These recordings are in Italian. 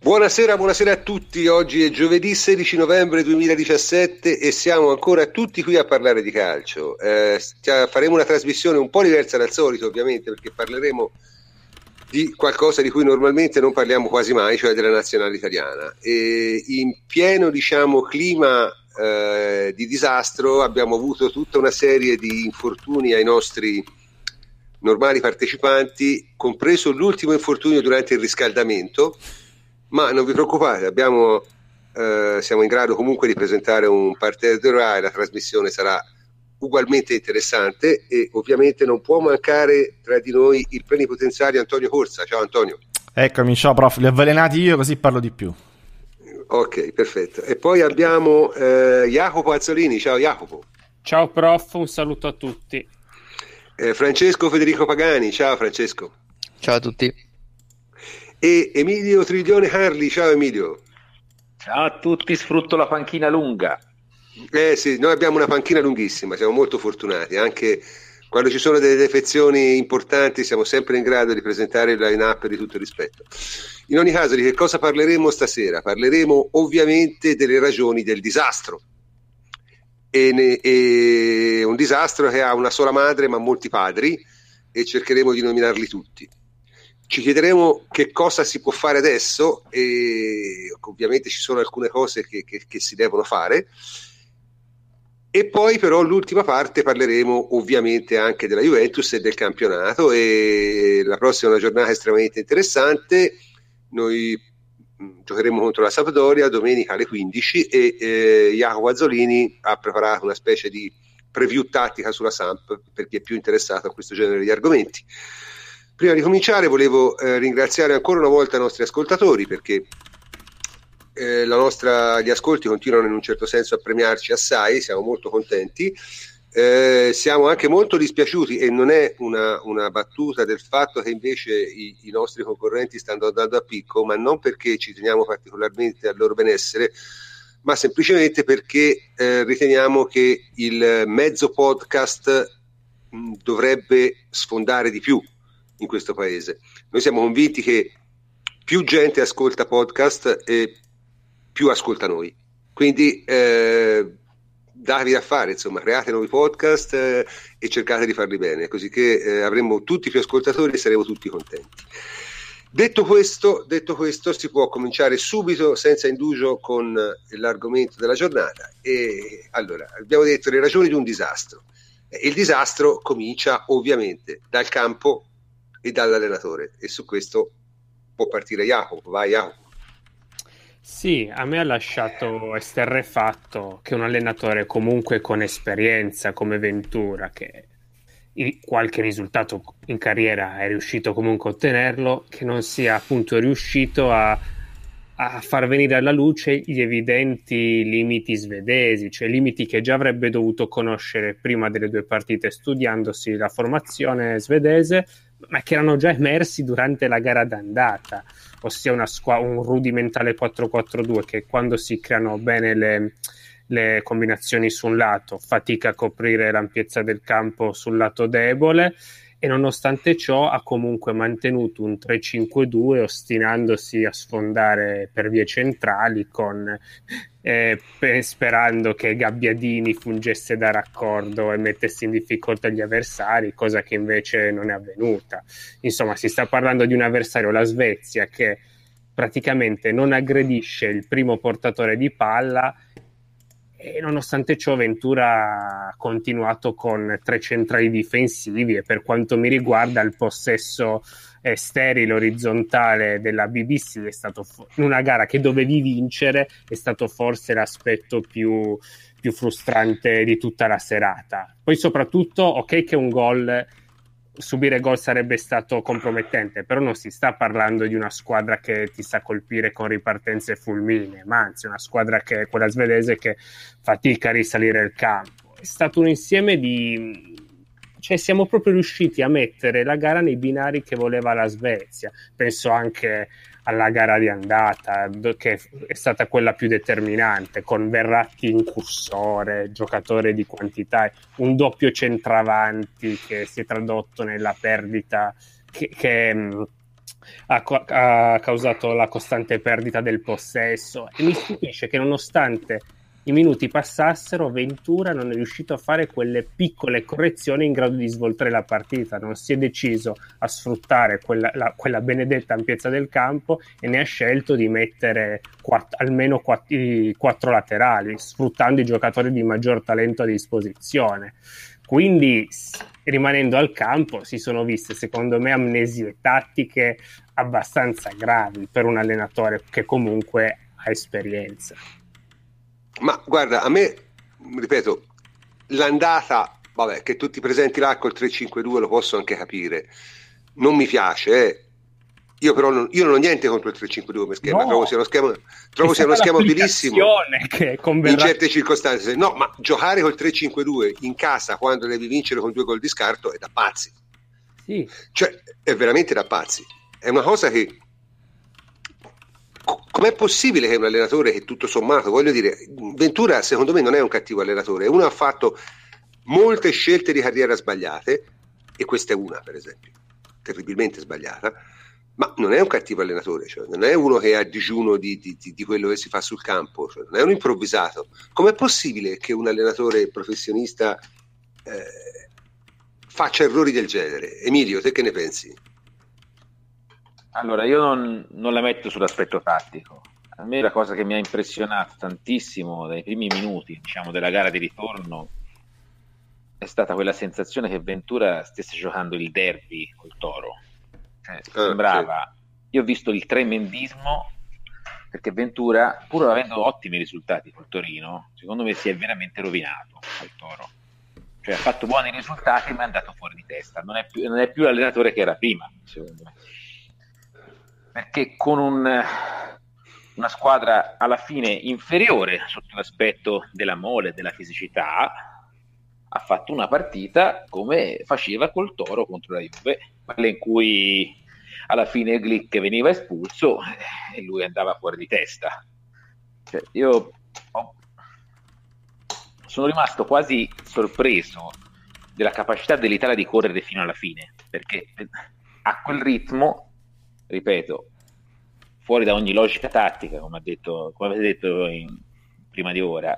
Buonasera, buonasera a tutti. Oggi è giovedì 16 novembre 2017 e siamo ancora tutti qui a parlare di calcio. Eh, faremo una trasmissione un po' diversa dal solito, ovviamente, perché parleremo di qualcosa di cui normalmente non parliamo quasi mai, cioè della nazionale italiana. E in pieno, diciamo, clima eh, di disastro abbiamo avuto tutta una serie di infortuni ai nostri normali partecipanti, compreso l'ultimo infortunio durante il riscaldamento ma non vi preoccupate, abbiamo, eh, siamo in grado comunque di presentare un parterre de Rai, la trasmissione sarà ugualmente interessante e ovviamente non può mancare tra di noi il plenipotenziario Antonio Corsa. Ciao Antonio. Eccomi, ciao prof, li ho avvelenati io così parlo di più. Ok, perfetto. E poi abbiamo eh, Jacopo Azzolini. Ciao Jacopo. Ciao prof, un saluto a tutti. Eh, Francesco Federico Pagani. Ciao Francesco. Ciao a tutti e Emilio Triglione Harli. Ciao Emilio. Ciao a tutti, sfrutto la panchina lunga. Eh sì, noi abbiamo una panchina lunghissima, siamo molto fortunati, anche quando ci sono delle defezioni importanti siamo sempre in grado di presentare il line-up di tutto rispetto. In ogni caso, di che cosa parleremo stasera? Parleremo ovviamente delle ragioni del disastro. E, e un disastro che ha una sola madre ma molti padri e cercheremo di nominarli tutti. Ci chiederemo che cosa si può fare adesso e ovviamente ci sono alcune cose che, che, che si devono fare. E poi però l'ultima parte parleremo ovviamente anche della Juventus e del campionato e la prossima è una giornata estremamente interessante. Noi giocheremo contro la Sampdoria domenica alle 15 e eh, Jacopo Azzolini ha preparato una specie di preview tattica sulla Samp per chi è più interessato a questo genere di argomenti. Prima di cominciare volevo eh, ringraziare ancora una volta i nostri ascoltatori perché eh, nostra, gli ascolti continuano in un certo senso a premiarci assai, siamo molto contenti. Eh, siamo anche molto dispiaciuti e non è una, una battuta del fatto che invece i, i, nostri concorrenti stanno andando a picco, ma non perché ci teniamo particolarmente al loro benessere, ma semplicemente perché eh, riteniamo che il mezzo podcast mh, dovrebbe sfondare di più in questo paese. Noi siamo convinti che più gente ascolta podcast e più ascolta noi. Quindi eh, datevi da fare, insomma, create nuovi podcast eh, e cercate di farli bene, così che eh, avremo tutti più ascoltatori e saremo tutti contenti. Detto questo, detto questo, si può cominciare subito, senza indugio, con l'argomento della giornata. E allora, abbiamo detto le ragioni di un disastro. Il disastro comincia ovviamente dal campo e dall'allenatore e su questo può partire Jacopo, vai Jacopo. Sì, a me ha lasciato esterrefatto che un allenatore comunque con esperienza come Ventura, che qualche risultato in carriera è riuscito comunque a ottenerlo, che non sia appunto riuscito a, a far venire alla luce gli evidenti limiti svedesi, cioè limiti che già avrebbe dovuto conoscere prima delle due partite studiandosi la formazione svedese ma che erano già emersi durante la gara d'andata, ossia squa- un rudimentale 4-4-2 che quando si creano bene le, le combinazioni su un lato fatica a coprire l'ampiezza del campo sul lato debole e nonostante ciò ha comunque mantenuto un 3-5-2 ostinandosi a sfondare per vie centrali con, eh, sperando che Gabbiadini fungesse da raccordo e mettesse in difficoltà gli avversari, cosa che invece non è avvenuta. Insomma, si sta parlando di un avversario, la Svezia, che praticamente non aggredisce il primo portatore di palla e nonostante ciò Ventura ha continuato con tre centrali difensivi e per quanto mi riguarda il possesso eh, sterile orizzontale della BBC è stato in una gara che dovevi vincere è stato forse l'aspetto più, più frustrante di tutta la serata. Poi soprattutto ok che un gol subire gol sarebbe stato compromettente, però non si sta parlando di una squadra che ti sa colpire con ripartenze fulminee, ma anzi una squadra che è quella svedese che fatica a risalire il campo. È stato un insieme di... cioè siamo proprio riusciti a mettere la gara nei binari che voleva la Svezia. Penso anche alla gara di andata, che è stata quella più determinante, con Verratti incursore, giocatore di quantità, un doppio centravanti che si è tradotto nella perdita che, che, ha, ha, causato la costante perdita del possesso e mi stupisce che nonostante i minuti passassero, Ventura non è riuscito a fare quelle piccole correzioni in grado di svoltare la partita, non si è deciso a sfruttare quella, la, quella benedetta ampiezza del campo e ne ha scelto di mettere quatt- almeno quatt- quattro laterali, sfruttando i giocatori di maggior talento a disposizione. Quindi, rimanendo al campo, si sono viste, secondo me, amnesie tattiche abbastanza gravi per un allenatore che comunque ha esperienza. Ma guarda, a me, ripeto, l'andata, vabbè, che tutti presenti là col 3-5-2 lo posso anche capire, non mi piace, eh. Io però non, io non, ho niente contro il 3-5-2 come schema, no. trovo sia uno schema, trovo sia uno schema utilissimo in certe circostanze. No, ma giocare col 3-5-2 in casa quando devi vincere con due gol di scarto è da pazzi. Sì. Cioè, è veramente da pazzi. È una cosa che com'è possibile che un allenatore che tutto sommato, voglio dire, Ventura secondo me non è un cattivo allenatore, uno ha fatto molte scelte di carriera sbagliate e questa è una per esempio, terribilmente sbagliata, ma non è un cattivo allenatore, cioè non è uno che è a digiuno di, di, di, quello che si fa sul campo, cioè non è un improvvisato. Com'è possibile che un allenatore professionista eh, faccia errori del genere? Emilio, te che ne pensi? Allora, io non, non, la metto sull'aspetto tattico. A me la cosa che mi ha impressionato tantissimo dai primi minuti diciamo, della gara di ritorno è stata quella sensazione che Ventura stesse giocando il derby col Toro. Cioè, ah, sembrava, sì. io ho visto il tremendismo perché Ventura, pur avendo ottimi risultati col Torino, secondo me si è veramente rovinato al Toro. Cioè ha fatto buoni risultati ma è andato fuori di testa. Non è più, non è più l'allenatore che era prima, secondo me perché con un, una squadra alla fine inferiore sotto l'aspetto della mole, della fisicità, ha fatto una partita come faceva col Toro contro la Juve, quella in cui alla fine Glick veniva espulso e lui andava fuori di testa. Cioè, io ho... sono rimasto quasi sorpreso della capacità dell'Italia di correre fino alla fine, perché a quel ritmo ripeto, fuori da ogni logica tattica, come, ha detto, come avete detto in, prima di ora,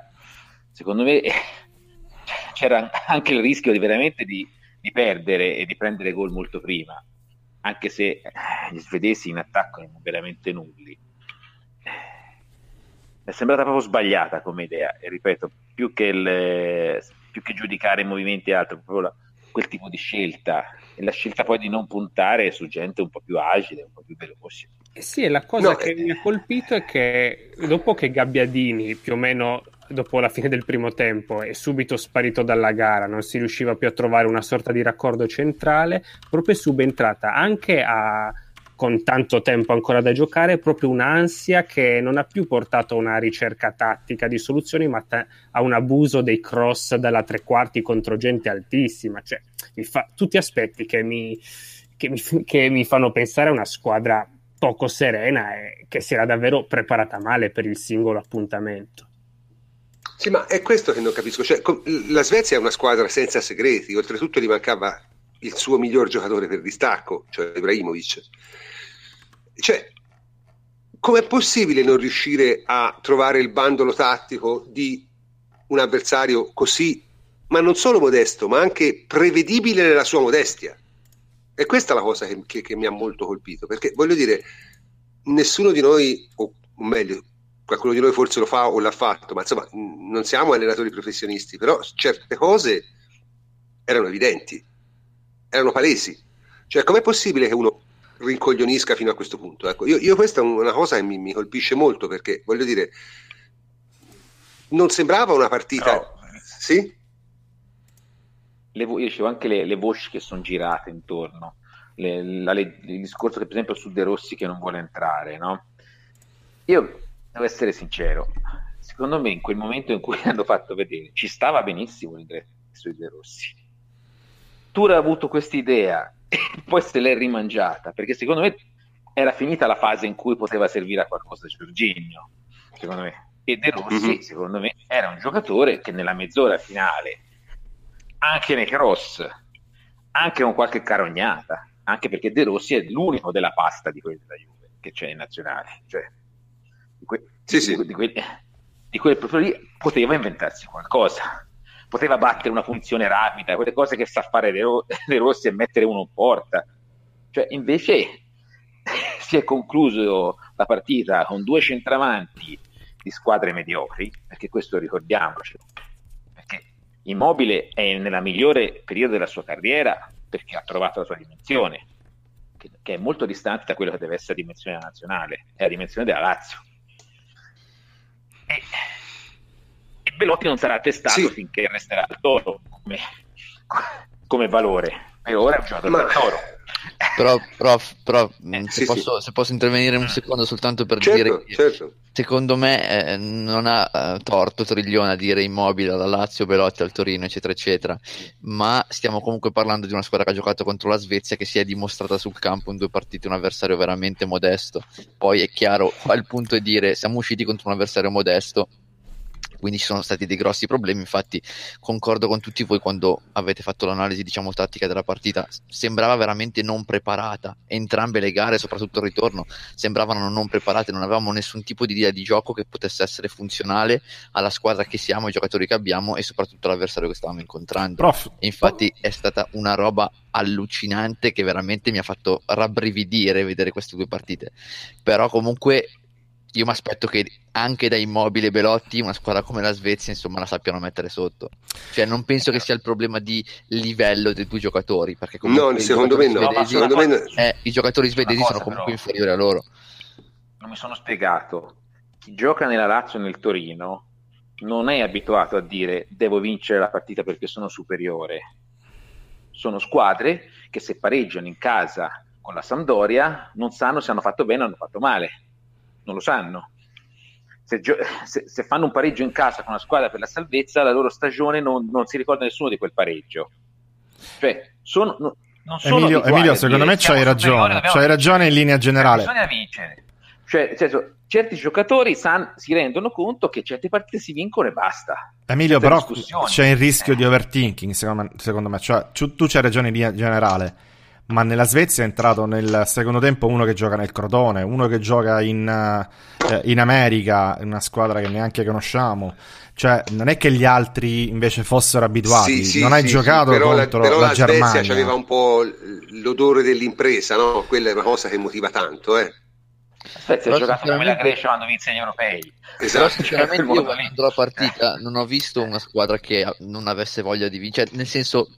secondo me c'era anche il rischio di veramente di, di perdere e di prendere gol molto prima, anche se eh, gli svedesi in attacco erano veramente nulli. Mi è sembrata proprio sbagliata come idea, e ripeto, più che, il, più che giudicare i movimenti e altro, proprio la, quel tipo di scelta e la scelta poi di non puntare su gente un po' più agile, un po' più veloce. Eh sì, e la cosa no, che eh... mi ha colpito è che dopo che Gabbiadini, più o meno dopo la fine del primo tempo, è subito sparito dalla gara, non si riusciva più a trovare una sorta di raccordo centrale, proprio è subentrata anche a con tanto tempo ancora da giocare, proprio un'ansia che non ha più portato a una ricerca tattica di soluzioni, ma t- a un abuso dei cross dalla tre quarti contro gente altissima. Cioè, fa- tutti aspetti che mi, che, mi, che mi fanno pensare a una squadra poco serena e che si era davvero preparata male per il singolo appuntamento. Sì, ma è questo che non capisco. Cioè, la Svezia è una squadra senza segreti, oltretutto gli mancava il suo miglior giocatore per distacco, cioè Ibrahimovic cioè, com'è possibile non riuscire a trovare il bandolo tattico di un avversario così, ma non solo modesto, ma anche prevedibile nella sua modestia? E questa è la cosa che, che, che mi ha molto colpito, perché voglio dire, nessuno di noi, o meglio, qualcuno di noi forse lo fa o l'ha fatto, ma insomma, non siamo allenatori professionisti, però certe cose erano evidenti, erano palesi. Cioè, com'è possibile che uno rincoglionisca fino a questo punto. Ecco, io, io questa è una cosa che mi, mi, colpisce molto perché voglio dire, non sembrava una partita. No. Sì? Le, io dicevo anche le, le voci che sono girate intorno. Le, la, il discorso che per esempio su De Rossi che non vuole entrare, no? Io devo essere sincero, secondo me in quel momento in cui hanno fatto vedere ci stava benissimo l'ingresso di De Rossi. Tu hai avuto questa idea e poi se l'è rimangiata, perché secondo me era finita la fase in cui poteva servire a qualcosa Giorginio, secondo me. E De Rossi, mm-hmm. secondo me, era un giocatore che nella mezz'ora finale, anche nei cross, anche con qualche carognata, anche perché De Rossi è l'unico della pasta di quelli della Juve che c'è in nazionale, cioè di, que- sì, sì. di, quel, di quel proprio lì poteva inventarsi qualcosa, poteva battere una funzione rapida, quelle cose che sa fare De, Ro- De Rossi e mettere uno in porta, cioè invece si è concluso la partita con due centravanti di squadre mediocri, perché questo ricordiamocelo, perché Immobile è nella migliore periodo della sua carriera perché ha trovato la sua dimensione, che, che è molto distante da quello che deve essere la dimensione nazionale, è la dimensione della Lazio. E, e Belotti non sarà testato sì. finché resterà al toro come, come valore. Per ora è un giocatore Ma... toro però, prof, prof eh, se, sì, posso, sì. se, posso, intervenire un secondo soltanto per certo, dire che certo. secondo me eh, non ha eh, torto Triglione a dire immobile alla Lazio, Belotti al Torino, eccetera, eccetera, ma stiamo comunque parlando di una squadra che ha giocato contro la Svezia che si è dimostrata sul campo in due partite un avversario veramente modesto. Poi è chiaro, qua il punto è dire siamo usciti contro un avversario modesto quindi ci sono stati dei grossi problemi. Infatti, concordo con tutti voi quando avete fatto l'analisi, diciamo, tattica della partita. Sembrava veramente non preparata. Entrambe le gare, soprattutto il ritorno, sembravano non preparate. Non avevamo nessun tipo di idea di gioco che potesse essere funzionale alla squadra che siamo, ai giocatori che abbiamo e soprattutto all'avversario che stavamo incontrando. Prof, infatti, è stata una roba allucinante che veramente mi ha fatto rabbrividire vedere queste due partite. Però, comunque, io mi aspetto che anche da Immobile Belotti una squadra come la Svezia insomma la sappiano mettere sotto. Cioè non penso che sia il problema di livello dei due giocatori perché no secondo me no svedesi, secondo me no. Eh, i giocatori svedesi sono comunque però, inferiori a loro. Non mi sono spiegato. Chi gioca nella Lazio e nel Torino non è abituato a dire devo vincere la partita perché sono superiore sono squadre che se pareggiano in casa con la Sampdoria non sanno se hanno fatto bene o hanno fatto male non lo sanno. Se, gio- se, se, fanno un pareggio in casa con una squadra per la salvezza, la loro stagione non, non si ricorda nessuno di quel pareggio. Cioè, sono, no, Emilio, Emilio secondo me c'hai ragione, c'hai ragione in linea generale. Bisogna vincere. Cioè, senso, certi giocatori san, si rendono conto che certe partite si vincono e basta. Emilio, però c'è il rischio eh. di overthinking, secondo me. Secondo me. Cioè, tu c'hai ragione in linea generale ma nella Svezia è entrato nel secondo tempo uno che gioca nel Crotone, uno che gioca in, eh, in America, in una squadra che neanche conosciamo. Cioè, non è che gli altri invece fossero abituati, sì, sì, non hai sì, giocato però contro la, però la, la Germania. Svezia aveva un po' l'odore dell'impresa, no? Quella è una cosa che motiva tanto, eh. Svezia ha giocato come la Grecia quando vinse gli europei. Esatto. Però sinceramente io guardando la partita non ho visto una squadra che non avesse voglia di vincere, cioè, nel senso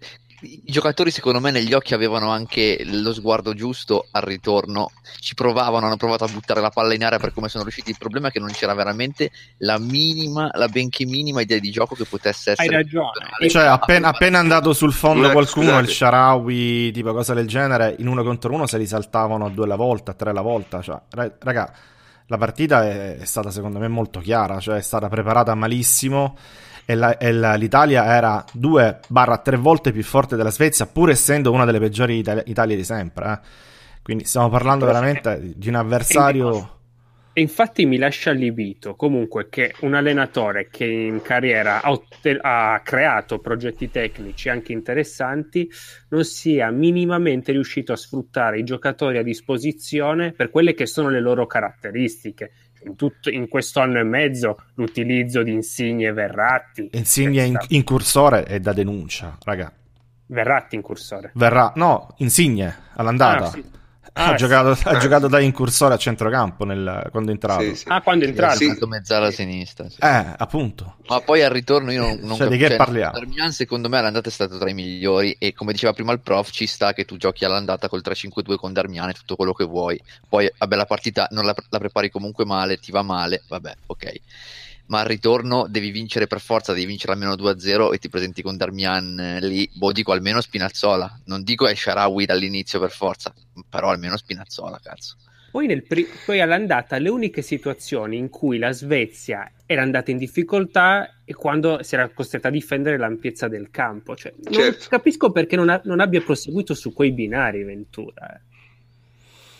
i giocatori secondo me negli occhi avevano anche lo sguardo giusto al ritorno, ci provavano, hanno provato a buttare la palla in aria per come sono riusciti, il problema è che non c'era veramente la minima, la benché minima idea di gioco che potesse essere... Hai ragione. Cioè appena, appena andato sul fondo no, qualcuno, scusate. il Sharawi, tipo cosa del genere, in uno contro uno se li saltavano due alla volta, tre alla volta, cioè, raga, la partita è, è stata secondo me molto chiara, cioè è stata preparata malissimo e, la, e la, l'Italia era 2-3 volte più forte della Svezia, pur essendo una delle peggiori Italia, Italie di sempre. Eh. Quindi stiamo parlando veramente di un avversario. E infatti mi lascia allibito comunque che un allenatore che in carriera ha, otte- ha, creato progetti tecnici anche interessanti non sia minimamente riuscito a sfruttare i giocatori a disposizione per quelle che sono le loro caratteristiche tutto, in questo anno e mezzo l'utilizzo di Insigne e Verratti. Insigne in, in, cursore è da denuncia, raga. Verratti in cursore. Verrà, no, Insigne all'andata. Ah, sì. Ah, ha, giocato, sì. ha giocato, da incursore a centrocampo nel, quando è entrato. Sì, sì. Ah, quando è entrato. Sì. mezzala a sinistra. Eh, appunto. Ma poi al ritorno io non, non cioè, di che cioè, parliamo? Darmian secondo me all'andata è stato tra i migliori e come diceva prima il prof ci sta che tu giochi all'andata col 3-5-2 con Darmian e tutto quello che vuoi. Poi, vabbè, la partita non la, la prepari comunque male, ti va male, vabbè, ok ma al ritorno devi vincere per forza, devi vincere almeno 2-0 e ti presenti con Darmian eh, lì, boh dico almeno Spinazzola, non dico è Sharawi dall'inizio per forza, però almeno Spinazzola, cazzo. Poi, pri- poi, all'andata le uniche situazioni in cui la Svezia era andata in difficoltà è quando si era costretta a difendere l'ampiezza del campo. Cioè, non certo. capisco perché non, ha- non, abbia proseguito su quei binari Ventura.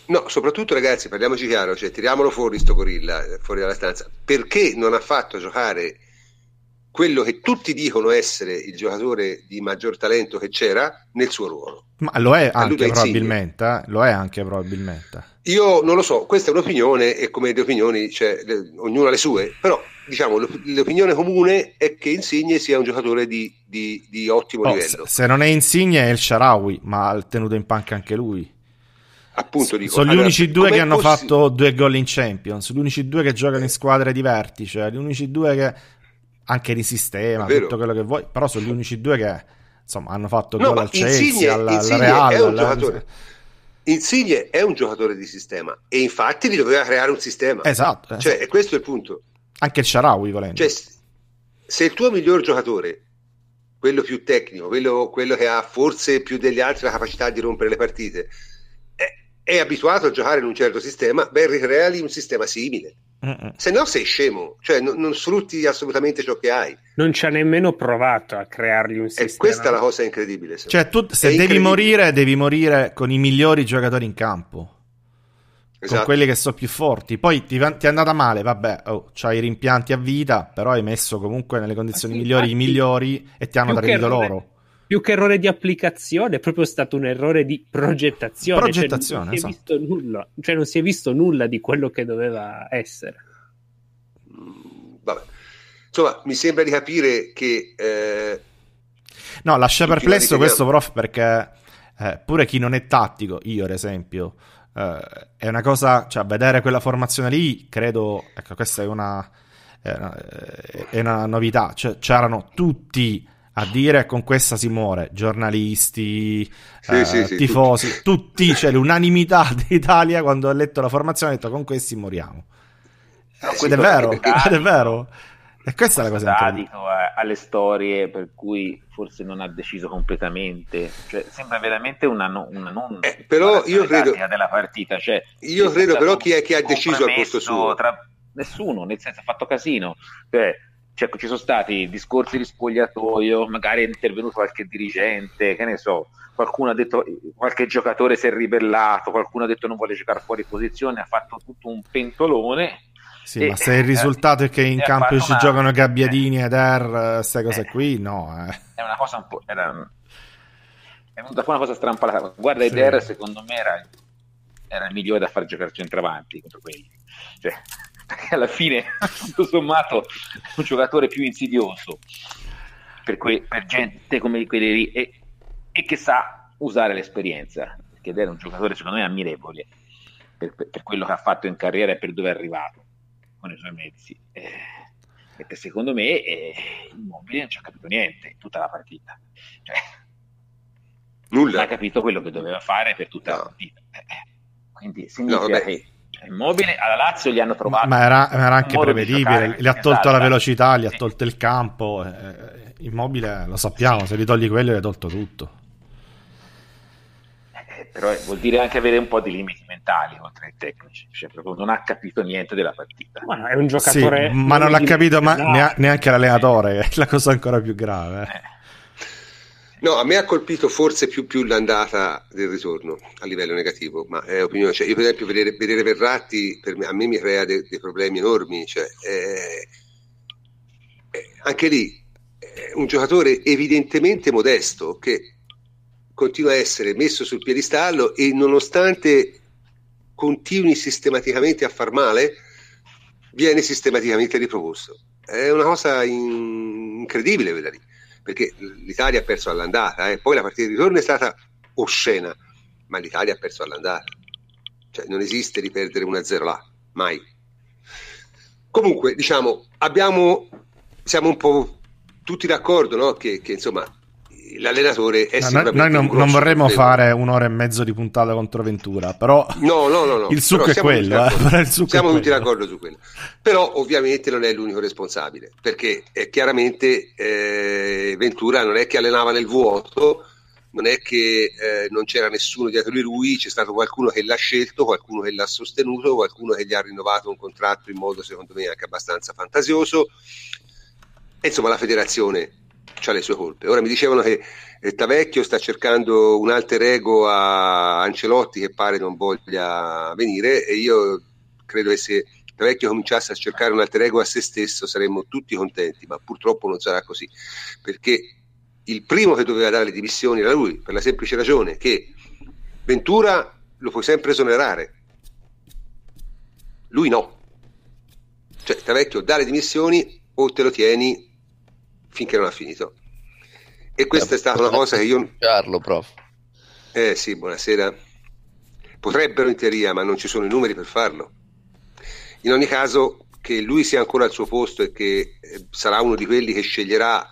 Eh. No, soprattutto ragazzi, parliamoci chiaro, cioè, tiriamolo fuori sto gorilla, fuori dalla stanza. Perché non ha fatto giocare quello che tutti dicono essere il giocatore di maggior talento che c'era nel suo ruolo. Ma lo è anche probabilmente, eh? lo è anche probabilmente. Io non lo so, questa è un'opinione e come le opinioni, cioè, le, ognuno ha le sue, però diciamo l'opinione comune è che Insigne sia un giocatore di, di, di ottimo oh, livello. Se, se, non è Insigne è il Sharawi, ma ha tenuto in panca anche lui. Appunto dico, sono gli allora, unici due che hanno possi- fatto due gol in Champions, gli unici due che giocano in squadre di vertice, gli unici due che anche di sistema, tutto quello che vuoi, però sono gli unici due che insomma hanno fatto no, gol al Chelsea, alla, alla Real. È un alla... giocatore. Insigne è un giocatore di sistema e infatti gli doveva creare un sistema. Esatto. Cioè, esatto. questo è il punto. Anche il Sharawi, volendo. Cioè, se il tuo miglior giocatore, quello più tecnico, quello, quello, che ha forse più degli altri la capacità di rompere le partite, è, abituato a giocare in un certo sistema, beh, ricreali un sistema simile. Se no sei scemo, cioè non, non, sfrutti assolutamente ciò che hai. Non ci ha nemmeno provato a creargli un sistema. E questa è la cosa incredibile. Cioè tu se devi morire, devi morire con i migliori giocatori in campo. Esatto. Con quelli che sono più forti. Poi ti, ti è andata male, vabbè, oh, c'hai i rimpianti a vita, però hai messo comunque nelle condizioni sì, migliori i migliori e ti hanno tradito loro più che errore di applicazione, è proprio stato un errore di progettazione. Progettazione, cioè, non, si esatto. nulla, cioè non si è visto nulla di quello che doveva essere. Mm, vabbè. Insomma, mi sembra di capire che... Eh, no, lascia perplesso questo, prof, perché eh, pure chi non è tattico, io ad esempio, eh, è una cosa, cioè vedere quella formazione lì, credo, ecco, questa è una, è una, è una novità, cioè, c'erano tutti a dire con questa si muore, giornalisti, sì, eh, sì, sì, tifosi, tutti. tutti, cioè l'unanimità d'Italia quando ha letto la formazione ha detto con questi moriamo. ed, è vero, ed è vero, e questa è la cosa statico eh, alle storie per cui forse non ha deciso completamente. Cioè, sembra veramente una, una non eh, però io credo della partita cioè, io credo però chi è che ha deciso al posto suo. tra... nessuno nel senso ha fatto casino. Cioè, cioè, ci sono stati discorsi di spogliatoio, magari è intervenuto qualche dirigente, che ne so, qualcuno ha detto, qualche giocatore si è ribellato, qualcuno ha detto non vuole giocare fuori posizione, ha fatto tutto un pentolone. Sì, e, ma se il risultato eh, è che in campo ci una, giocano Gabbiadini eh, ed Er, queste cose eh, qui, no. Eh. È una cosa un po'... Era, è venuta fuori una cosa strampalata. Guarda, sì. Eder secondo me era, era il migliore da far giocare centravanti contro quelli. Cioè, alla fine, tutto sommato, è un giocatore più insidioso per, que- per gente come quelli lì e, e, che sa usare l'esperienza, perché era un giocatore secondo me ammirevole per, per, per, quello che ha fatto in carriera e per dove è arrivato con i suoi mezzi. Eh, perché secondo me eh, Immobile non ci ha capito niente in tutta la partita. Cioè, Nulla. Non ha capito quello che doveva fare per tutta no. la partita. Eh, eh quindi significa no, che immobile alla Lazio gli hanno trovato ma era, era anche prevedibile gli ha tolto esatto. la velocità gli ha tolto il campo eh, immobile lo sappiamo se gli togli quello gli hai tolto tutto. Eh, però vuol dire anche avere un po' di limiti mentali oltre ai tecnici cioè proprio non ha capito niente della partita. Ma è un giocatore sì, ma non l'ha capito ma neanche l'allenatore è la cosa ancora più grave eh. No, a me ha colpito forse più, più l'andata del ritorno a livello negativo, ma è opinione. Cioè, io per esempio vedere, vedere Verratti me, a me mi crea de, dei problemi enormi. Cioè, eh, eh, anche lì è un giocatore evidentemente modesto che continua a essere messo sul piedistallo e nonostante continui sistematicamente a far male, viene sistematicamente riproposto. È una cosa in... incredibile vedere lì perché l'Italia ha perso all'andata, eh. poi la partita di ritorno è stata oscena, ma l'Italia ha perso all'andata. Cioè non esiste di perdere 1-0 là, mai. Comunque, diciamo, abbiamo, siamo un po' tutti d'accordo no? che, che insomma l'allenatore è no, sicuramente noi non, non vorremmo problema. fare un'ora e mezzo di puntata contro Ventura però no, no, no, no. il succo è quello, eh, il succo siamo è tutti quello. d'accordo su quello però ovviamente non è l'unico responsabile perché eh, chiaramente eh, Ventura non è che allenava nel vuoto non è che eh, non c'era nessuno dietro di lui, c'è stato qualcuno che l'ha scelto, qualcuno che l'ha sostenuto, qualcuno che gli ha rinnovato un contratto in modo secondo me anche abbastanza fantasioso. E insomma la federazione ha le sue colpe. Ora mi dicevano che eh, Tavecchio sta cercando un alter ego a Ancelotti che pare non voglia venire e io credo che se Vecchio cominciasse a cercare un alter ego a se stesso saremmo tutti contenti, ma purtroppo non sarà così, perché il primo che doveva dare le dimissioni era lui, per la semplice ragione che Ventura lo puoi sempre esonerare, lui no. Cioè, Tavecchio dà le dimissioni o te lo tieni finché non ha finito. E questa eh, è stata una cosa che io... Carlo, prof. Eh sì, buonasera. Potrebbero in teoria, ma non ci sono i numeri per farlo. In ogni caso, che lui sia ancora al suo posto e che eh, sarà uno di quelli che sceglierà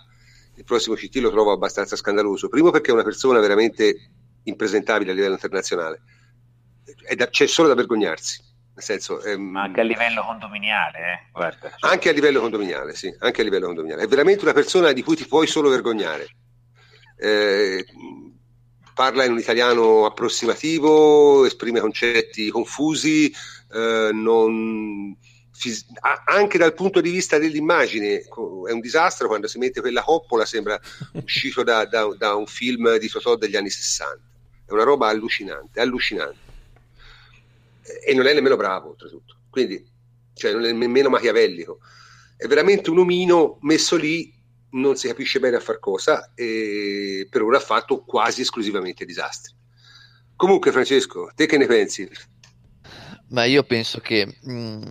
il prossimo CT lo trovo abbastanza scandaloso. Primo perché è una persona veramente impresentabile a livello internazionale. Da, c'è solo da vergognarsi. Nel senso, ehm, Ma anche a livello condominiale, eh? Guarda, cioè. Anche a livello condominiale, sì, anche a livello condominiale. È veramente una persona di cui ti puoi solo vergognare. Eh, parla in un italiano approssimativo, esprime concetti confusi, eh, non, anche dal punto di vista dell'immagine è un disastro quando si mette quella coppola, sembra uscito da, da, da un film di Totò degli anni 60. È una roba allucinante, allucinante e non è nemmeno bravo oltretutto, quindi cioè, non è nemmeno machiavellico, è veramente un omino messo lì, non si capisce bene a far cosa e per ora ha fatto quasi esclusivamente disastri. Comunque Francesco, te che ne pensi? Ma io penso che mh, mm,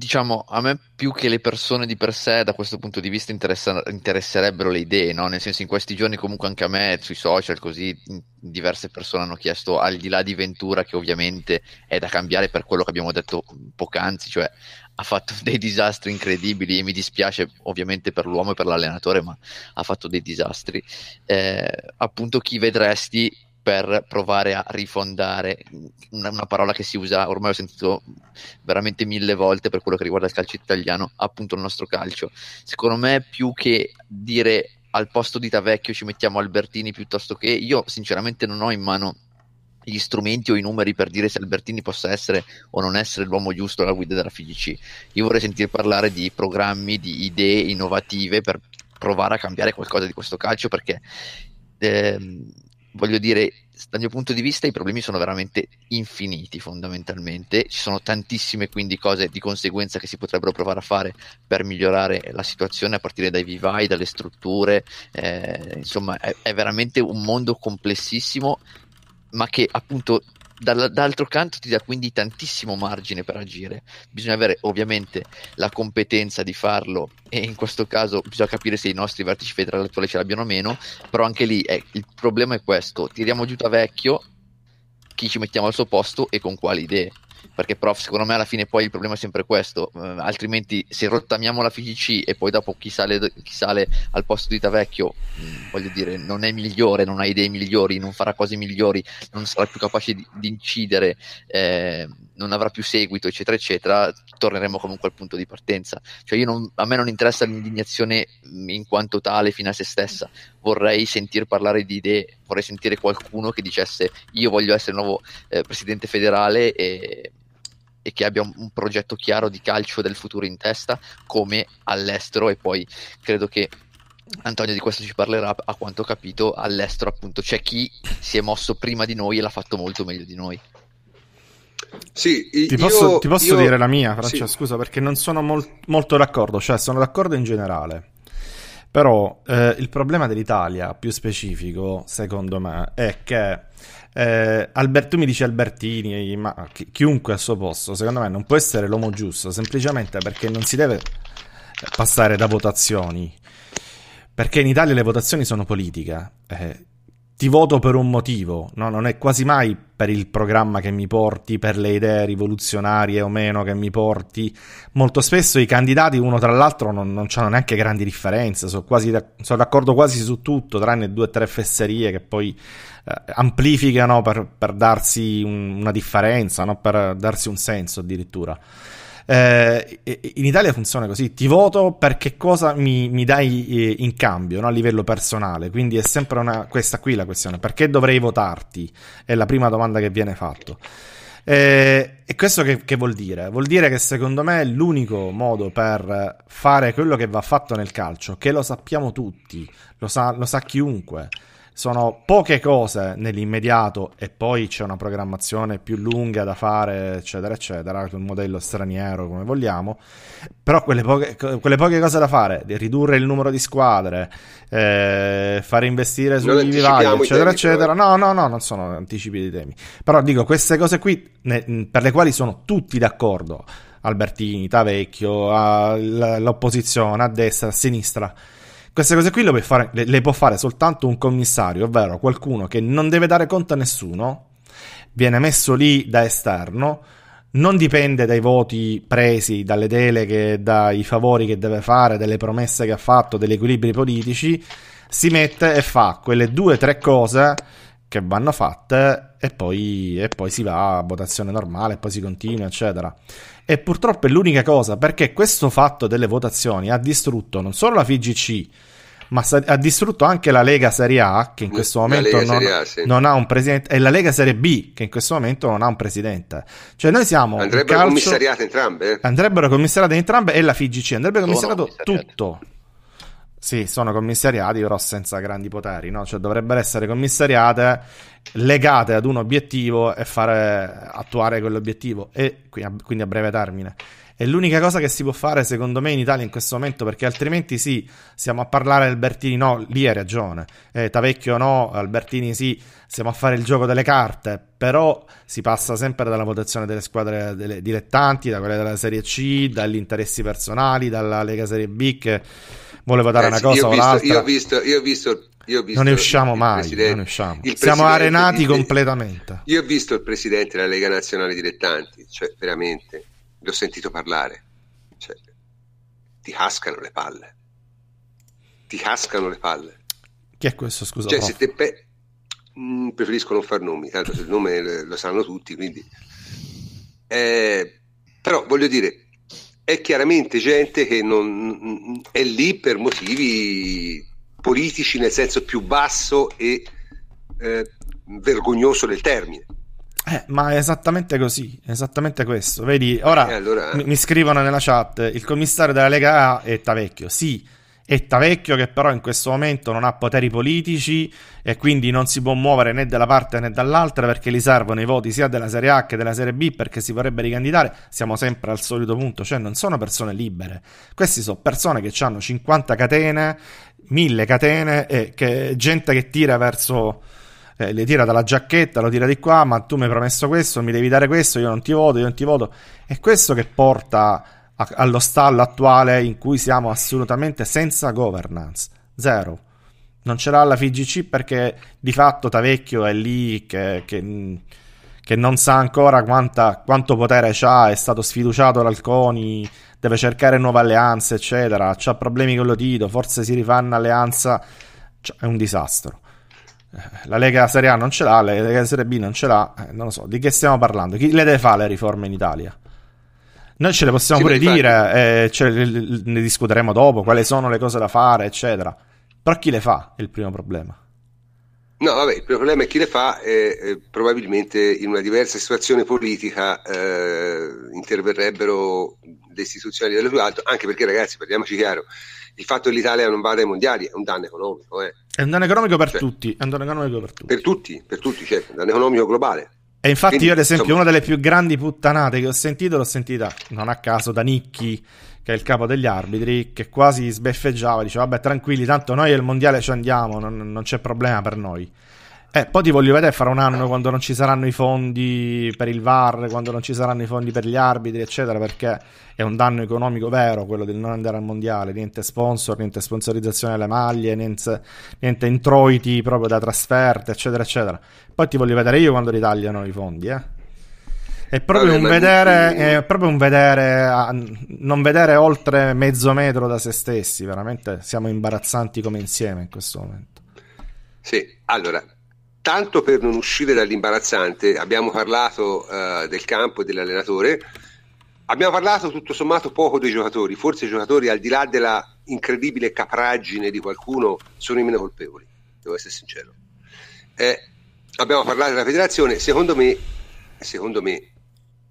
diciamo, a me più che le persone di per sé, da questo punto di vista, interessa- interesserebbero le idee, no? Nel senso, in questi giorni, comunque, anche a me sui social, così diverse persone hanno chiesto, al di là di Ventura, che ovviamente è da cambiare per quello che abbiamo detto poc'anzi, cioè ha fatto dei disastri incredibili e mi dispiace ovviamente per l'uomo e per l'allenatore, ma ha fatto dei disastri. Eh, appunto, chi vedresti per provare a rifondare una, una, parola che si usa, ormai ho sentito veramente mille volte per quello che riguarda il calcio italiano, appunto il nostro calcio. Secondo me più che dire al posto di Tavecchio ci mettiamo Albertini piuttosto che io sinceramente non ho in mano gli strumenti o i numeri per dire se Albertini possa essere o non essere l'uomo giusto alla guida della FIGC. Io vorrei sentire parlare di programmi, di idee innovative per provare a cambiare qualcosa di questo calcio perché ehm, voglio dire, dal mio punto di vista i problemi sono veramente infiniti fondamentalmente, ci sono tantissime quindi cose di conseguenza che si potrebbero provare a fare per migliorare la situazione a partire dai vivai, dalle strutture, eh, insomma è, è veramente un mondo complessissimo ma che appunto dall'altro canto ti dà quindi tantissimo margine per agire. Bisogna avere ovviamente la competenza di farlo e in questo caso bisogna capire se i nostri vertici federali attuali ce l'abbiano o meno, però anche lì eh, il problema è questo, tiriamo giù da vecchio chi ci mettiamo al suo posto e con quali idee perché prof secondo me alla fine poi il problema è sempre questo. Uh, altrimenti se rottamiamo la FIGC e poi dopo chi sale, chi sale al posto di Tavecchio mh, mm, voglio dire non è migliore non ha idee migliori non farà cose migliori non sarà più capace di, di incidere eh, non avrà più seguito eccetera eccetera torneremo comunque al punto di partenza. Cioè non, a me non interessa l'indignazione mm, in quanto tale fino a se stessa. Vorrei sentir parlare di idee vorrei sentire qualcuno che dicesse io voglio essere il nuovo eh, presidente federale e e che abbia un, un, progetto chiaro di calcio del futuro in testa come all'estero e poi credo che Antonio di questo ci parlerà a quanto ho capito all'estero appunto c'è chi si è mosso prima di noi e l'ha fatto molto meglio di noi sì, ti posso, ti posso io... dire la mia, Francesco, sì. scusa, perché non sono mol- molto d'accordo, cioè sono d'accordo in generale. Però eh, il problema dell'Italia, più specifico, secondo me, è che eh, Albert, tu mi dici Albertini, ma chi, chiunque al suo posto, secondo me non può essere l'uomo giusto, semplicemente perché non si deve passare da votazioni. Perché in Italia le votazioni sono politica. Eh, ti voto per un motivo, no? non è quasi mai per il programma che mi porti, per le idee rivoluzionarie o meno che mi porti. Molto spesso i candidati, uno tra l'altro, non, non hanno neanche grandi differenze, sono, quasi sono d'accordo quasi su tutto, tranne due o tre fesserie che poi eh, amplificano per, per darsi un, una differenza, no? per darsi un senso addirittura. Eh, in Italia funziona così, ti voto per che cosa mi, mi dai eh, in cambio no? a livello personale, quindi è sempre una, questa qui la questione, perché dovrei votarti? È la prima domanda che viene fatta. Eh, e questo che, che, vuol dire? Vuol dire che secondo me l'unico modo per fare quello che va fatto nel calcio, che lo sappiamo tutti, lo sa, lo sa chiunque, sono poche cose nell'immediato e poi c'è una programmazione più lunga da fare, eccetera, eccetera, con un modello straniero come vogliamo. Però quelle poche, quelle poche cose da fare, ridurre il numero di squadre, eh, fare investire sui vivai, eccetera, temi, eccetera. No, no, no, non sono anticipi di temi. Però dico, queste cose qui, ne, per le quali sono tutti d'accordo, Albertini, Tavecchio, l'opposizione, a destra, a sinistra queste cose qui le, fare, le, le può fare soltanto un commissario, ovvero qualcuno che non deve dare conto a nessuno, viene messo lì da esterno, non dipende dai voti presi, dalle deleghe, dai favori che deve fare, dalle promesse che ha fatto, dagli equilibri politici, si mette e fa quelle due o tre cose che vanno fatte e poi, e poi si va a votazione normale, poi si continua, eccetera. E purtroppo è l'unica cosa perché questo fatto delle votazioni ha distrutto non solo la FIGC, ma ha distrutto anche la Lega Serie A, che in questo momento non, A, sì. non, ha un presidente, e la Lega Serie B, che in questo momento non ha un presidente. Cioè, noi siamo. Andrebbero calcio, commissariate entrambe? Eh? Andrebbero commissariate entrambe e la FIGC. Andrebbe commissariato tutto. Sì, sono commissariati, però senza grandi poteri, no? Cioè dovrebbero essere commissariate legate ad un obiettivo e fare attuare quell'obiettivo, e quindi a breve termine. È l'unica cosa che si può fare, secondo me, in Italia in questo momento, perché altrimenti sì, stiamo a parlare Albertini no, lì hai ragione, eh, Tavecchio no, Albertini sì, stiamo a fare il gioco delle carte, però si passa sempre dalla votazione delle squadre delle dilettanti, da quelle della Serie C, dagli interessi personali, dalla Lega Serie B che vuole dare eh, una cosa o l'altra. Io ho visto, io ho visto io ho visto non ne usciamo mai, non ne usciamo. siamo arenati il, completamente. Io ho visto il presidente della Lega Nazionale Dilettanti, cioè veramente, l'ho sentito parlare, cioè, ti cascano le palle, ti cascano le palle. Chi è questo, scusa? Cioè, se te pe- mh, mm, preferisco non far nomi, tanto il nome lo sanno tutti, quindi... Eh, però voglio dire, è chiaramente gente che non è lì per motivi politici nel senso più basso e eh, vergognoso del termine. Eh, ma è esattamente così, esattamente questo. Vedi, ora eh, allora... mi, mi, scrivono nella chat, il commissario della Lega A è Tavecchio. Sì, è Tavecchio che però in questo momento non ha poteri politici e quindi non si può muovere né da una parte né dall'altra perché gli servono i voti sia della Serie A che della Serie B perché si vorrebbe ricandidare. Siamo sempre al solito punto, cioè non sono persone libere. Questi sono persone che hanno 50 catene, 1000 catene e che, gente che tira verso eh, le tira dalla giacchetta, lo tira di qua, ma tu mi hai promesso questo, mi devi dare questo, io non ti voto, io non ti voto. È questo che porta allo stallo attuale in cui siamo assolutamente senza governance. Zero. Non ce l'ha la FIGC perché di fatto Tavecchio è lì che, che, che non sa ancora quanta, quanto potere ha, è stato sfiduciato dal CONI, deve cercare nuove alleanze, eccetera. Ha problemi con lo Tito, forse si rifà un'alleanza. Cioè, è un disastro. La Lega Serie A non ce l'ha, la Lega Serie B non ce l'ha, eh, non lo so, di che stiamo parlando? Chi le deve fare le riforme in Italia? Noi ce le possiamo sì, pure dire, eh, le, ne discuteremo dopo, quali sono le cose da fare, eccetera. Però chi le fa è il primo problema. No, vabbè, il problema è chi le fa e eh, probabilmente in una diversa situazione politica eh, interverrebbero le istituzioni dello più alto, anche perché ragazzi, parliamoci chiaro, il fatto che l'Italia non vada ai mondiali è un danno economico. Eh. È un danno economico per cioè, tutti. È un danno economico per tutti. Per tutti, per tutti, certo, un danno economico globale. E infatti Quindi, io ad esempio insomma... una delle più grandi puttanate che ho sentito l'ho sentita non a caso da Nicchi che è il capo degli arbitri che quasi sbeffeggiava diceva vabbè tranquilli tanto noi al mondiale ci andiamo non, non c'è problema per noi eh, poi ti voglio vedere fra un anno quando non ci saranno i fondi per il VAR, quando non ci saranno i fondi per gli arbitri, eccetera, perché è un danno economico vero quello del non andare al mondiale, niente sponsor, niente sponsorizzazione delle maglie, niente, niente introiti proprio da trasferte, eccetera, eccetera. Poi ti voglio vedere io quando ritagliano i fondi, eh. È proprio, Vabbè, un vedere, è proprio un vedere, non vedere oltre mezzo metro da se stessi, veramente siamo imbarazzanti come insieme in questo momento. Sì, allora, tanto per non uscire dall'imbarazzante, abbiamo parlato uh, del campo e dell'allenatore, abbiamo parlato tutto sommato poco dei giocatori, forse i giocatori al di là della incredibile capraggine di qualcuno sono i meno colpevoli, devo essere sincero. Eh, abbiamo parlato della federazione, secondo me, secondo me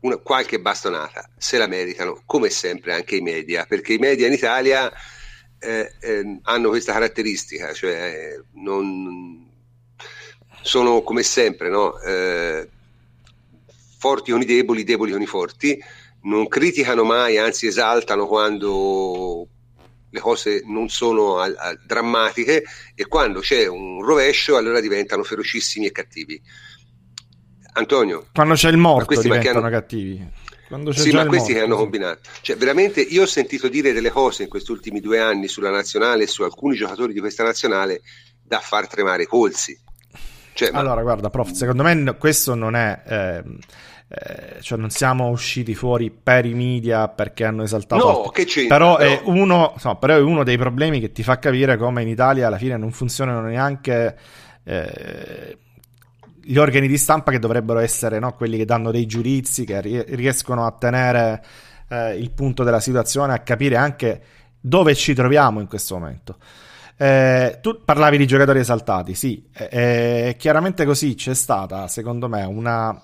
una, qualche bastonata se la meritano, come sempre anche i media, perché i media in Italia eh, eh, hanno questa caratteristica, cioè non sono come sempre, no? eh, forti con i deboli, deboli con i forti, non criticano mai, anzi esaltano quando le cose non sono a, a, drammatiche e quando c'è un rovescio allora diventano ferocissimi e cattivi. Antonio. Quando c'è il morto diventano hanno... cattivi. sì, ma questi morto, che hanno combinato. Cioè, veramente io ho sentito dire delle cose in questi ultimi due anni sulla nazionale e su alcuni giocatori di questa nazionale da far tremare i polsi. Cioè, allora, ma... guarda, prof, secondo me questo non è... Eh, eh, cioè non siamo usciti fuori per i media perché hanno esaltato no, che c'entra, però, no. È uno, no, però è uno dei problemi che ti fa capire come in Italia alla fine non funzionano neanche eh, gli organi di stampa che dovrebbero essere no, quelli che danno dei giudizi che riescono a tenere eh, il punto della situazione a capire anche dove ci troviamo in questo momento eh, tu parlavi di giocatori esaltati, sì, eh, chiaramente così c'è stata, secondo me, una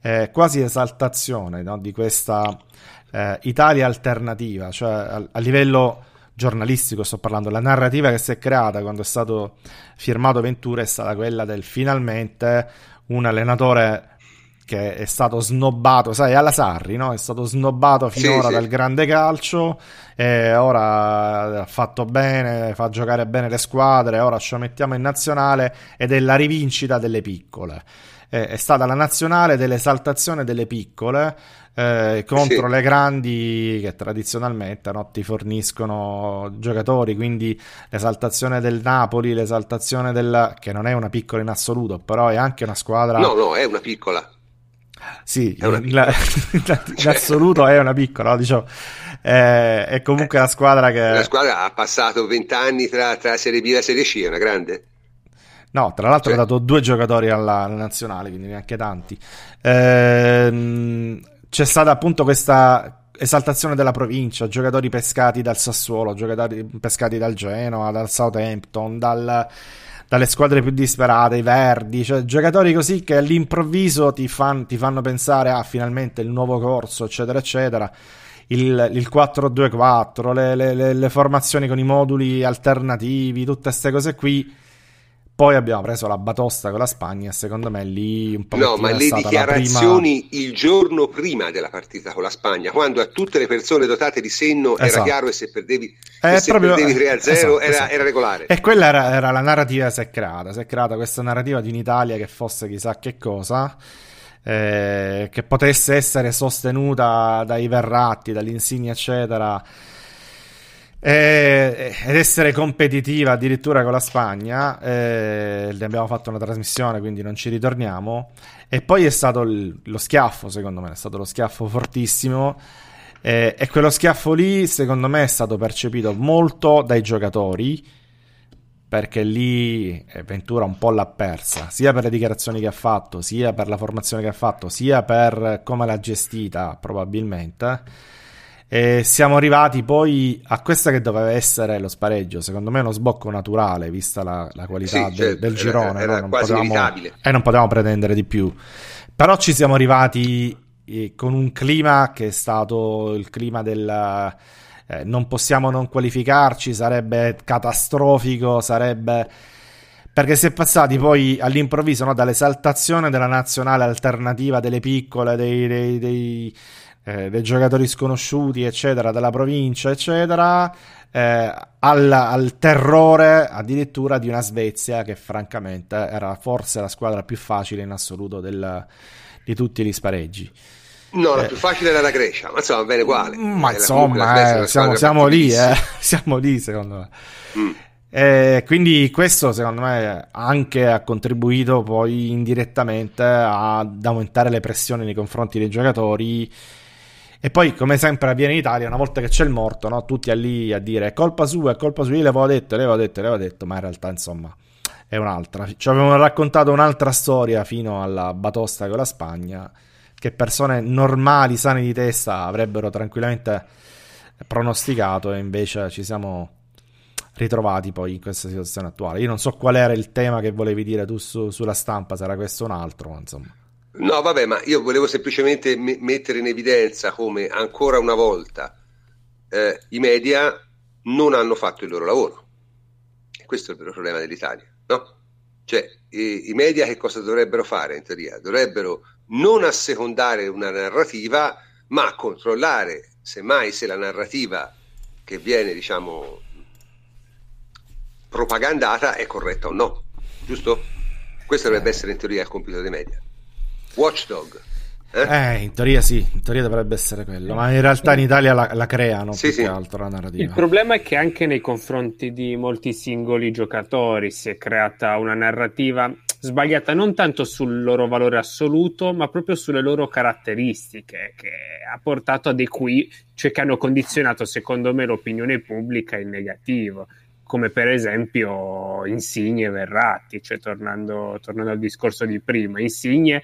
eh, quasi esaltazione no, di questa eh, Italia alternativa, cioè a, a, livello giornalistico sto parlando, la narrativa che si è creata quando è stato firmato Ventura è stata quella del finalmente un allenatore che è stato snobbato, sai, alla Sarri, no? È stato snobbato finora sì, sì. dal grande calcio e ora ha fatto bene, fa giocare bene le squadre, ora lo mettiamo in nazionale ed è la rivincita delle piccole. Eh, è stata la nazionale dell'esaltazione delle piccole eh, contro sì. le grandi che tradizionalmente no, ti forniscono giocatori, quindi l'esaltazione del Napoli, l'esaltazione del... che non è una piccola in assoluto, però è anche una squadra... No, no, è una piccola sì, in, in, in, assoluto è una piccola, diciamo. Eh, è comunque la squadra che... La squadra ha passato vent'anni tra, tra Serie B e Serie C, è una grande. No, tra l'altro cioè... ha dato due giocatori alla, alla nazionale, quindi neanche tanti. Eh, c'è stata appunto questa esaltazione della provincia, giocatori pescati dal Sassuolo, giocatori pescati dal Genoa, dal Southampton, dal dalle squadre più disperate, i Verdi, cioè giocatori così che all'improvviso ti, fan, ti fanno pensare a ah, finalmente il nuovo corso, eccetera, eccetera. Il, il 4-2-4, le, le, le, formazioni con i moduli alternativi, tutte queste cose qui poi abbiamo preso la batosta con la Spagna, secondo me lì un po' No, ma le dichiarazioni prima... il giorno prima della partita con la Spagna, quando a tutte le persone dotate di senno esatto. era chiaro che se perdevi, eh, se proprio... perdevi 3-0 esatto, era, esatto. era, regolare. E quella era, era, la narrativa si è creata, si è creata questa narrativa di un'Italia che fosse chissà che cosa. Eh, che potesse essere sostenuta dai Verratti, dall'Insignia, eccetera, eh, ed essere competitiva addirittura con la Spagna. Eh, ne abbiamo fatto una trasmissione, quindi non ci ritorniamo. E poi è stato il, lo schiaffo, secondo me, è stato lo schiaffo fortissimo. Eh, e quello schiaffo lì, secondo me, è stato percepito molto dai giocatori. Perché lì eh, Ventura un po' l'ha persa, sia per le dichiarazioni che ha fatto, sia per la formazione che ha fatto, sia per come l'ha gestita, probabilmente e siamo arrivati poi a questa che doveva essere lo spareggio. Secondo me è uno sbocco naturale, vista la, la qualità sì, del, cioè, del, girone. Era, era no? quasi potevamo, inevitabile. E non potevamo pretendere di più. Però ci siamo arrivati eh, con un clima che è stato il clima del... Eh, non possiamo non qualificarci, sarebbe catastrofico, sarebbe perché si è passati poi all'improvviso no, dall'esaltazione della nazionale alternativa delle piccole, dei, dei, dei, eh, dei giocatori sconosciuti, eccetera, della provincia, eccetera, eh, al, al, terrore addirittura di una Svezia che francamente era forse la squadra più facile in assoluto del, di tutti gli spareggi. No, la eh, più facile era la Grecia, ma insomma, bene uguale. Ma insomma, eh, siamo, siamo lì, eh, siamo lì secondo me. Mm. Eh, quindi questo secondo me anche ha contribuito poi indirettamente ad aumentare le pressioni nei confronti dei giocatori e poi, come sempre avviene in Italia, una volta che c'è il morto, no? tutti lì a dire colpa sua, è colpa sua, io le avevo detto, le avevo detto, le avevo detto, ma in realtà insomma è un'altra. Ci avevano raccontato un'altra storia fino alla batosta con la Spagna, che persone normali, sane di testa, avrebbero tranquillamente pronosticato e invece ci siamo ritrovati poi in questa situazione attuale. Io non so qual era il tema che volevi dire tu su, sulla stampa, era questo un altro, ma insomma. No, vabbè, ma io volevo semplicemente me- mettere in evidenza come ancora una volta eh, i media non hanno fatto il loro lavoro. E questo è il vero problema dell'Italia, no? Cioè, i, i media che cosa dovrebbero fare in teoria? Dovrebbero non assecondare una narrativa, ma controllare semmai se la narrativa che viene, diciamo, propagandata è corretta o no, giusto? Questo dovrebbe essere in teoria il compito dei media. Watchdog. Eh? eh? in teoria sì, in teoria dovrebbe essere quello, ma in realtà in Italia la, la creano sì, più sì. che altro la narrativa. Il problema è che anche nei confronti di molti singoli giocatori si è creata una narrativa sbagliata non tanto sul loro valore assoluto, ma proprio sulle loro caratteristiche, che ha portato a dei qui, cioè che hanno condizionato secondo me l'opinione pubblica in negativo come per esempio Insigne e Verratti, cioè tornando, tornando al discorso di prima, Insigne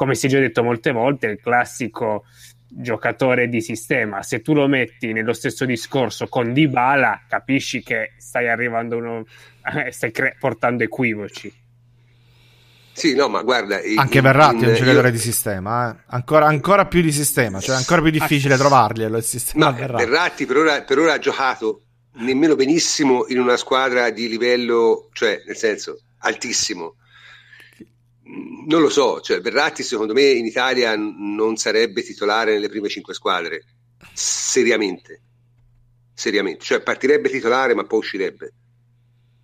come si è già detto molte volte, il classico giocatore di sistema. Se tu lo metti nello stesso discorso con Dybala, capisci che stai arrivando uno, stai cre- portando equivoci. Sì, no, ma guarda. Anche in, Verratti in, è un giocatore io... di sistema, eh? ancora, ancora, più di sistema, cioè ancora più difficile ah, trovarli. Il sistema no, Verratti, Verratti per, ora, per ora ha giocato nemmeno benissimo in una squadra di livello, cioè nel senso altissimo non lo so, cioè Verratti secondo me in Italia non sarebbe titolare nelle prime cinque squadre, seriamente, seriamente, cioè partirebbe titolare ma poi uscirebbe.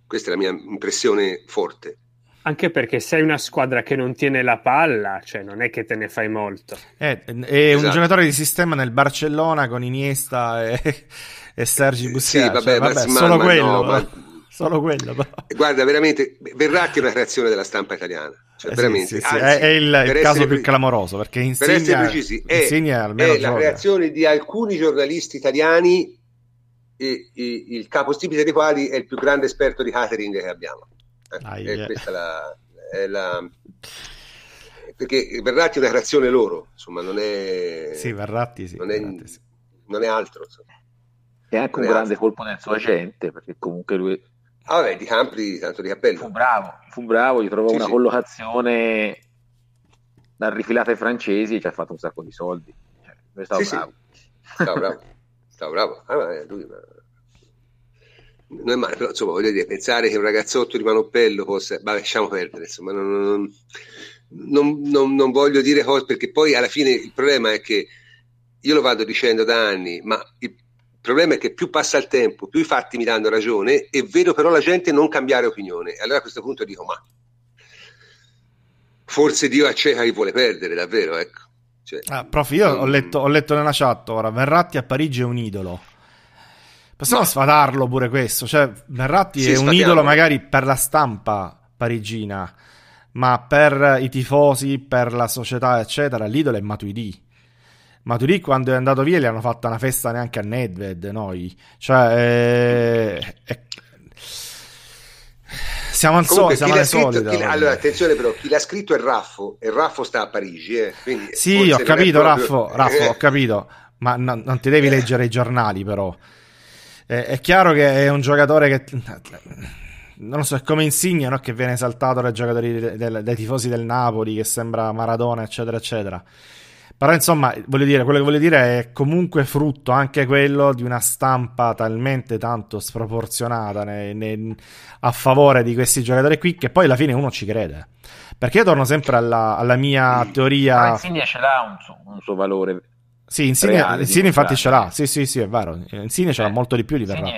Questa è la mia impressione forte. Anche perché sei una squadra che non tiene la palla, cioè non è che te ne fai molto. È, è esatto. un giocatore di sistema nel Barcellona con Iniesta e, e Sergi Busquets. Sì, vabbè, cioè, vabbè ma, solo ma, quello. No, ma... Solo quello. Però. Guarda, veramente, Verratti è una creazione della stampa italiana. Cioè, eh veramente, sì, sì, Anzi, è, è, il, il caso più clamoroso perché Insigne, per essere precisi, è, è la creazione di alcuni giornalisti italiani e, e, il capostipite dei quali è il più grande esperto di catering che abbiamo. Eh, ah, yeah. questa la, è la perché Verratti è una creazione loro, insomma, non è Sì, Verratti sì. Non è, Verratti, sì. Non è altro, insomma. È anche un grande altro. colpo nel suo agente, perché comunque lui Ah, vabbè, di Campri, tanto di cappello. Fu bravo, fu bravo, gli trovò sì, una sì. collocazione da rifilate francesi e ci ha fatto un sacco di soldi. Cioè, stavo sì, bravo. Stavo bravo. Stavo bravo. Ah, lui, ma... Non è male, però insomma, voglio dire, pensare che un ragazzotto di Manoppello possa... Vabbè, lasciamo perdere, insomma, non, non, non, non voglio dire cose, perché poi alla fine il problema è che io lo vado dicendo da anni, ma il il problema è che più passa il tempo, più i fatti mi danno ragione e vedo però la gente non cambiare opinione. Allora a questo punto dico, ma forse Dio acceca chi vuole perdere, davvero, ecco. Cioè, ah, prof, io ho letto, ho letto, nella chat ora, Verratti a Parigi è un idolo. Possiamo no. sfadarlo pure questo, cioè Verratti sì, è un idolo magari per la stampa parigina, ma per i tifosi, per la società, eccetera, l'idolo è Matuidi. Matuidi quando è andato via gli hanno fatto una festa neanche a Nedved noi. Cioè eh, eh, siamo al solito siamo alle solite allora attenzione però chi l'ha scritto è Raffo e Raffo sta a Parigi eh, sì ho capito proprio... Raffo, Raffo ho capito ma no, non ti devi leggere i giornali però. Eh, è chiaro che è un giocatore che non lo so, è come Insigne no? che viene esaltato dai giocatori dei, dai tifosi del Napoli che sembra Maradona eccetera eccetera però insomma, voglio dire, quello che voglio dire è comunque frutto anche quello di una stampa talmente tanto sproporzionata ne, ne, a favore di questi giocatori qui che poi alla fine uno ci crede. Perché io torno sempre alla, alla mia teoria. Ma Insigne ce l'ha un suo, un suo valore. Sì, Insigne, reale, Insigne infatti ce l'ha. Sì, sì, sì, è vero. Insigne ce l'ha eh, molto di più di Verratti.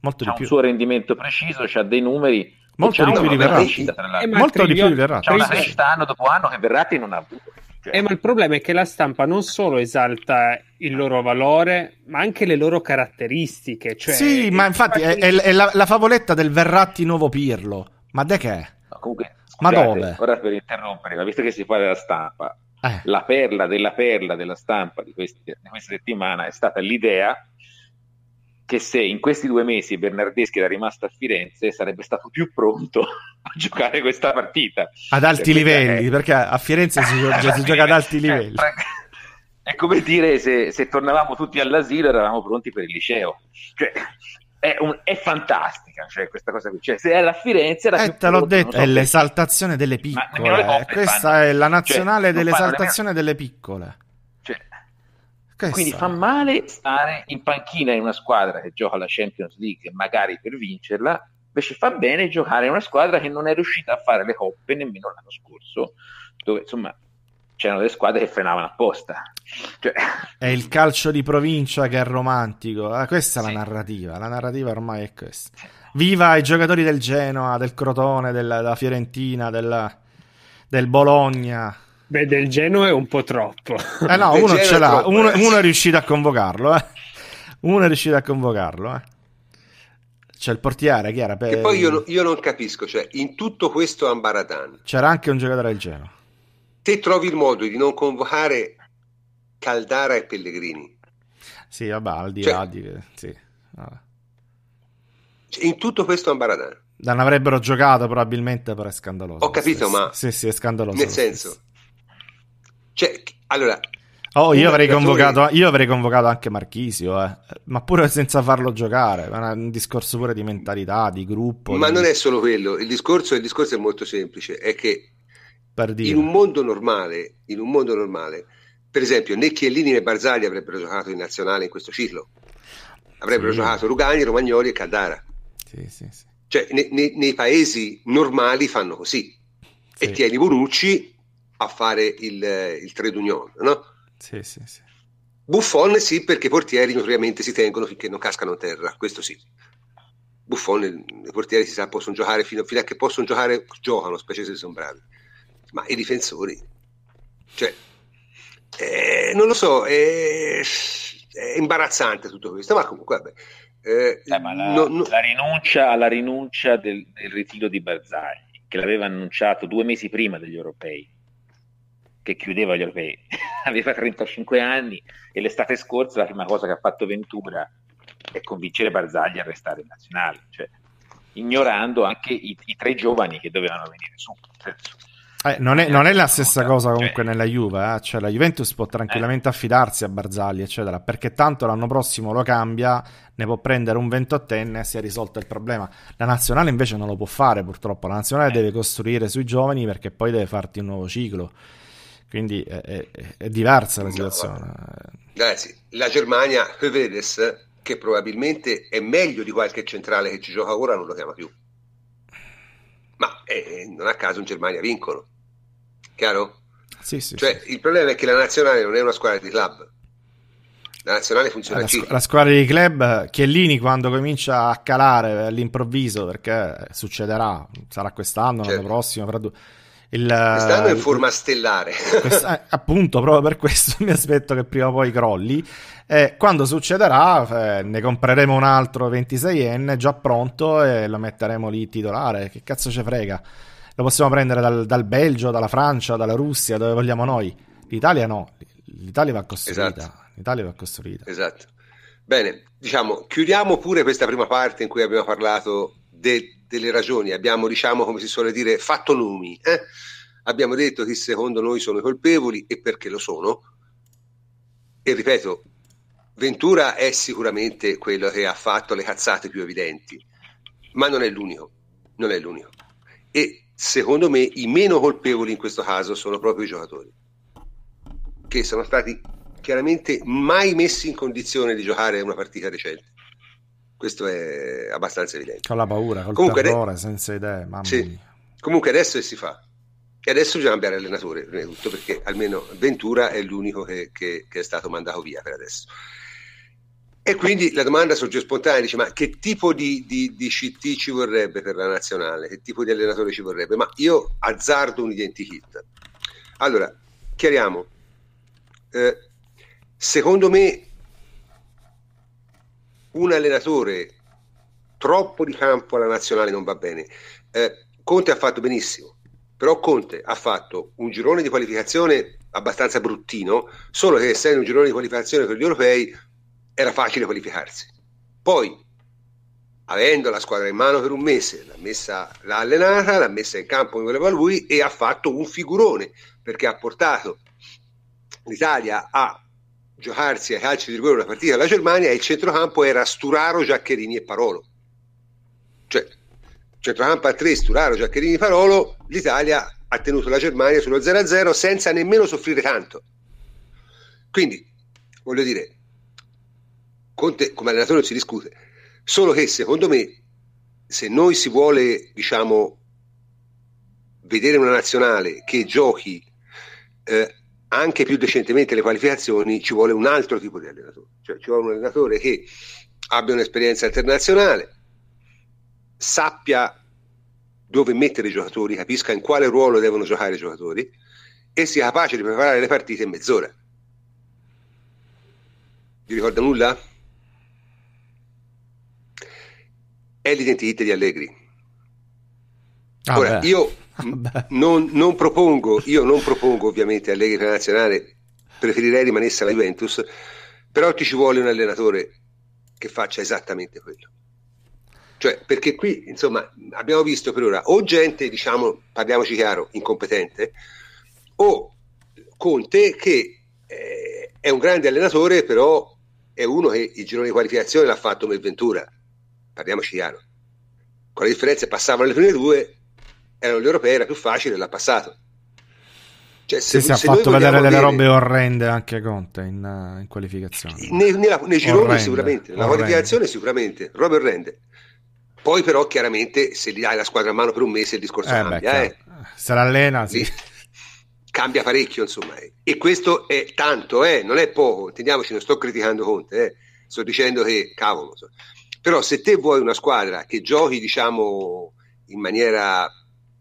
Molto di più. Ha un suo rendimento preciso, ha dei numeri. Molto di più di Verratti. Eh, molto di più di Verratti. C'è una crescita anno dopo anno che Verratti non ha avuto. Cioè... Eh, ma il problema è che la stampa non solo esalta il loro valore, ma anche le loro caratteristiche. Cioè, sì, ma infatti è, è, è la, la, favoletta del Verratti nuovo Pirlo. Ma da che? No, comunque, scusate, ma dove? Ora per interrompere, ma visto che si parla della stampa, eh. la perla della perla della stampa di, questi, di questa settimana è stata l'idea che se in questi due mesi Bernardeschi era rimasto a Firenze sarebbe stato più pronto a giocare questa partita. Ad alti livelli, è... perché a Firenze si, gioca, si gioca ad alti livelli. È come dire se, se, tornavamo tutti all'asilo eravamo pronti per il liceo. Cioè, è, un, è fantastica cioè, questa cosa qui. Cioè, se era a Firenze era eh, te l'ho detto, so è l'esaltazione delle piccole. Questa fanno. è la nazionale cioè, dell'esaltazione delle piccole. Che Quindi fa male stare in panchina in una squadra che gioca la Champions League, magari per vincerla, Invece fa bene giocare in una squadra che non è riuscita a fare le coppe nemmeno l'anno scorso, dove insomma c'erano delle squadre che frenavano apposta. Cioè... È il calcio di provincia che è romantico. Ah, questa è sì. la narrativa. La narrativa ormai è questa. Viva i giocatori del Genoa, del Crotone, della, della Fiorentina, della, del Bologna. Beh, del Genoa è un po' troppo. Eh no, uno ce l'ha. Uno, eh. uno, è riuscito a convocarlo. Eh. Uno è riuscito a convocarlo. Eh. C'è il portiere, chi era? Per... E poi io, io, non capisco, cioè, in tutto questo Ambaratan... C'era anche un giocatore del Genoa. Te trovi il modo di non convocare Caldara e Pellegrini. Sì, vabbè, al di cioè, là di... Sì, cioè, in tutto questo Ambaratan. Non avrebbero giocato probabilmente, però è scandaloso. Ho capito, stesso. ma... Sì, sì, è scandaloso. Nel senso... Cioè, allora, Oh, io avrei, convocato, io avrei, convocato, anche Marchisio, eh. ma pure senza farlo giocare. È un discorso pure di mentalità, di gruppo. Ma di... non è solo quello. Il discorso, il discorso, è molto semplice: è che in un mondo normale, in un mondo normale, per esempio, né Chiellini né Barzagli avrebbero giocato in nazionale in questo ciclo. Avrebbero sì. giocato Rugani, Romagnoli e Caldara. Sì, sì, sì. Cioè, ne, ne, nei paesi normali fanno così. E tieni Bonucci a fare il, il trade union, no? Sì, sì, sì. Buffon sì, perché i portieri notoriamente si tengono finché non cascano a terra, questo sì. Buffon, i portieri si sa possono giocare fino, fino a che possono giocare, giocano, specie se sono bravi. Ma i difensori, cioè, eh, non lo so, è, è, imbarazzante tutto questo, ma comunque vabbè. Eh, eh, ma la, no, no. la, rinuncia alla rinuncia del, del ritiro di Barzagli, che l'aveva annunciato due mesi prima degli europei, che chiudeva gli europei, aveva 35 anni e l'estate scorsa la prima cosa che ha fatto Ventura è convincere Barzagli a restare in nazionale, cioè, ignorando anche i, i, tre giovani che dovevano venire su. Eh, non, è, non, è, la stessa cosa comunque cioè, nella Juve, eh? cioè la Juventus può tranquillamente eh. affidarsi a Barzagli, eccetera, perché tanto l'anno prossimo lo cambia, ne può prendere un 28enne e si è risolto il problema. La nazionale invece non lo può fare purtroppo, la nazionale eh. deve costruire sui giovani perché poi deve farti un nuovo ciclo. Quindi è, è, è diversa la situazione. Sì. La Germania, Hövedes, che probabilmente è meglio di qualche centrale che ci gioca ora, non lo chiama più. Ma eh, non a caso in Germania vincono. Chiaro? Sì, sì, cioè, sì. il problema è che la nazionale non è una squadra di club. La nazionale funziona la, la squadra di club, Chiellini quando comincia a calare all'improvviso, perché succederà, sarà quest'anno, certo. l'anno prossimo, fra due il, Quest'anno è in forma stellare. eh, appunto, proprio per questo mi aspetto che prima o poi crolli. E quando succederà, eh, ne compreremo un altro 26enne già pronto e lo metteremo lì titolare. Che cazzo ci frega? Lo possiamo prendere dal, dal, Belgio, dalla Francia, dalla Russia, dove vogliamo noi. L'Italia no, l'Italia va costruita. Esatto. L'Italia va costruita. Esatto. Bene, diciamo, chiudiamo pure questa prima parte in cui abbiamo parlato de, delle ragioni, abbiamo, diciamo, come si suole dire, fatto nomi. Eh? Abbiamo detto chi secondo noi sono i colpevoli e perché lo sono. E ripeto, Ventura è sicuramente quello che ha fatto le cazzate più evidenti, ma non è l'unico. Non è l'unico. E secondo me i meno colpevoli in questo caso sono proprio i giocatori, che sono stati chiaramente mai messi in condizione di giocare una partita decente. Questo è abbastanza evidente. Con la paura, col Comunque, terrore, senza idee. Mamma sì. mia. Comunque adesso si fa. E adesso bisogna cambiare allenatore, prima di tutto, perché almeno Ventura è l'unico che, che, che, è stato mandato via per adesso. E quindi la domanda sorge spontanea, dice, ma che tipo di, di, di, CT ci vorrebbe per la nazionale? Che tipo di allenatore ci vorrebbe? Ma io azzardo un identikit. Allora, chiariamo. Eh, secondo me un allenatore troppo di campo alla nazionale non va bene. Eh, Conte ha fatto benissimo, però Conte ha fatto un girone di qualificazione abbastanza bruttino, solo che essendo un girone di qualificazione per gli europei era facile qualificarsi. Poi, avendo la squadra in mano per un mese, l'ha, messa, l'ha allenata, l'ha messa in campo come voleva lui e ha fatto un figurone perché ha portato l'Italia a giocarsi ai calci di rigore una partita alla Germania e il centrocampo era Sturaro, Giaccherini e Parolo. Cioè, centrocampo a tre, Sturaro, Giaccherini e Parolo, l'Italia ha tenuto la Germania sullo 0-0 senza nemmeno soffrire tanto. Quindi, voglio dire, Conte come allenatore non si discute, solo che secondo me se noi si vuole, diciamo, vedere una nazionale che giochi eh, anche più decentemente le qualificazioni, ci vuole un altro tipo di allenatore. Cioè ci vuole un allenatore che abbia un'esperienza internazionale, sappia dove mettere i giocatori, capisca in quale ruolo devono giocare i giocatori e sia capace di preparare le partite in mezz'ora. Vi ricorda nulla? È l'identità di Allegri. Ah Ora, beh. io non, non, propongo, io non propongo ovviamente Allegri per la nazionale, preferirei rimanesse alla Juventus, però ti ci vuole un allenatore che faccia esattamente quello. Cioè, perché qui, insomma, abbiamo visto per ora o gente, diciamo, parliamoci chiaro, incompetente, o Conte che eh, è un grande allenatore, però è uno che il girone di qualificazione l'ha fatto come Ventura. Parliamoci chiaro. Con la differenza passavano le prime due, erano gli europei, era più facile, l'ha passato. Cioè, se, sì, si è fatto vedere delle vedere... robe orrende anche Conte in, in qualificazione. Nei, nei, nei gironi orrende, sicuramente, la qualificazione sicuramente, robe orrende. Poi però chiaramente se gli hai la squadra a mano per un mese il discorso eh cambia. Beh, eh. Se l'allena, sì. Cambia parecchio, insomma. E questo è tanto, eh, non è poco. Intendiamoci, non sto criticando Conte, eh. sto dicendo che, cavolo. Però se te vuoi una squadra che giochi, diciamo, in maniera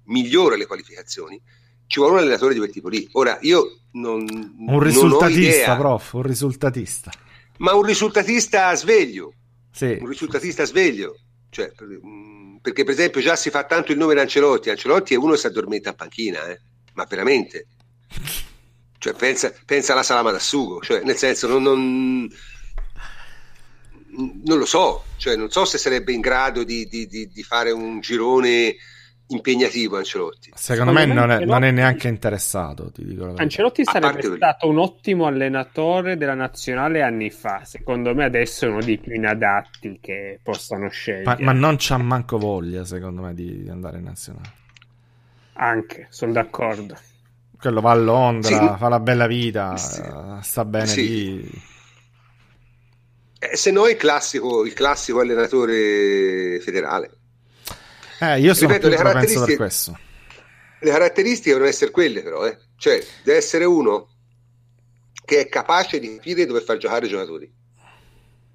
migliore le qualificazioni, ci vuole un allenatore di quel tipo lì. Ora, io non... Un risultatista, prof, un risultatista. Ma un risultatista sveglio. Sì. Un risultatista sveglio cioè, mm, perché per esempio già si fa tanto il nome di Ancelotti, Ancelotti è uno che si addormenta a panchina, eh? ma veramente. Cioè, pensa, pensa alla salama da sugo, cioè, nel senso non, non, non, lo so, cioè, non so se sarebbe in grado di, di, di, di fare un girone impegnativo Ancelotti. Secondo, Secondo me, non, è, non, è, neanche interessato. Ti dico Ancelotti sarebbe stato un ottimo allenatore della nazionale anni fa. Secondo me adesso è uno dei più inadatti che possano scegliere. Ma, ma non c'ha manco voglia, secondo me, di, di andare in nazionale. Anche, sono d'accordo. Quello va a Londra, sì. fa la bella vita, sì. sta bene sì. lì. Eh, se no è il classico, il classico allenatore federale eh, io sono Ripeto, le caratteristiche, per questo. Le caratteristiche devono essere quelle, però, eh. cioè deve essere uno che è capace di capire dove far giocare i giocatori,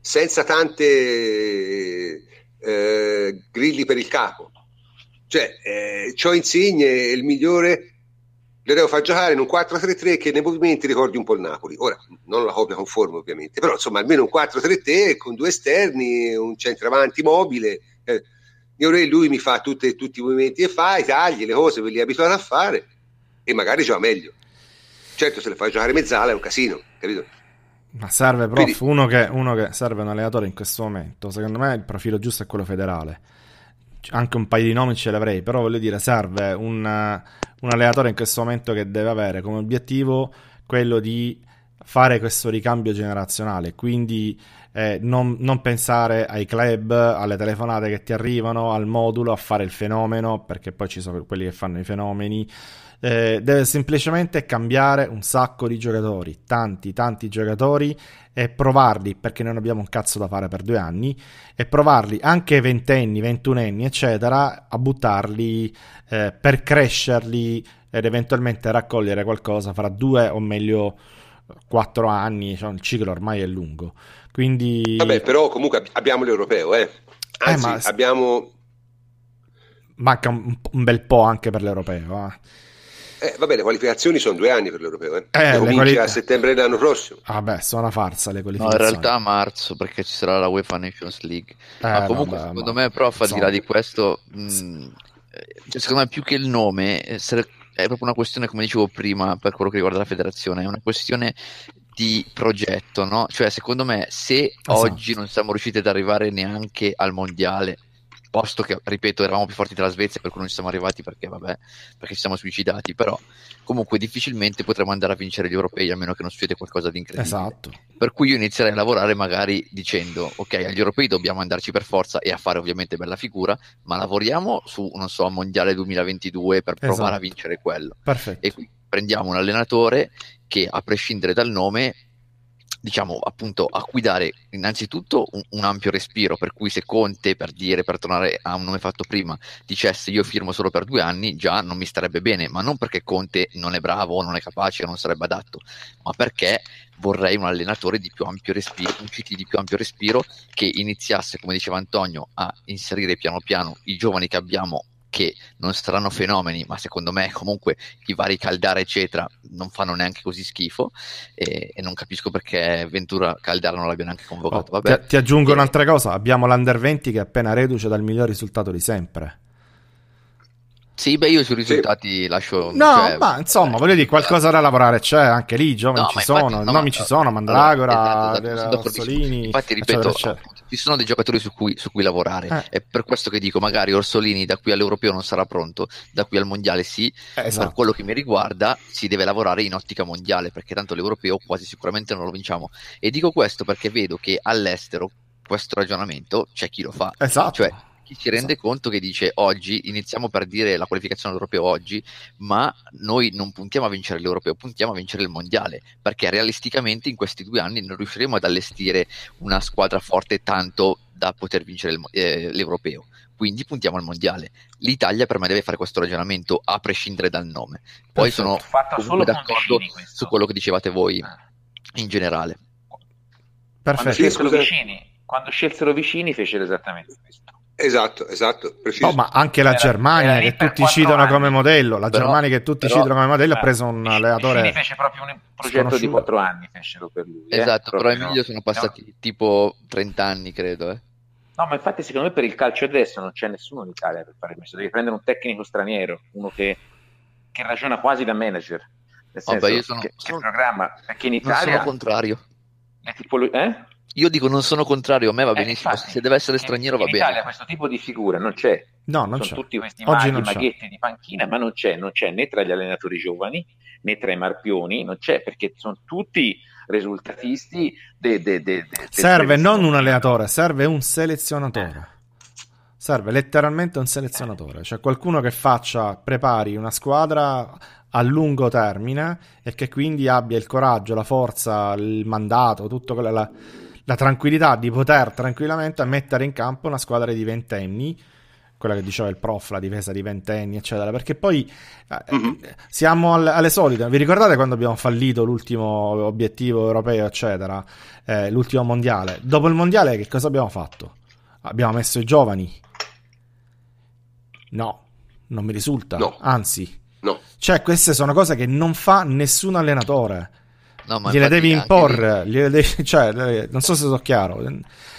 senza tante eh, grilli per il capo. Cioè, eh, ciò insigne il migliore le devo far giocare in un 4-3-3 che nei movimenti ricordi un po' il Napoli. Ora, non la copia conforme ovviamente, però insomma almeno un 4-3-3 con due esterni, un centravanti mobile. Eh, io lui mi fa tutte, tutti i movimenti e fa, i tagli, le cose, ve li abituato a fare e magari gioca meglio. Certo, se le fai giocare mezzala è un casino, capito? Ma serve, prof, Quindi, uno, che, uno che serve un allenatore in questo momento. Secondo me il profilo giusto è quello federale. Anche un paio di nomi ce l'avrei, però voglio dire, serve un, un allenatore in questo momento che deve avere come obiettivo quello di fare questo ricambio generazionale. Quindi eh, non, non, pensare ai club, alle telefonate che ti arrivano, al modulo, a fare il fenomeno, perché poi ci sono quelli che fanno i fenomeni. Eh, deve semplicemente cambiare un sacco di giocatori, tanti, tanti giocatori e provarli, perché non abbiamo un cazzo da fare per due anni, e provarli anche ventenni, ventunenni, eccetera, a buttarli eh, per crescerli ed eventualmente raccogliere qualcosa fra due o meglio quattro anni, cioè il ciclo ormai è lungo. Quindi... Vabbè, però comunque abbiamo l'europeo, eh. Anzi, eh, ma... abbiamo... Manca un, un, bel po' anche per l'europeo. Eh. Eh, vabbè, le qualificazioni sono due anni per l'europeo, eh. eh comincia quali... a settembre dell'anno prossimo. Vabbè, sono una farsa le qualificazioni. No, in realtà a marzo, perché ci sarà la UEFA Nations League. Eh, ma comunque, vabbè, secondo ma... me, prof, al di là di questo, mh, cioè, secondo me più che il nome, è proprio una questione, come dicevo prima, per quello che riguarda la federazione, è una questione di progetto, no? Cioè, secondo me, se esatto. oggi non siamo riusciti ad arrivare neanche al mondiale, posto che, ripeto, eravamo più forti della Svezia, per cui non ci siamo arrivati perché, vabbè, perché ci siamo suicidati, però comunque difficilmente potremo andare a vincere gli europei a meno che non succeda qualcosa di incredibile. Esatto. Per cui io inizierei a lavorare magari dicendo, ok, agli europei dobbiamo andarci per forza e a fare ovviamente bella figura, ma lavoriamo su, non so, mondiale 2022 per provare esatto. a vincere quello. Perfetto. E qui prendiamo un allenatore che a prescindere dal nome diciamo appunto a cui dare innanzitutto un, un, ampio respiro per cui se Conte per dire per tornare a un nome fatto prima dicesse io firmo solo per due anni già non mi starebbe bene ma non perché Conte non è bravo non è capace non sarebbe adatto ma perché vorrei un allenatore di più ampio respiro un CT di più ampio respiro che iniziasse come diceva Antonio a inserire piano piano i giovani che abbiamo che non saranno fenomeni, ma secondo me comunque i vari Caldara eccetera non fanno neanche così schifo e, e non capisco perché Ventura Caldara non l'abbia neanche convocato. Oh, ti, ti, aggiungo e... un'altra cosa, abbiamo l'Under 20 che è appena reduce dal miglior risultato di sempre. Sì, beh, io sui risultati sì. lascio. No, cioè, ma insomma, voglio dire, qualcosa da lavorare c'è anche lì. I giovani no, ci sono, infatti, no, nomi ci sono, Mandragora, esatto, Orsolini. Infatti, ripeto, eccetera, eccetera. ci sono dei giocatori su cui, su cui lavorare. Eh. È per questo che dico, magari Orsolini da qui all'Europeo non sarà pronto, da qui al Mondiale sì. Eh, esatto. Per quello che mi riguarda, si deve lavorare in ottica mondiale, perché tanto l'Europeo quasi sicuramente non lo vinciamo. E dico questo perché vedo che all'estero questo ragionamento c'è chi lo fa. Esatto. Cioè, chi si rende esatto. conto che dice oggi iniziamo per dire la qualificazione all'europeo oggi, ma noi non puntiamo a vincere l'europeo, puntiamo a vincere il mondiale, perché realisticamente in questi due anni non riusciremo ad allestire una squadra forte tanto da poter vincere il, eh, l'europeo. Quindi puntiamo al mondiale. L'Italia per me deve fare questo ragionamento a prescindere dal nome. Poi Perfetto. sono solo d'accordo su quello che dicevate voi ah. in generale. Perfetto. Quando scelsero, vicini, quando scelsero vicini fecero esattamente questo. Esatto, esatto, preciso. No, ma anche la era, Germania era che tutti citano anni. come modello, la però, Germania che tutti però, citano come modello ha preso un allenatore. Quindi fece proprio un progetto di quattro anni fecero per lui. Eh? Esatto, eh? però Emilio sono passati no. tipo 30 anni, credo, eh. No, ma infatti secondo me per il calcio adesso non c'è nessuno in Italia per fare questo, devi prendere un tecnico straniero, uno che, che ragiona quasi da manager. Nel senso Vabbè, io sono, che, sono, che programma, perché in Italia... sono contrario. È tipo, eh? Io dico non sono contrario, a me va eh, benissimo, infatti, se deve essere straniero in, va in bene. In Italia questo tipo di figura non c'è. No, non Sono c'è. tutti questi maghi, maghetti di panchina, ma non c'è, non c'è né tra gli allenatori giovani né tra i marpioni, non c'è perché sono tutti risultatisti. De, de, de, serve non un allenatore, serve un selezionatore. Serve letteralmente un selezionatore, cioè qualcuno che faccia, prepari una squadra a lungo termine e che quindi abbia il coraggio, la forza, il mandato, tutto quello. La, la tranquillità di poter tranquillamente mettere in campo una squadra di ventenni quella che diceva il prof, la difesa di ventenni, eccetera, perché poi mm-hmm. siamo alle, alle, solite. Vi ricordate quando abbiamo fallito l'ultimo obiettivo europeo, eccetera, eh, l'ultimo mondiale? Dopo il mondiale, che cosa abbiamo fatto? Abbiamo messo i giovani? No, non mi risulta. No. Anzi, no. Cioè, queste sono cose che non fa nessun allenatore. No, gliele devi imporre, gliele devi, cioè, non so se sono chiaro.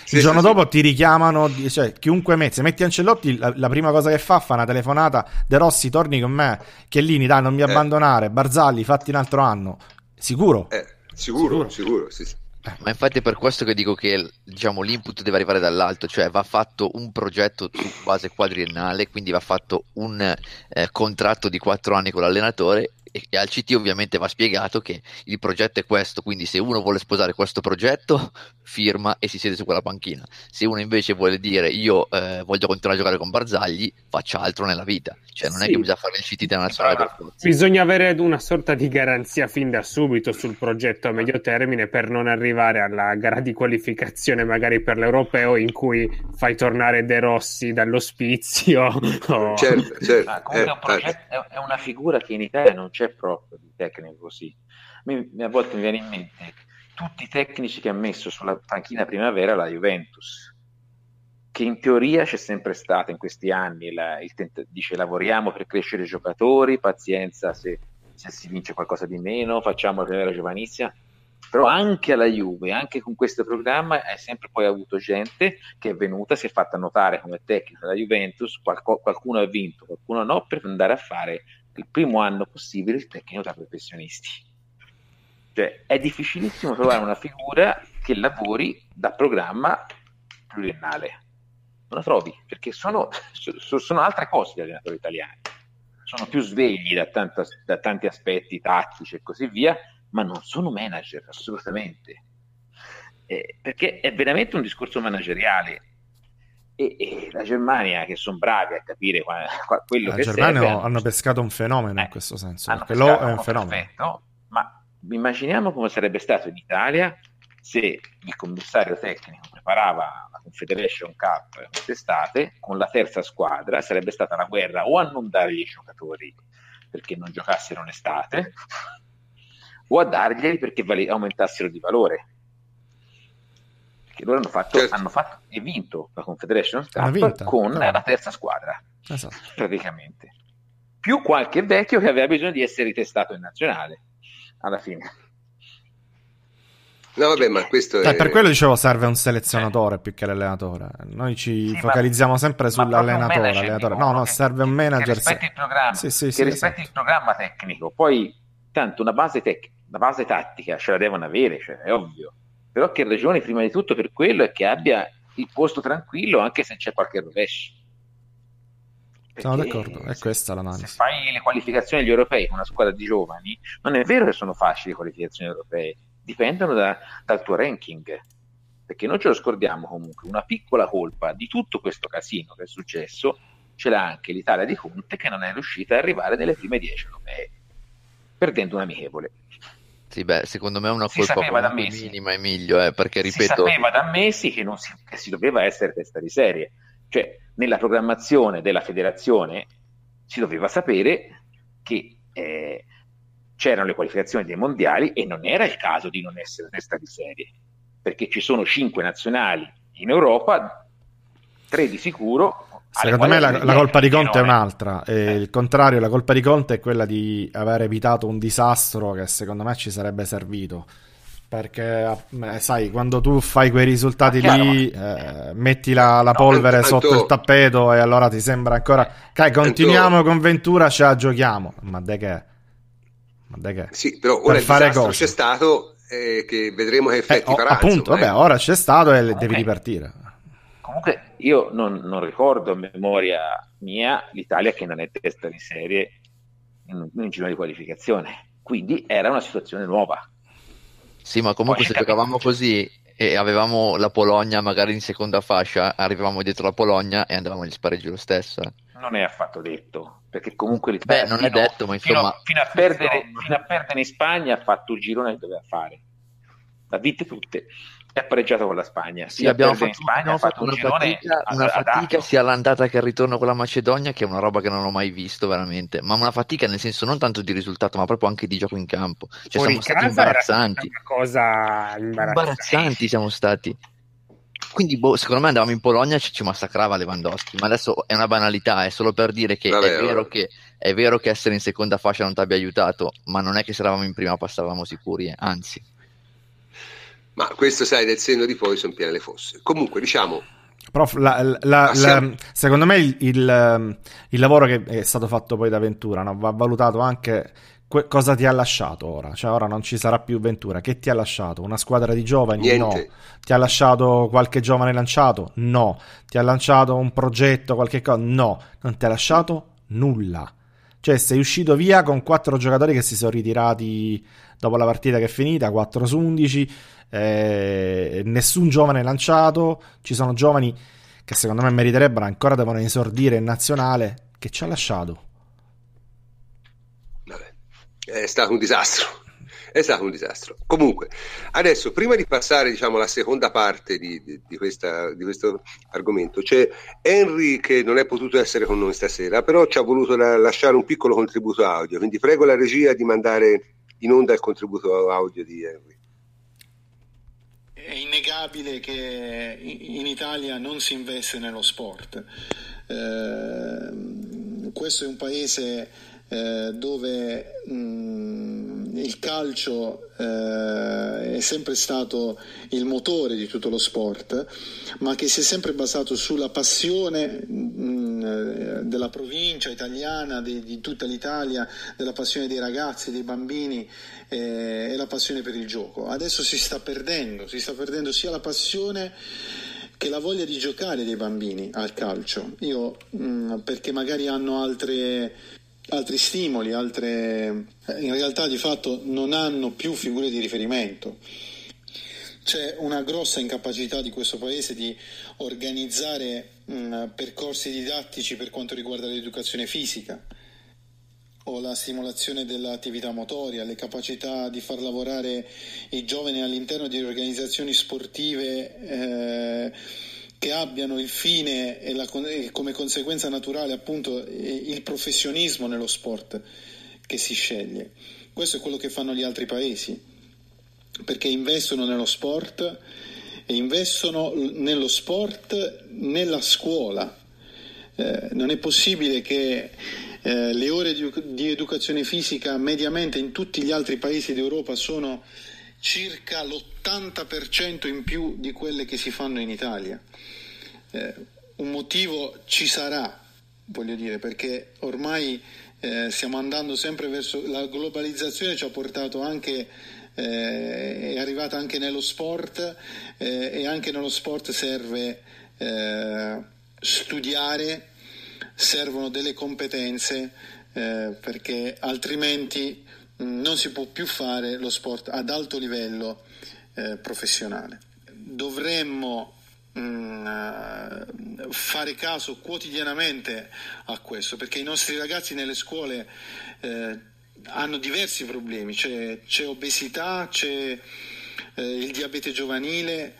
Sì, il giorno sì, dopo sì. ti richiamano, cioè, chiunque metti, se metti Ancellotti, la, la, prima cosa che fa, fa una telefonata, De Rossi, torni con me, Chiellini, dai, non mi eh. abbandonare, Barzalli, fatti un altro anno. Sicuro? Eh, sicuro, sicuro, sicuro sì. Eh, ma infatti è per questo che dico che diciamo, l'input deve arrivare dall'alto, cioè va fatto un progetto su base quadriennale, quindi va fatto un eh, contratto di quattro anni con l'allenatore e al CT ovviamente va spiegato che il progetto è questo, quindi se uno vuole sposare questo progetto firma e si siede su quella panchina, se uno invece vuole dire io eh, voglio continuare a giocare con Barzagli, faccia altro nella vita, cioè non sì. è che bisogna fare il CT internazionale per forza. Bisogna avere una sorta di garanzia fin da subito sul progetto a medio termine per non arrivare alla gara di qualificazione magari per l'europeo in cui fai tornare De Rossi dall'ospizio. O... Certo, certo. Ma comunque è, un progetto, è una figura che in Italia non c'è proprio di tecnico così. A, volte mi viene in mente tutti i tecnici che ha messo sulla panchina primavera la Juventus, che in teoria c'è sempre stata in questi anni, la, tent- dice lavoriamo per crescere i giocatori, pazienza se, se si vince qualcosa di meno, facciamo la primavera giovanizia, però anche alla Juve, anche con questo programma, hai sempre poi avuto gente che è venuta, si è fatta notare come tecnica della Juventus, qualco, qualcuno ha vinto, qualcuno no, per andare a fare il primo anno possibile il tecnico da professionisti. Cioè, è difficilissimo trovare una figura che lavori da programma pluriennale. Non la trovi, perché sono, sono altre cose gli allenatori italiani. Sono più svegli da, tanto, da tanti aspetti tattici e così via, ma non sono manager assolutamente. Eh, perché è veramente un discorso manageriale e, e, la Germania che sono bravi a capire qua, qua, quello la che Germania serve hanno pescato un fenomeno eh, in questo senso perché lo è un fenomeno perfetto, ma immaginiamo come sarebbe stato in Italia se il commissario tecnico preparava la Confederation Cup quest'estate, con la terza squadra sarebbe stata la guerra o a non dare i giocatori perché non giocassero in estate, o a darglieli perché vale- aumentassero di valore. Perché loro hanno fatto, certo. hanno fatto e vinto la Confederation Cup vinta, con no. la terza squadra, esatto. praticamente. Più qualche vecchio che aveva bisogno di essere ritestato in nazionale, alla fine. No, vabbè, ma questo eh, è... Per quello dicevo serve un selezionatore eh. più che l'allenatore. Noi ci sì, focalizziamo ma... sempre sull'allenatore. Allenatore. No, no, serve un manager. Che rispetti il programma, sì, sì, che rispetti esatto. il programma tecnico. Poi, tanto una base, tec- una base tattica ce la devono avere, cioè, è ovvio. Però che ragioni prima di tutto per quello è che abbia il posto tranquillo anche se c'è qualche rovescio. Sono d'accordo, è questa l'analisi. Se fai le qualificazioni agli europei con una squadra di giovani, non è vero che sono facili le qualificazioni europee dipendono da, dal tuo ranking. Perché non ce lo scordiamo comunque, una piccola colpa di tutto questo casino che è successo ce l'ha anche l'Italia di Conte che non è riuscita ad arrivare nelle prime 10 europee, perdendo un amichevole. Sì, beh, secondo me è una colpa minima, Emilio, eh, perché ripeto... Si sapeva da mesi che, si, che si doveva essere testa di serie. Cioè, nella programmazione della federazione si doveva sapere che eh, c'erano le qualificazioni dei mondiali e non era il caso di non essere testa di serie, perché ci sono cinque nazionali in Europa, tre di sicuro. Secondo me la, la colpa di Conte è un'altra, eh. il contrario, la colpa di Conte è quella di aver evitato un disastro che secondo me ci sarebbe servito. Perché, eh, sai, quando tu fai quei risultati chiaro, lì, eh, metti la, la polvere no, sotto il tappeto e allora ti sembra ancora. Dai, continuiamo con Ventura, ce la giochiamo. Ma de che? Che... Sì, però ora per il fare disastro c'è stato eh, che vedremo che effetti eh, farà. Appunto, vabbè, eh. ora c'è stato e devi ripartire. Comunque io non, non, ricordo a memoria mia l'Italia che non è testa di serie in un giro di qualificazione, quindi era una situazione nuova. Sì, ma comunque Poi se giocavamo così e avevamo la Polonia magari in seconda fascia, arrivavamo dietro la Polonia e andavamo agli spareggi lo stesso. Eh. Non è affatto detto, perché comunque l'Italia Beh, non fino, è detto, ma insomma... Fino, fino, a perdere, fino, a perdere, in Spagna ha fatto il girone che doveva fare. L'ha vinte tutte ha pareggiato con la Spagna. Sì, abbiamo fatto, Spagna, abbiamo fatto un una fatica, una fatica sia all'andata che al ritorno con la Macedonia, che è una roba che non ho mai visto veramente. Ma una fatica nel senso non tanto di risultato, ma proprio anche di gioco in campo. Cioè, Fuori siamo stati imbarazzanti. Cosa imbarazzante. imbarazzanti siamo stati. Quindi, boh, secondo me andavamo in Polonia e ci, ci massacrava Lewandowski. Ma adesso è una banalità, è solo per dire che, Vabbè, è, vero che è vero che essere in seconda fascia non ti abbia aiutato, ma non è che se eravamo in prima passavamo sicuri, eh. anzi. Ma questo, sai, del senno di poi sono piene le fosse. Comunque, diciamo. Prof, la, la, la, secondo me il, il, il, lavoro che è stato fatto poi da Ventura no? va valutato anche que- cosa ti ha lasciato ora. Cioè, ora non ci sarà più Ventura. Che ti ha lasciato? Una squadra di giovani? Niente. No. Ti ha lasciato qualche giovane lanciato? No. Ti ha lanciato un progetto, qualche cosa? No. Non ti ha lasciato nulla. Cioè, sei uscito via con quattro giocatori che si sono ritirati dopo la partita che è finita, 4 su 11 eh, nessun giovane lanciato, ci sono giovani che secondo me meriterebbero ancora devono esordire in nazionale, che ci ha lasciato. Vabbè, è stato un disastro. È stato un disastro. Comunque, adesso prima di passare diciamo, alla seconda parte di, di, di, questa, di, questo argomento, c'è Henry che non è potuto essere con noi stasera, però ci ha voluto la, lasciare un piccolo contributo audio, quindi prego la regia di mandare in onda il contributo audio di Henry è innegabile che in Italia non si investe nello sport. Eh, questo è un paese eh, dove mh, mm, il calcio eh, è sempre stato il motore di tutto lo sport, ma che si è sempre basato sulla passione mh, mm, della provincia italiana, di, di, tutta l'Italia, della passione dei ragazzi, dei bambini eh, e la passione per il gioco. Adesso si sta perdendo, si sta perdendo sia la passione che la voglia di giocare dei bambini al calcio. Io, mh, mm, perché magari hanno altre altri stimoli, altre... In realtà di fatto non hanno più figure di riferimento. C'è una grossa incapacità di questo paese di organizzare mh, percorsi didattici per quanto riguarda l'educazione fisica. o la stimolazione dell'attività motoria, le capacità di far lavorare i giovani all'interno di organizzazioni sportive eh, che abbiano il fine e, la, e, come conseguenza naturale appunto il professionismo nello sport che si sceglie. Questo è quello che fanno gli altri paesi, perché investono nello sport e investono nello sport nella scuola. Eh, non è possibile che eh, le ore di, di, educazione fisica mediamente in tutti gli altri paesi d'Europa sono circa l'80% in più di quelle che si fanno in Italia. Eh, un motivo ci sarà, voglio dire, perché ormai eh, stiamo andando sempre verso la globalizzazione ci ha portato anche eh, è arrivata anche nello sport eh, e anche nello sport serve eh, studiare servono delle competenze eh, perché altrimenti non si può più fare lo sport ad alto livello eh, professionale. Dovremmo mh, fare caso quotidianamente a questo perché i nostri ragazzi nelle scuole eh, hanno diversi problemi, c'è, c'è obesità, c'è eh, il diabete giovanile,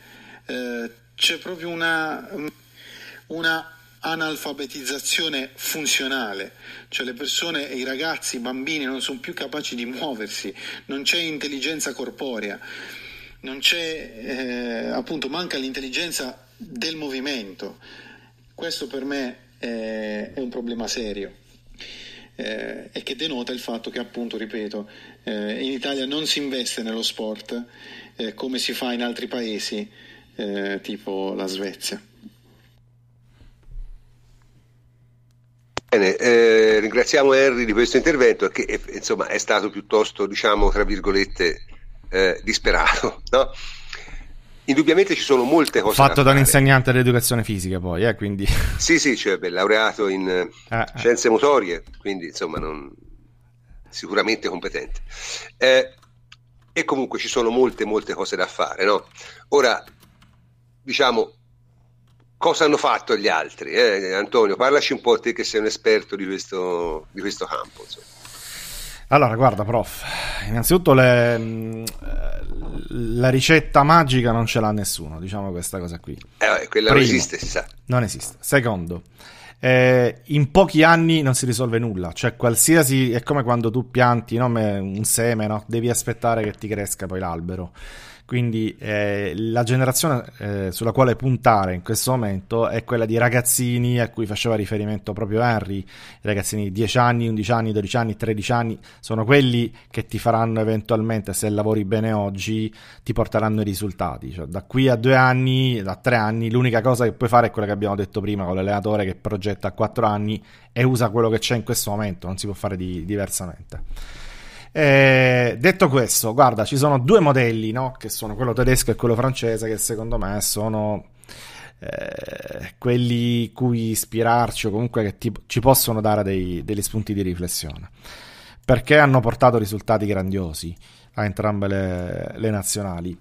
eh, c'è proprio una, una analfabetizzazione funzionale, cioè le persone, i ragazzi, i bambini non sono più capaci di muoversi, non c'è intelligenza corporea, non c'è, eh, appunto, manca l'intelligenza del movimento. Questo per me è, è un problema serio. Eh, e che denota il fatto che appunto, ripeto, eh, in Italia non si investe nello sport eh, come si fa in altri paesi eh, tipo la Svezia. Bene, eh, ringraziamo Henry di questo intervento che eh, insomma è stato piuttosto, diciamo, tra virgolette, eh, disperato. No? Indubbiamente ci sono molte cose. Fatto da, un insegnante dell'educazione fisica, poi, eh, quindi. Sì, sì, cioè, beh, laureato in eh, eh. scienze motorie, quindi insomma, non... sicuramente competente. Eh, e comunque ci sono molte, molte cose da fare. No? Ora, diciamo, cosa hanno fatto gli altri? Eh? Antonio, parlaci un po' te che sei un esperto di questo, di questo campo. Insomma. Allora, guarda, prof, innanzitutto le, mm, la ricetta magica non ce l'ha nessuno, diciamo questa cosa qui. Eh, quella Primo, non esiste, si sa. Non esiste. Secondo, eh, in pochi anni non si risolve nulla, cioè qualsiasi, è come quando tu pianti no, un seme, no? devi aspettare che ti cresca poi l'albero. Quindi eh, la generazione eh, sulla quale puntare in questo momento è quella di ragazzini a cui faceva riferimento proprio Henry, ragazzini di 10 anni, 11 anni, 12 anni, 13 anni, sono quelli che ti faranno eventualmente, se lavori bene oggi, ti porteranno i risultati. Cioè, da qui a due anni, da tre anni, l'unica cosa che puoi fare è quella che abbiamo detto prima con l'allenatore che progetta a quattro anni e usa quello che c'è in questo momento, non si può fare di, diversamente. Eh, detto questo, guarda, ci sono due modelli, no? che sono quello tedesco e quello francese, che secondo me sono eh, quelli cui ispirarci o comunque che ti, ci possono dare dei, degli spunti di riflessione. Perché hanno portato risultati grandiosi a entrambe le, le nazionali.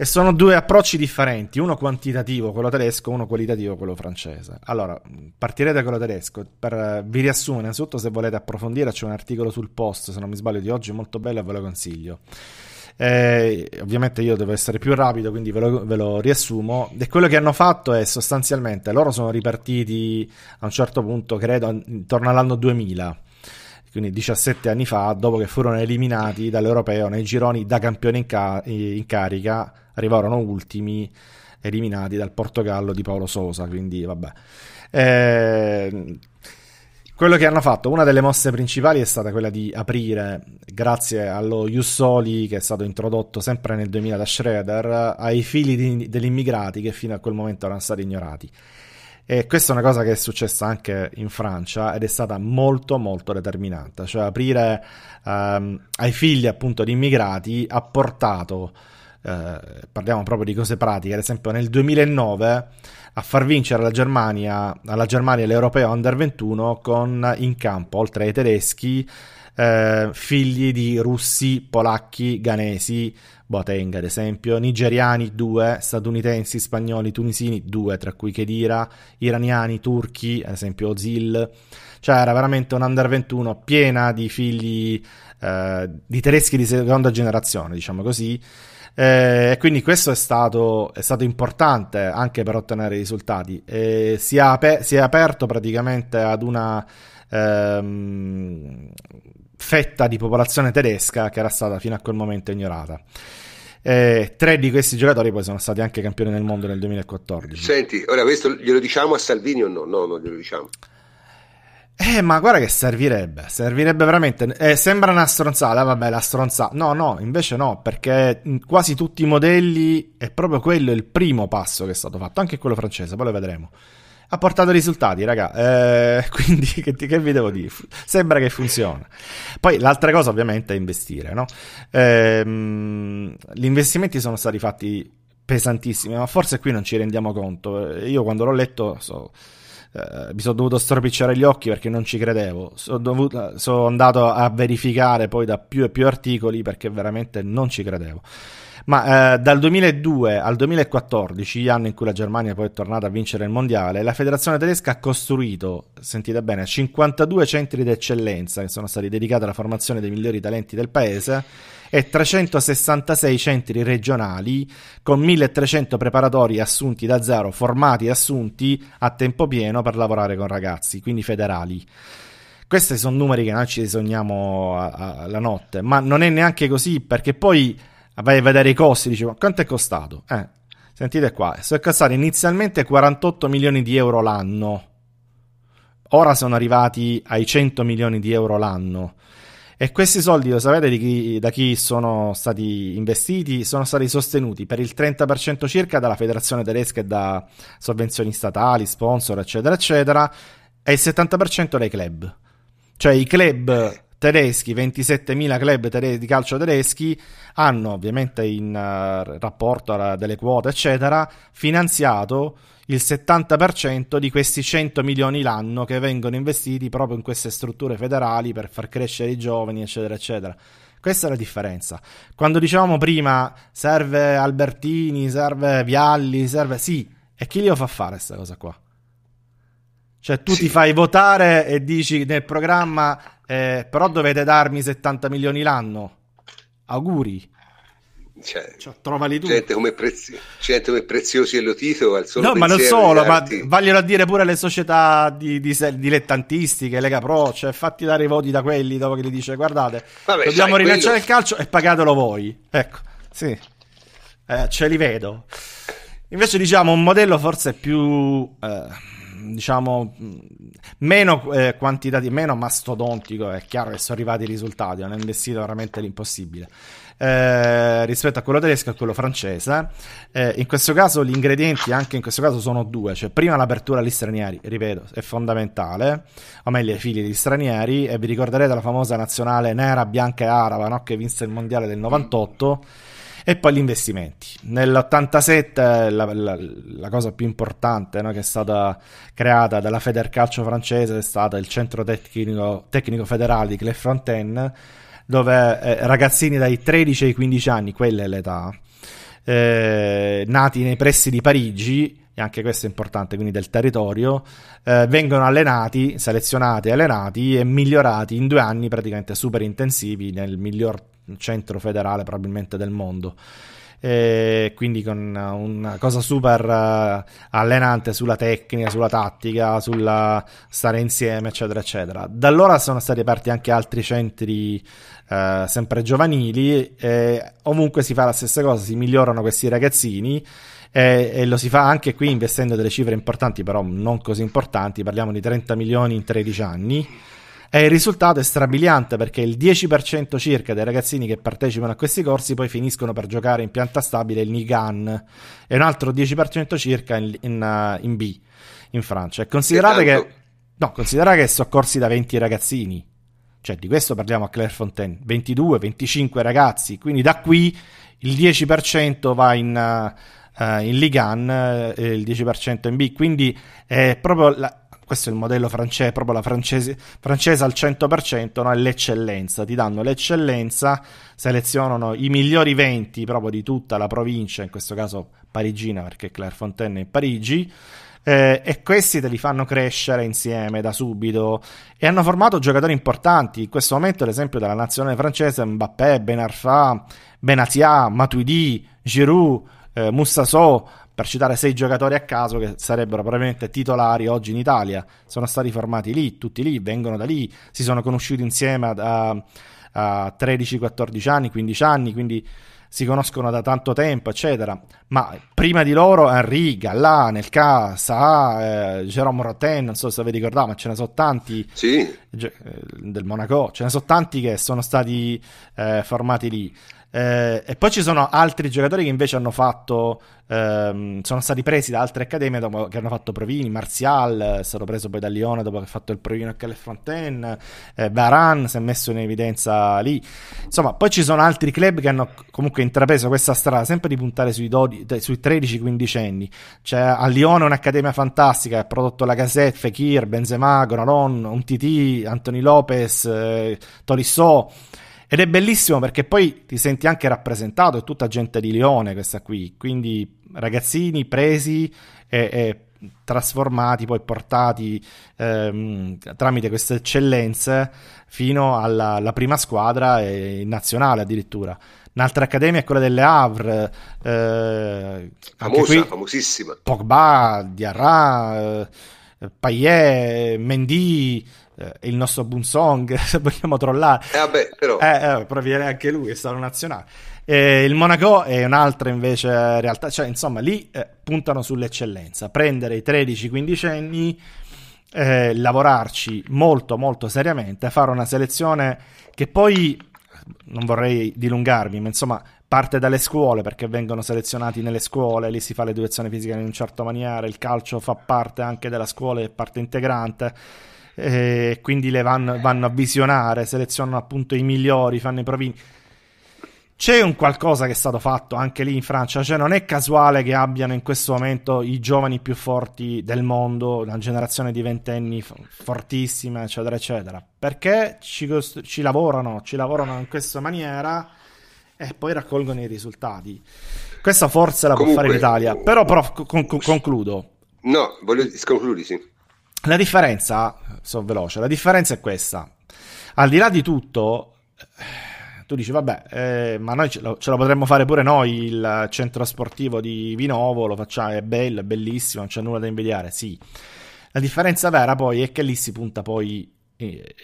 E sono due approcci differenti, uno quantitativo, quello tedesco, uno qualitativo, quello francese. Allora, partirete da quello tedesco. Per, vi riassumo, innanzitutto, se volete approfondire, c'è un articolo sul post, se non mi sbaglio, di oggi, molto bello e ve lo consiglio. Eh, ovviamente io devo essere più rapido, quindi ve lo, ve lo, riassumo. E quello che hanno fatto è sostanzialmente, loro sono ripartiti a un certo punto, credo, intorno all'anno 2000 quindi 17 anni fa, dopo che furono eliminati dall'Europeo nei gironi da campione in, ca- in carica, arrivarono ultimi, eliminati dal Portogallo di Paolo Sosa, quindi vabbè. Eh, quello che hanno fatto, una delle mosse principali è stata quella di aprire, grazie allo Jussoli che è stato introdotto sempre nel 2000 da Schroeder, ai figli di, degli immigrati che fino a quel momento erano stati ignorati. E questa è una cosa che è successa anche in Francia ed è stata molto molto determinante, cioè aprire um, ai figli appunto di immigrati ha portato, eh, parliamo proprio di cose pratiche, ad esempio nel 2009 a far vincere la Germania, alla Germania l'Europeo Under 21 con in campo, oltre ai tedeschi, eh, figli di russi, polacchi, ganesi, Boateng ad esempio, nigeriani 2, statunitensi, spagnoli, tunisini 2, tra cui Kedira, iraniani, turchi, ad esempio Ozil, cioè era veramente un under 21 piena di figli eh, di tedeschi di seconda generazione, diciamo così, e eh, quindi questo è stato, è stato, importante anche per ottenere risultati. E si, è aper- si è aperto praticamente ad una ehm, fetta di popolazione tedesca che era stata fino a quel momento ignorata. Eh, tre di questi giocatori poi sono stati anche campioni del mondo nel 2014. Senti, ora questo glielo diciamo a Salvini o no? No, non glielo diciamo. Eh, ma guarda che servirebbe, servirebbe veramente. Eh, sembra una stronzata, vabbè, la stronzata. No, no, invece no, perché in quasi tutti i modelli è proprio quello il primo passo che è stato fatto, anche quello francese, poi lo vedremo. Ha portato risultati, raga. Eh, quindi che, che, vi devo dire? Sembra che funziona. Poi l'altra cosa, ovviamente, è investire, no? Eh, gli investimenti sono stati fatti pesantissimi, ma forse qui non ci rendiamo conto. Io quando l'ho letto so, eh, mi sono dovuto stropicciare gli occhi perché non ci credevo. Sono, dovuto, sono andato a verificare poi da più e più articoli perché veramente non ci credevo. Ma eh, dal 2002 al 2014, anno in cui la Germania poi è tornata a vincere il mondiale, la federazione tedesca ha costruito, sentite bene, 52 centri d'eccellenza che sono stati dedicati alla formazione dei migliori talenti del paese e 366 centri regionali con 1300 preparatori assunti da zero, formati e assunti a tempo pieno per lavorare con ragazzi, quindi federali. Questi sono numeri che noi ci sogniamo la notte, ma non è neanche così perché poi vai a vedere i costi, dici ma quanto è costato? Eh, sentite qua, sono costati inizialmente 48 milioni di euro l'anno, ora sono arrivati ai 100 milioni di euro l'anno. E questi soldi, lo sapete chi, da chi sono stati investiti? Sono stati sostenuti per il 30% circa dalla federazione tedesca e da sovvenzioni statali, sponsor, eccetera, eccetera, e il 70% dai club. Cioè i club tedeschi, 27.000 club tede- di calcio tedeschi, hanno ovviamente in uh, rapporto a delle quote, eccetera, finanziato il 70% di questi 100 milioni l'anno che vengono investiti proprio in queste strutture federali per far crescere i giovani, eccetera, eccetera. Questa è la differenza. Quando dicevamo prima serve Albertini, serve Vialli, serve... Sì, e chi glielo fa fare questa cosa qua? Cioè tu sì. ti fai votare e dici nel programma eh, però dovete darmi 70 milioni l'anno. Auguri. Cioè, cioè, trovali tu. Gente come, prezi- gente come preziosi e Lotito al solo No, ma non solo, ma vogliono dire pure le società di, di, dilettantistiche, Lega Pro, cioè fatti dare i voti da quelli dopo che gli dice guardate, Vabbè, dobbiamo sai, rilanciare quello... il calcio e pagatelo voi. Ecco, sì, eh, ce li vedo. Invece diciamo un modello forse più... Eh, diciamo meno eh, quantitativo, meno mastodontico, è chiaro che sono arrivati i risultati, hanno investito veramente l'impossibile. Eh, rispetto a quello tedesco e a quello francese. Eh, in questo caso gli ingredienti anche in questo caso sono due, cioè prima l'apertura agli stranieri, ripeto, è fondamentale, o meglio ai figli degli stranieri, e vi ricorderete la famosa nazionale nera, bianca e araba no? che vinse il mondiale del 98 e poi gli investimenti. Nell'87 la, la, la cosa più importante no, che è stata creata dalla Federcalcio francese è stata il centro tecnico, tecnico federale di Clairefontaine, dove eh, ragazzini dai 13 ai 15 anni, quella è l'età, eh, nati nei pressi di Parigi, e anche questo è importante, quindi del territorio, eh, vengono allenati, selezionati, allenati e migliorati in due anni praticamente super intensivi nel miglior centro federale probabilmente del mondo. E quindi con una cosa super uh, allenante sulla tecnica, sulla tattica, sulla stare insieme, eccetera, eccetera. Da allora sono stati aperti anche altri centri uh, sempre giovanili e ovunque si fa la stessa cosa, si migliorano questi ragazzini e, e, lo si fa anche qui investendo delle cifre importanti, però non così importanti, parliamo di 30 milioni in 13 anni e il risultato è strabiliante perché il 10% circa dei ragazzini che partecipano a questi corsi poi finiscono per giocare in pianta stabile il Nigan e un altro 10% circa in, in, uh, in B in Francia. E considerate che, no, considerate che sono corsi da 20 ragazzini, cioè di questo parliamo a Clairefontaine, 22, 25 ragazzi, quindi da qui il 10% va in, uh, in Ligan e il 10% in B, quindi è proprio la, questo è il modello francese, proprio la francese, francese al 100%, no? è l'eccellenza, ti danno l'eccellenza, selezionano i migliori 20 proprio di tutta la provincia, in questo caso parigina perché Clairefontaine è Parigi, eh, e questi te li fanno crescere insieme da subito e hanno formato giocatori importanti. In questo momento l'esempio della nazionale francese Mbappé, Ben Arfa, Benatia, Matuidi, Giroud, eh, Mussasso, per citare sei giocatori a caso che sarebbero probabilmente titolari oggi in Italia, sono stati formati lì, tutti lì, vengono da lì, si sono conosciuti insieme a, a 13, 14 anni, 15 anni, quindi si conoscono da tanto tempo, eccetera. Ma prima di loro Henry, Gallà, Nelka, Sa, eh, Jerome Roten, non so se vi ricordate, ma ce ne sono tanti sì. eh, del Monaco, ce ne sono tanti che sono stati eh, formati lì. Eh, e poi ci sono altri giocatori che invece hanno fatto, ehm, sono stati presi da altre accademie dopo che hanno fatto provini. Martial è stato preso poi da Lione dopo che ha fatto il provino a Calefontaine. Eh, Varan si è messo in evidenza lì. Insomma, poi ci sono altri club che hanno comunque intrapreso questa strada, sempre di puntare sui, 12, sui 13-15 anni. C'è a Lione un'accademia fantastica, ha prodotto la Gazette, Fekir, Benzema, Gonaron, Umtiti, Anthony Lopez, eh, Tolisso. Ed è bellissimo perché poi ti senti anche rappresentato, è tutta gente di Lione questa qui, quindi ragazzini presi e, e trasformati, poi portati ehm, tramite queste eccellenze fino alla, prima squadra e in nazionale addirittura. Un'altra accademia è quella delle Havre, eh, famosa, qui, famosissima. Pogba, Diarra, eh, Payet, Mendy, il nostro Bunsong, se vogliamo trollare. Eh, vabbè, però. Eh, eh, però viene anche lui, è stato nazionale. Eh, il Monaco è un'altra invece realtà, cioè insomma lì eh, puntano sull'eccellenza, prendere i 13-15 anni, eh, lavorarci molto molto seriamente, fare una selezione che poi, non vorrei dilungarmi, ma insomma parte dalle scuole perché vengono selezionati nelle scuole, lì si fa l'educazione fisica in un certo maniera, il calcio fa parte anche della scuola, è parte integrante eh, quindi le vanno, vanno, a visionare, selezionano appunto i migliori, fanno i provini. C'è un qualcosa che è stato fatto anche lì in Francia, cioè non è casuale che abbiano in questo momento i giovani più forti del mondo, una generazione di ventenni fortissima, eccetera, eccetera, perché ci, ci lavorano, ci lavorano in questa maniera e poi raccolgono i risultati. Questa forza la Comunque, può fare l'Italia, però, però con- con- concludo. No, voglio concludi, sì. La differenza, sono veloce, la differenza è questa. Al di là di tutto, tu dici, vabbè, eh, ma noi ce lo, ce lo, potremmo fare pure noi, il centro sportivo di Vinovo, lo facciamo, è bello, è bellissimo, non c'è nulla da invidiare, sì. La differenza vera poi è che lì si punta poi eh,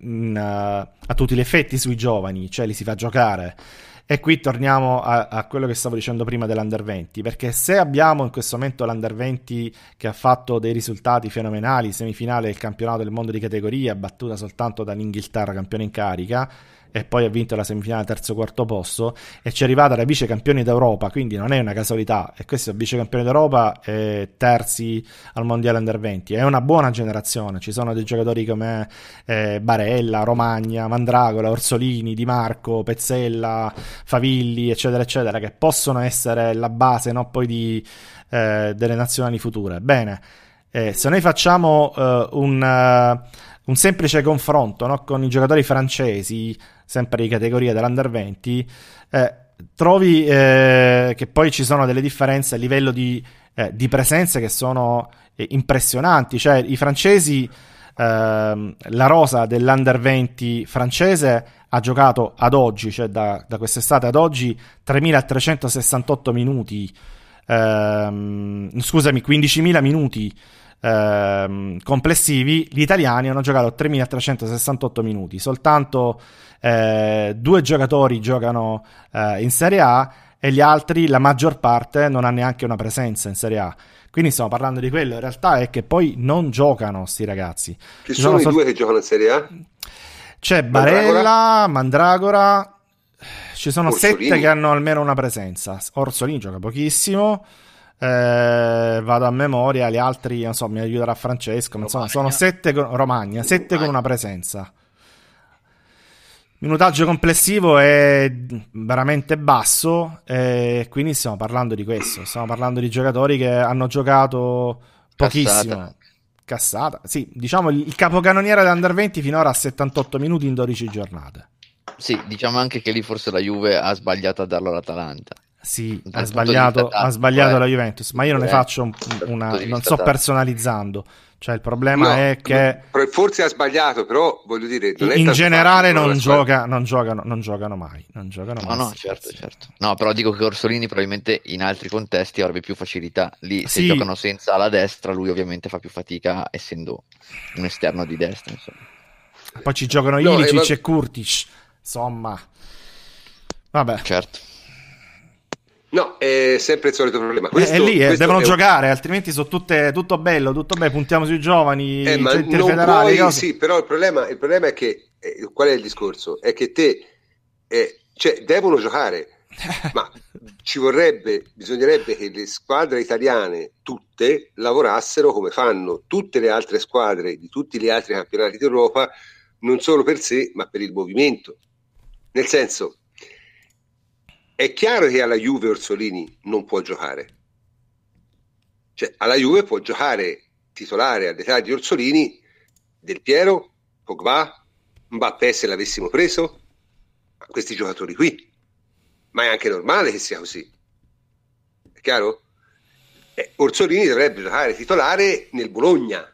in, uh, a tutti gli effetti sui giovani, cioè li si fa giocare. E qui torniamo a, a, quello che stavo dicendo prima dell'Under 20, perché se abbiamo in questo momento l'Under 20 che ha fatto dei risultati fenomenali, semifinale del campionato del mondo di categoria, battuta soltanto dall'Inghilterra, campione in carica, e poi ha vinto la semifinale terzo quarto posto e ci è arrivata da vice campioni d'Europa quindi non è una casualità e questo vice campione d'Europa e terzi al mondiale under 20 è una buona generazione ci sono dei giocatori come eh, Barella, Romagna, Mandragola, Orsolini, Di Marco, Pezzella Favilli eccetera eccetera che possono essere la base no, poi di, eh, delle nazionali future. Bene eh, se noi facciamo eh, un, uh, un semplice confronto no, con i giocatori francesi sempre di categoria dell'Under 20, eh, trovi eh, che poi ci sono delle differenze a livello di, eh, di presenze che sono eh, impressionanti. Cioè, i francesi, ehm, la rosa dell'Under 20 francese ha giocato ad oggi, cioè da, da quest'estate ad oggi, 3368 minuti. Ehm, scusami, 15.000 minuti ehm, complessivi, gli italiani hanno giocato 3.368 minuti, soltanto eh, due giocatori giocano eh, in Serie A e gli altri, la maggior parte, non ha neanche una presenza in Serie A. Quindi stiamo parlando di quello. In realtà è che poi non giocano sti ragazzi. Ci, Ci sono, sono i due che giocano in Serie A? C'è Barella, Mandragora. Ci sono Orsolini. sette che hanno almeno una presenza. Orsolini gioca pochissimo. Eh, vado a memoria, gli altri, non so, mi aiuterà Francesco. Insomma, sono sette con Romagna, sette con una presenza. Minutaggio complessivo è veramente basso, e quindi stiamo parlando di questo. Stiamo parlando di giocatori che hanno giocato pochissimo. Cassata. cassata. Sì, diciamo il capocannoniere dell'Under 20 finora ha 78 minuti in 12 giornate. Sì, diciamo anche che lì forse la Juve ha sbagliato a darlo all'Atalanta. Sì, ha sbagliato, ha sbagliato, la Juventus, ma io non ne faccio un, una, non sto personalizzando. Cioè, il problema no, è che. Forse ha sbagliato, però voglio dire. in generale non, gioca, non, giocano, non giocano mai. Non giocano no, mai. No, certo, certo. No, però dico che Orsolini probabilmente in altri contesti avrebbe più facilità. Lì, se sì. giocano senza la destra, lui ovviamente fa più fatica, essendo un esterno di destra. Insomma. Poi ci giocano no, Ilicic e Kurtic. Insomma, vabbè. Certo. No, è sempre il solito problema. Questo, è lì, eh, devono giocare, un... altrimenti sono tutte, tutto bello, tutto bello, puntiamo sui giovani, eh, ma non federali, puoi, sì, però il problema, il problema, è che, eh, qual è il discorso? È che te, eh, cioè, devono giocare, ma ci vorrebbe, bisognerebbe che le squadre italiane tutte lavorassero come fanno tutte le altre squadre di tutti gli altri campionati d'Europa, non solo per sé, ma per il movimento. Nel senso, è chiaro che alla Juve Orsolini non può giocare. Cioè, alla Juve può giocare titolare all'età di Orsolini Del Piero, Pogba, Mbappé se l'avessimo preso, questi giocatori qui. Ma è anche normale che sia così. È chiaro? Eh, Orsolini dovrebbe giocare titolare nel Bologna,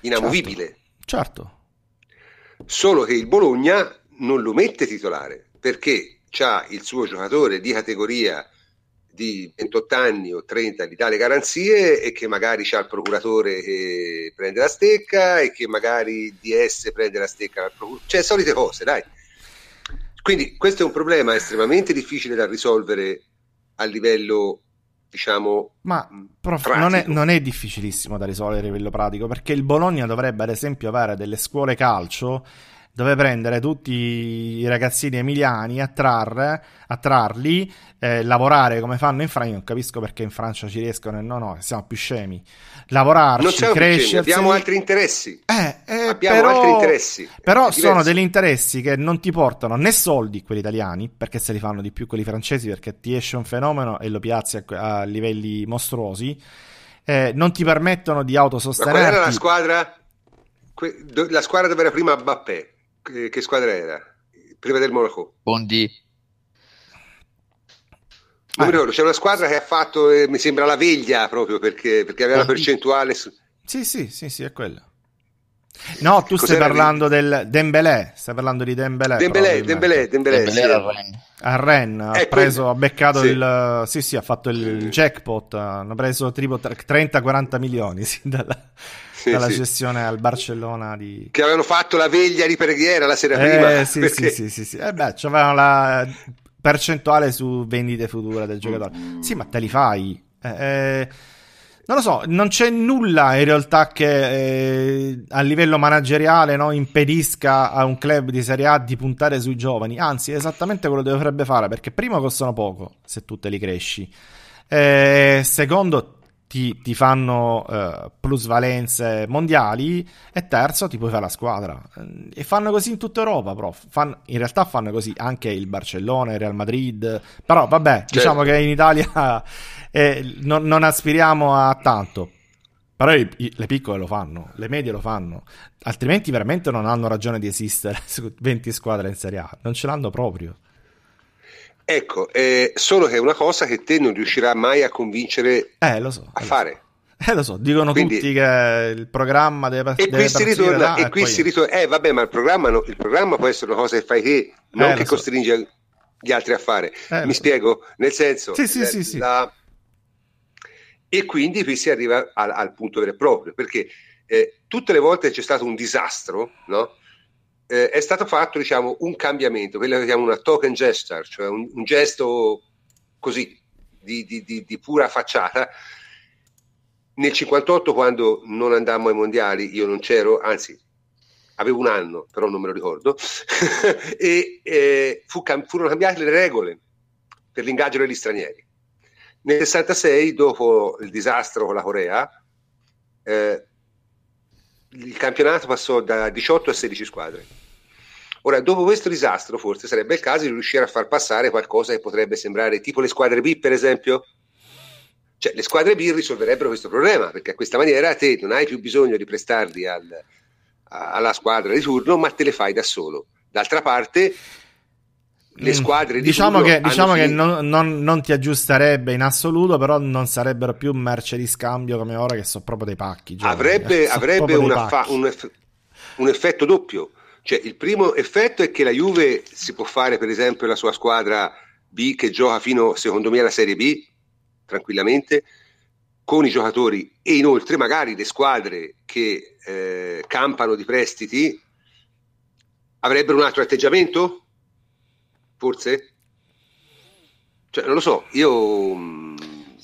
inamovibile. Certo. certo. Solo che il Bologna non lo mette titolare perché ha il suo giocatore di categoria di 28 anni o 30 di tale garanzie e che magari c'ha il procuratore che prende la stecca e che magari il DS prende la stecca dal procuratore, cioè solite cose, dai. Quindi questo è un problema estremamente difficile da risolvere a livello diciamo ma prof, non, è, non, è, difficilissimo da risolvere a livello pratico perché il Bologna dovrebbe ad esempio avere delle scuole calcio dove prendere tutti i ragazzini emiliani, attrarre, attrarli, eh, lavorare come fanno in Francia. Non capisco perché in Francia ci riescono e no, no, siamo più scemi. Lavorarci, crescere. Abbiamo altri interessi. Eh, eh, abbiamo però, altri interessi. Però sono degli interessi che non ti portano né soldi quelli italiani, perché se li fanno di più quelli francesi, perché ti esce un fenomeno e lo piazzi a, a livelli mostruosi. Eh, non ti permettono di autosostenerti. Ma qual era la squadra? La squadra dove era prima Mbappé che, che squadra era? Prima del Monaco. Bondi. Non ah. ricordo, c'è una squadra che ha fatto, eh, mi sembra la veglia proprio perché, perché aveva la percentuale. Su... Sì, sì, sì, sì, è quella. No, tu Cos'era stai parlando di... del Dembélé, stai parlando di Dembélé. Dembélé, Dembélé, Dembélé, Dembélé sì. a Rennes. A Rennes ha eh, preso, quel... ha beccato sì. il... Sì, sì, ha fatto il jackpot, hanno preso tipo 30-40 milioni sì, dalla sì, dalla sì. gestione al Barcellona di... che avevano fatto la veglia di preghiera la sera eh, prima sì, perché... sì, sì, sì, sì. Eh beh, c'avevano la percentuale su vendite future del giocatore sì ma te li fai eh, eh, non lo so, non c'è nulla in realtà che eh, a livello manageriale no, impedisca a un club di Serie A di puntare sui giovani. Anzi, è esattamente quello che dovrebbe fare perché prima costano poco se tu te li cresci. Eh, secondo, ti, ti fanno uh, plusvalenze mondiali e terzo ti puoi fare la squadra e fanno così in tutta Europa prof. Fan, in realtà fanno così anche il Barcellona, il Real Madrid però vabbè certo. diciamo che in Italia eh, non, non, aspiriamo a tanto però i, i, le piccole lo fanno, le medie lo fanno, altrimenti veramente non hanno ragione di esistere su 20 squadre in Serie A, non ce l'hanno proprio. Ecco, eh, solo che è una cosa che te non riuscirai mai a convincere eh, so, a fare. Eh, lo so, dicono Quindi, tutti che il programma deve, e deve qui si ritorna, là, e, qui si ritorna, eh vabbè, ma il programma, no, il programma, può essere una cosa che fai te, non eh, che so. costringe gli altri a fare. Eh, Mi spiego? So. Nel senso, sì, sì, la, sì, sì. La... e quindi qui si arriva al, al punto vero e proprio, perché eh, tutte le volte c'è stato un disastro, no? Eh, è stato fatto diciamo, un cambiamento, quello che chiamiamo una token gesture, cioè un, un gesto così di, di, di, di, pura facciata. Nel 58, quando non andammo ai mondiali, io non c'ero, anzi, avevo un anno, però non me lo ricordo, e eh, fu, furono cambiate le regole per l'ingaggio degli stranieri. Nel 66, dopo il disastro con la Corea, eh, il campionato passò da 18 a 16 squadre. Ora, dopo questo disastro, forse sarebbe il caso di riuscire a far passare qualcosa che potrebbe sembrare tipo le squadre B, per esempio. Cioè, le squadre B risolverebbero questo problema, perché a questa maniera te non hai più bisogno di prestarli al, alla squadra di turno, ma te le fai da solo. D'altra parte, le mm, squadre di diciamo che, diciamo che non, non, non, ti aggiusterebbe in assoluto però non sarebbero più merce di scambio come ora che sono proprio dei pacchi giovani. avrebbe, avrebbe fa- un, eff- un, effetto doppio. Cioè il primo effetto è che la Juve si può fare per esempio la sua squadra B che gioca fino secondo me alla Serie B tranquillamente con i giocatori e inoltre magari le squadre che eh, campano di prestiti. Avrebbero un altro atteggiamento forse? Cioè, non lo so, io...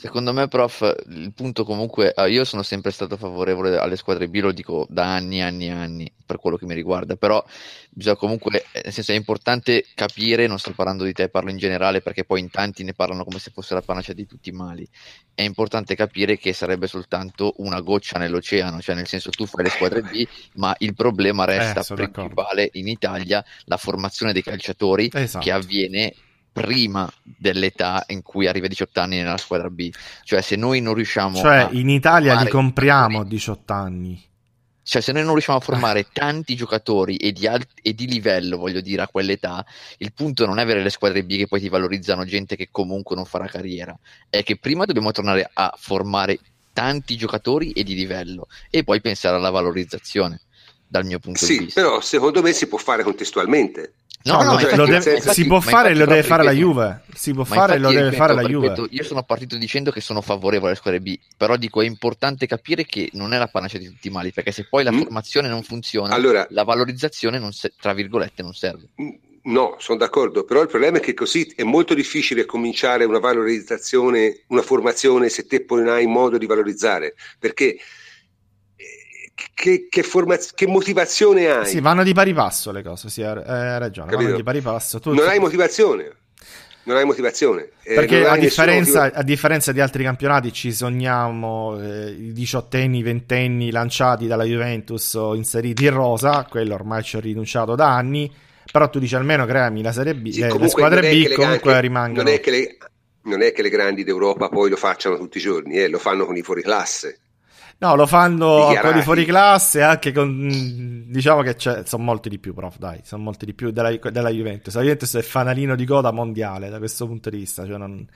Secondo me, prof, il punto comunque, ah, io sono sempre stato favorevole alle squadre B, lo dico da anni e anni e anni per quello che mi riguarda, però bisogna comunque, eh, nel senso è importante capire, non sto parlando di te, parlo in generale perché poi in tanti ne parlano come se fosse la panacea di tutti i mali, è importante capire che sarebbe soltanto una goccia nell'oceano, cioè nel senso tu fai le squadre B, ma il problema resta eh, principale d'accordo. in Italia, la formazione dei calciatori esatto. che avviene prima dell'età in cui arriva a 18 anni nella squadra B. Cioè, se noi non riusciamo cioè, in Italia li compriamo a 18 anni. Cioè, se noi non riusciamo a formare tanti giocatori e di, alt- e di, livello, voglio dire, a quell'età, il punto non è avere le squadre B che poi ti valorizzano gente che comunque non farà carriera, è che prima dobbiamo tornare a formare tanti giocatori e di livello e poi pensare alla valorizzazione, dal mio punto sì, di vista. Sì, però secondo me si può fare contestualmente. No, no, no deve, senso, si può fare e lo deve fare la Juve. Si può fare e lo deve fare la Juve. io sono partito dicendo che sono favorevole alle squadre B, però dico è importante capire che non è la panacea di tutti i mali, perché se poi la mm. formazione non funziona, allora, la valorizzazione non se, tra virgolette non serve. Mm, no, sono d'accordo, però il problema è che così è molto difficile cominciare una valorizzazione, una formazione se te poi non hai modo di valorizzare, perché che, che, formaz- che, motivazione hai? Sì, vanno di pari passo le cose, sì, hai ragione, Capito? vanno di pari passo. Tu non hai motivazione. Non hai motivazione. Eh, Perché a differenza, motiv- a differenza, di altri campionati ci sogniamo eh, i diciottenni, i ventenni lanciati dalla Juventus o inseriti in rosa, quello ormai ci ho rinunciato da anni, però tu dici almeno creami la Serie B, sì, le, le squadre B comunque anche, rimangono... Non è, le, non è, che le, grandi d'Europa poi lo facciano tutti i giorni, eh, lo fanno con i fuori classe No, lo fanno con i fuori classe anche con... Diciamo che sono molti di più, prof, dai, sono molti di più della, della Juventus. La Juventus è fanalino di coda mondiale da questo punto di vista, cioè non,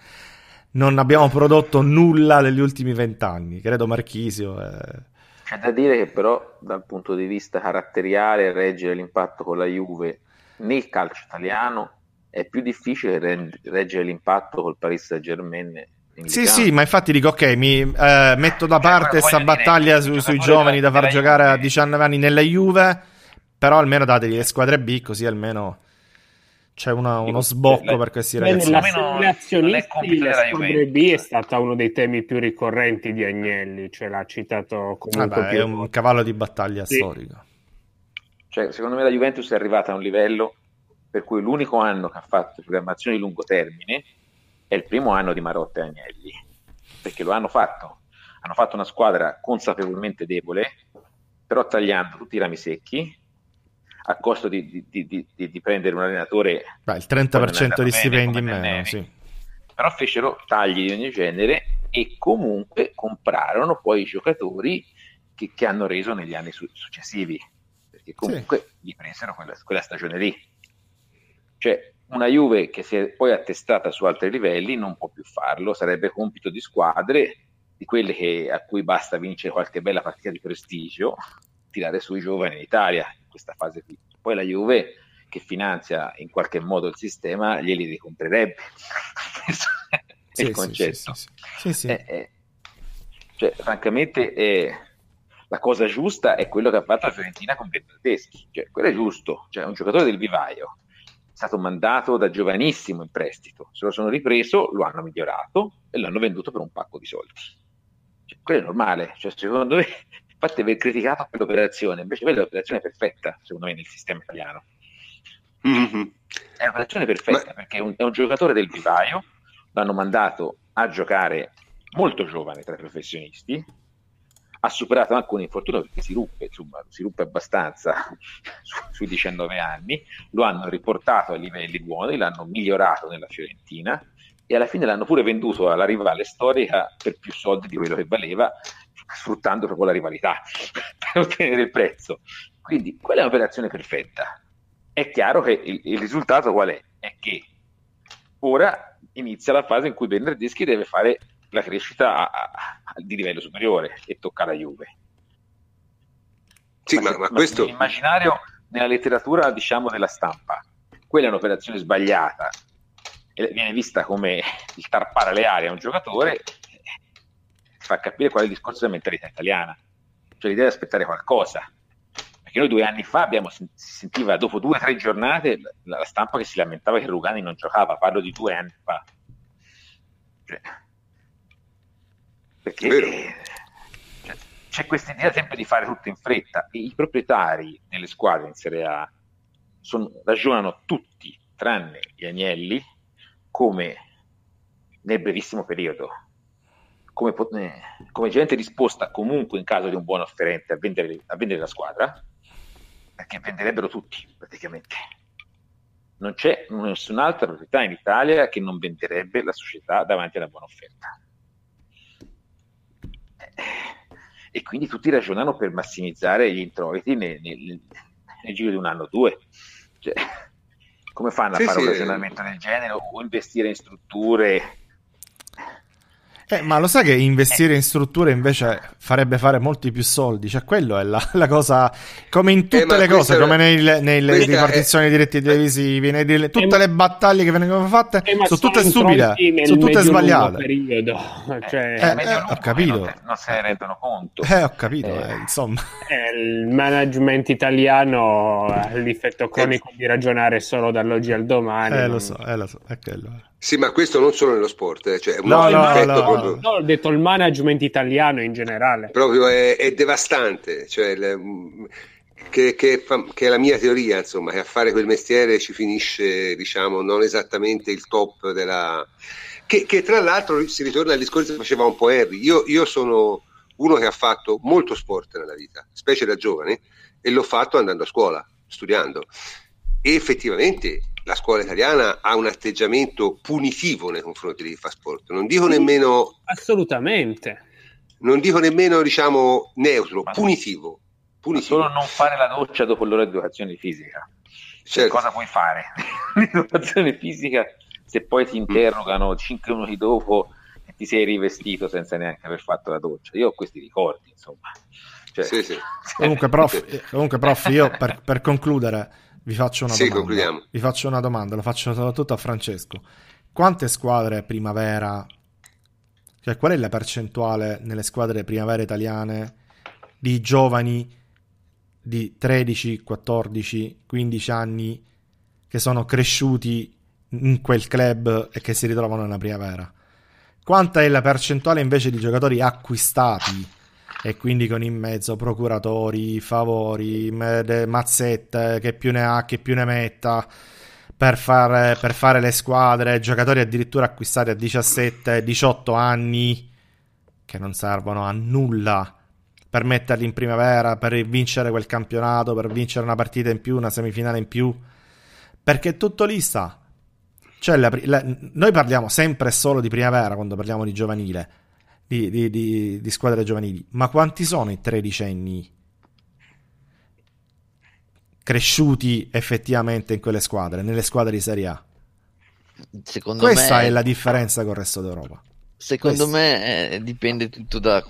non abbiamo prodotto nulla negli ultimi vent'anni, credo Marchisio. Eh... C'è da dire che però dal punto di vista caratteriale reggere l'impatto con la Juve nel calcio italiano è più difficile reggere l'impatto col Paris Saint-Germain sì, sì, ma infatti dico ok, mi eh, metto da parte questa battaglia su, sui giovani da far giocare Juve. a 19 anni nella Juve, però almeno dategli le squadre B così almeno c'è una, uno sbocco le, per questi ragazzi. La simulazionisti la squadra B è stata uno dei temi più ricorrenti di Agnelli, cioè l'ha citato comunque Vabbè, è un cavallo di battaglia sì. storico. Cioè, secondo me la Juventus è arrivata a un livello per cui l'unico anno che ha fatto programmazione di lungo termine è il primo anno di Marotta e Agnelli, perché lo hanno fatto. Hanno fatto una squadra consapevolmente debole, però tagliando tutti i rami secchi, a costo di, di, di, di prendere un allenatore... Beh, il 30% di stipendi in meno, sì. Però fecero tagli di ogni genere e comunque comprarono poi i giocatori che, che hanno reso negli anni su- successivi, perché comunque sì. gli presero quella, quella stagione lì. Cioè, una Juve che si è poi attestata su altri livelli non può più farlo, sarebbe compito di squadre, di quelle che, a cui basta vincere qualche bella partita di prestigio, tirare su i giovani in Italia in questa fase qui. Poi la Juve che finanzia in qualche modo il sistema glieli ricomprerebbe. sì, il concetto. Sì, sì, eh, eh, cioè, francamente, eh, la cosa giusta è quello che ha fatto la Fiorentina con Bernardeschi, cioè, quello è giusto, cioè un giocatore del vivaio stato mandato da giovanissimo in prestito, se lo sono ripreso, lo hanno migliorato e l'hanno venduto per un pacco di soldi. Cioè, quello è normale, cioè, secondo me, infatti aver criticato quell'operazione, invece quella è l'operazione perfetta, secondo me, nel sistema italiano. Mm-hmm. È un'operazione perfetta Ma... perché è un, è un giocatore del vivaio, l'hanno mandato a giocare molto giovane tra i professionisti, ha superato anche un infortunio perché si ruppe, insomma, si ruppe abbastanza su, sui 19 anni, lo hanno riportato a livelli buoni, l'hanno migliorato nella Fiorentina, e alla fine l'hanno pure venduto alla rivale storica per più soldi di quello che valeva, sfruttando proprio la rivalità per ottenere il prezzo. Quindi quella è un'operazione perfetta. È chiaro che il, il risultato qual è? È che ora inizia la fase in cui Bernardeschi deve fare la crescita a, a, di livello superiore e tocca la Juve. Sì, ma, ma, ma questo... L'immaginario nella letteratura, diciamo, della stampa, quella è un'operazione sbagliata, viene vista come il tarpare le aree a un giocatore, fa capire qual è il discorso della mentalità italiana, cioè l'idea di aspettare qualcosa. Perché noi due anni fa abbiamo, si sentiva dopo due o tre giornate la, stampa che si lamentava che Rugani non giocava, parlo di due anni fa. Cioè, perché cioè, c'è questa idea sempre di fare tutto in fretta e i proprietari delle squadre in Serie A sono, ragionano tutti, tranne gli Agnelli, come nel brevissimo periodo, come, eh, come, gente disposta comunque in caso di un buon offerente a vendere, a vendere la squadra, perché venderebbero tutti praticamente. Non c'è nessun'altra proprietà in Italia che non venderebbe la società davanti a una buona offerta. E quindi tutti ragionano per massimizzare gli introiti nel, nel, nel giro di un anno o due. Cioè, come fanno a sì, fare sì. un ragionamento del genere o investire in strutture eh, ma lo sai che investire in strutture invece farebbe fare molti più soldi? Cioè, quello è la, la cosa. Come in tutte eh, le cose, come nelle, nelle ripartizioni è... diritti televisivi, nei, tutte eh, le battaglie che vengono fatte eh, sono tutte stupide, sono tutte sbagliate. Periodo. Cioè, eh, eh, ho capito. Non, non se ne rendono conto. Eh, ho capito, eh. insomma. il management italiano ha l'effetto cronico di ragionare solo dall'oggi al domani. Eh, non... lo so, lo so, è quello. Sì, ma questo non solo nello sport, eh, cioè no, no, no, proprio... no, ho detto il management italiano in generale. Proprio è, è devastante, cioè, le, che, che, fa, che, è la mia teoria, insomma, che a fare quel mestiere ci finisce, diciamo, non esattamente il top della... Che, che tra l'altro si ritorna al discorso che faceva un po' Harry. Io, io sono uno che ha fatto molto sport nella vita, specie da giovane, e l'ho fatto andando a scuola, studiando. Effettivamente la scuola italiana ha un atteggiamento punitivo nei confronti di chi fa sport. Non dico nemmeno. Assolutamente. Non dico nemmeno, diciamo, neutro, ma punitivo. punitivo. solo non fare la doccia dopo l'ora di educazione fisica. Cioè, certo. cosa puoi fare? L'educazione fisica, se poi ti interrogano 5 minuti dopo e ti sei rivestito senza neanche aver fatto la doccia. Io ho questi ricordi, insomma. Cioè, sì, sì. Comunque, prof, comunque, prof, io per, per concludere vi faccio una sì, domanda. Concludiamo. Vi faccio una domanda, lo faccio soprattutto a Francesco. Quante squadre primavera, cioè qual è la percentuale nelle squadre primavera italiane di giovani di 13, 14, 15 anni che sono cresciuti in quel club e che si ritrovano nella primavera? Quanta è la percentuale invece di giocatori acquistati e quindi con in mezzo procuratori, favori, mazzette, che più ne ha, che più ne metta. Per fare, per fare le squadre, giocatori addirittura acquistati a 17-18 anni che non servono a nulla per metterli in primavera, per vincere quel campionato, per vincere una partita in più, una semifinale in più, perché tutto lì sta. Cioè, la, la, noi parliamo sempre solo di primavera quando parliamo di giovanile, di, di, di, di squadre giovanili, ma quanti sono i tredicenni cresciuti effettivamente in quelle squadre, nelle squadre di Serie A? Secondo Questa me... è la differenza con il resto d'Europa. Secondo Questo. me eh, dipende tutto da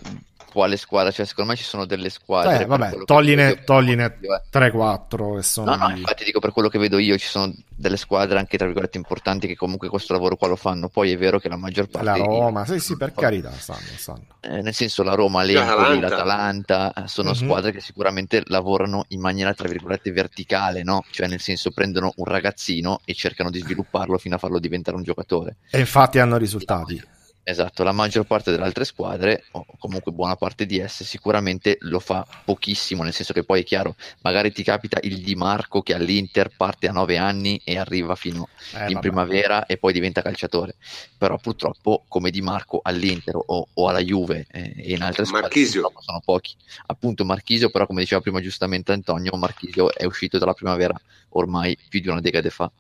quale squadra, cioè secondo me ci sono delle squadre. Eh, vabbè, togline, togline 3-4 che sono. No, no, infatti dico per quello che vedo io, ci sono delle squadre anche tra virgolette importanti che comunque questo lavoro qua lo fanno. Poi è vero che la maggior parte. La Roma, sì, sì, per carità, stanno, stanno. Eh, nel senso, la Roma, l'Empoli, l'Atalanta eh, sono mm-hmm. squadre che sicuramente lavorano in maniera tra virgolette verticale, no? Cioè, nel senso, prendono un ragazzino e cercano di svilupparlo fino a farlo diventare un giocatore. E infatti hanno risultati. Esatto, la maggior parte delle altre squadre, o comunque buona parte di esse, sicuramente lo fa pochissimo, nel senso che poi è chiaro, magari ti capita il Di Marco che all'Inter parte a 9 anni e arriva fino eh, in vabbè. primavera e poi diventa calciatore, però purtroppo come Di Marco all'Inter o, o alla Juve eh, e in altre squadre sono pochi. Appunto Marchisio, però come diceva prima giustamente Antonio, Marchisio è uscito dalla primavera ormai più di una decade fa.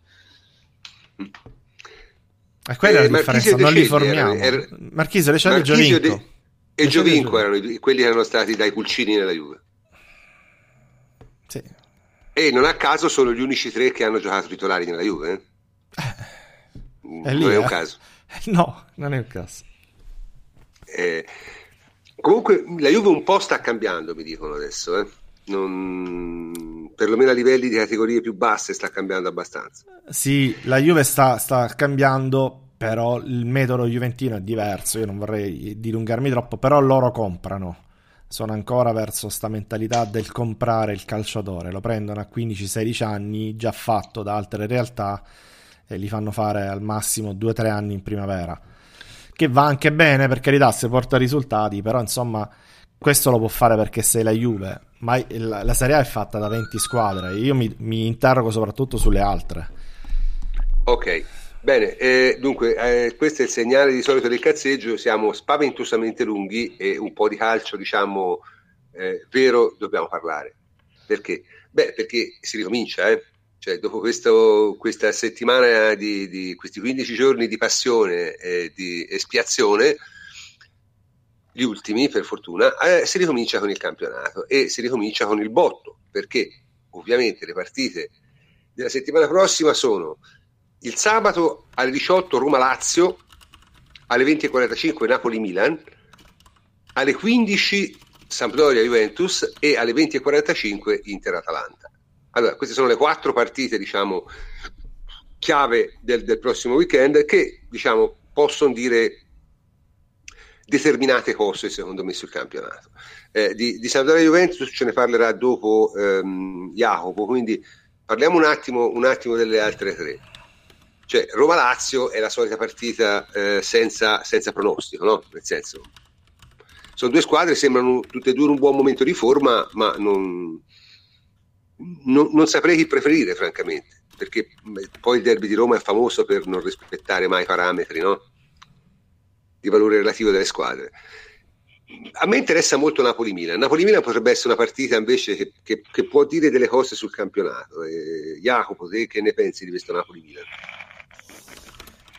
E quella è la differenza, non li formiamo. Er... Marchisio, Lecelli e Giovinco. De... E Giovinco erano quelli che erano stati dai pulcini nella Juve. Sì. E non a caso sono gli unici tre che hanno giocato titolari nella Juve. Eh? È lì, non è un eh? caso. No, non è un caso. Eh, comunque la Juve un po' sta cambiando, mi dicono adesso. Eh? Non... Perlomeno a livelli di categorie più basse sta cambiando abbastanza. Sì, la Juve sta, sta cambiando, però il metodo juventino è diverso. Io non vorrei dilungarmi troppo, però loro comprano sono ancora verso sta mentalità del comprare il calciatore, lo prendono a 15-16 anni, già fatto da altre realtà e li fanno fare al massimo 2-3 anni in primavera. Che va anche bene, per carità, se porta risultati, però insomma questo lo può fare perché sei la Juve, ma la, la Serie A è fatta da 20 squadre, io mi, mi interrogo soprattutto sulle altre. Ok, Bene, eh, dunque, eh, questo è il segnale di solito del cazzeggio, siamo spaventosamente lunghi e un po' di calcio, diciamo, eh, vero, dobbiamo parlare. Perché? Beh, perché si ricomincia, eh? Cioè, dopo questo, questa settimana di, di, questi 15 giorni di passione e di espiazione, gli ultimi per fortuna, eh, si ricomincia con il campionato e si ricomincia con il botto, perché ovviamente le partite della settimana prossima sono il sabato alle 18 Roma-Lazio, alle 20.45 Napoli-Milan, alle 15 Sampdoria-Juventus e alle 20.45 Inter-Atalanta. Allora, queste sono le quattro partite, diciamo, chiave del, del prossimo weekend che, diciamo, possono dire determinate cose, secondo me, sul campionato. Eh, di, di Sampdoria-Juventus ce ne parlerà dopo ehm, Jacopo, quindi parliamo un attimo, un attimo delle altre tre. Cioè, Roma-Lazio è la solita partita eh, senza, senza, pronostico, no? Nel senso, sono due squadre, sembrano tutte e due in un buon momento di forma, ma non, non, non saprei chi preferire, francamente, perché poi il derby di Roma è famoso per non rispettare mai i parametri, no? Di valore relativo delle squadre. A me interessa molto Napoli-Milan. Napoli-Milan potrebbe essere una partita invece che, che, che può dire delle cose sul campionato. Eh, Jacopo, te che ne pensi di questo Napoli-Milan?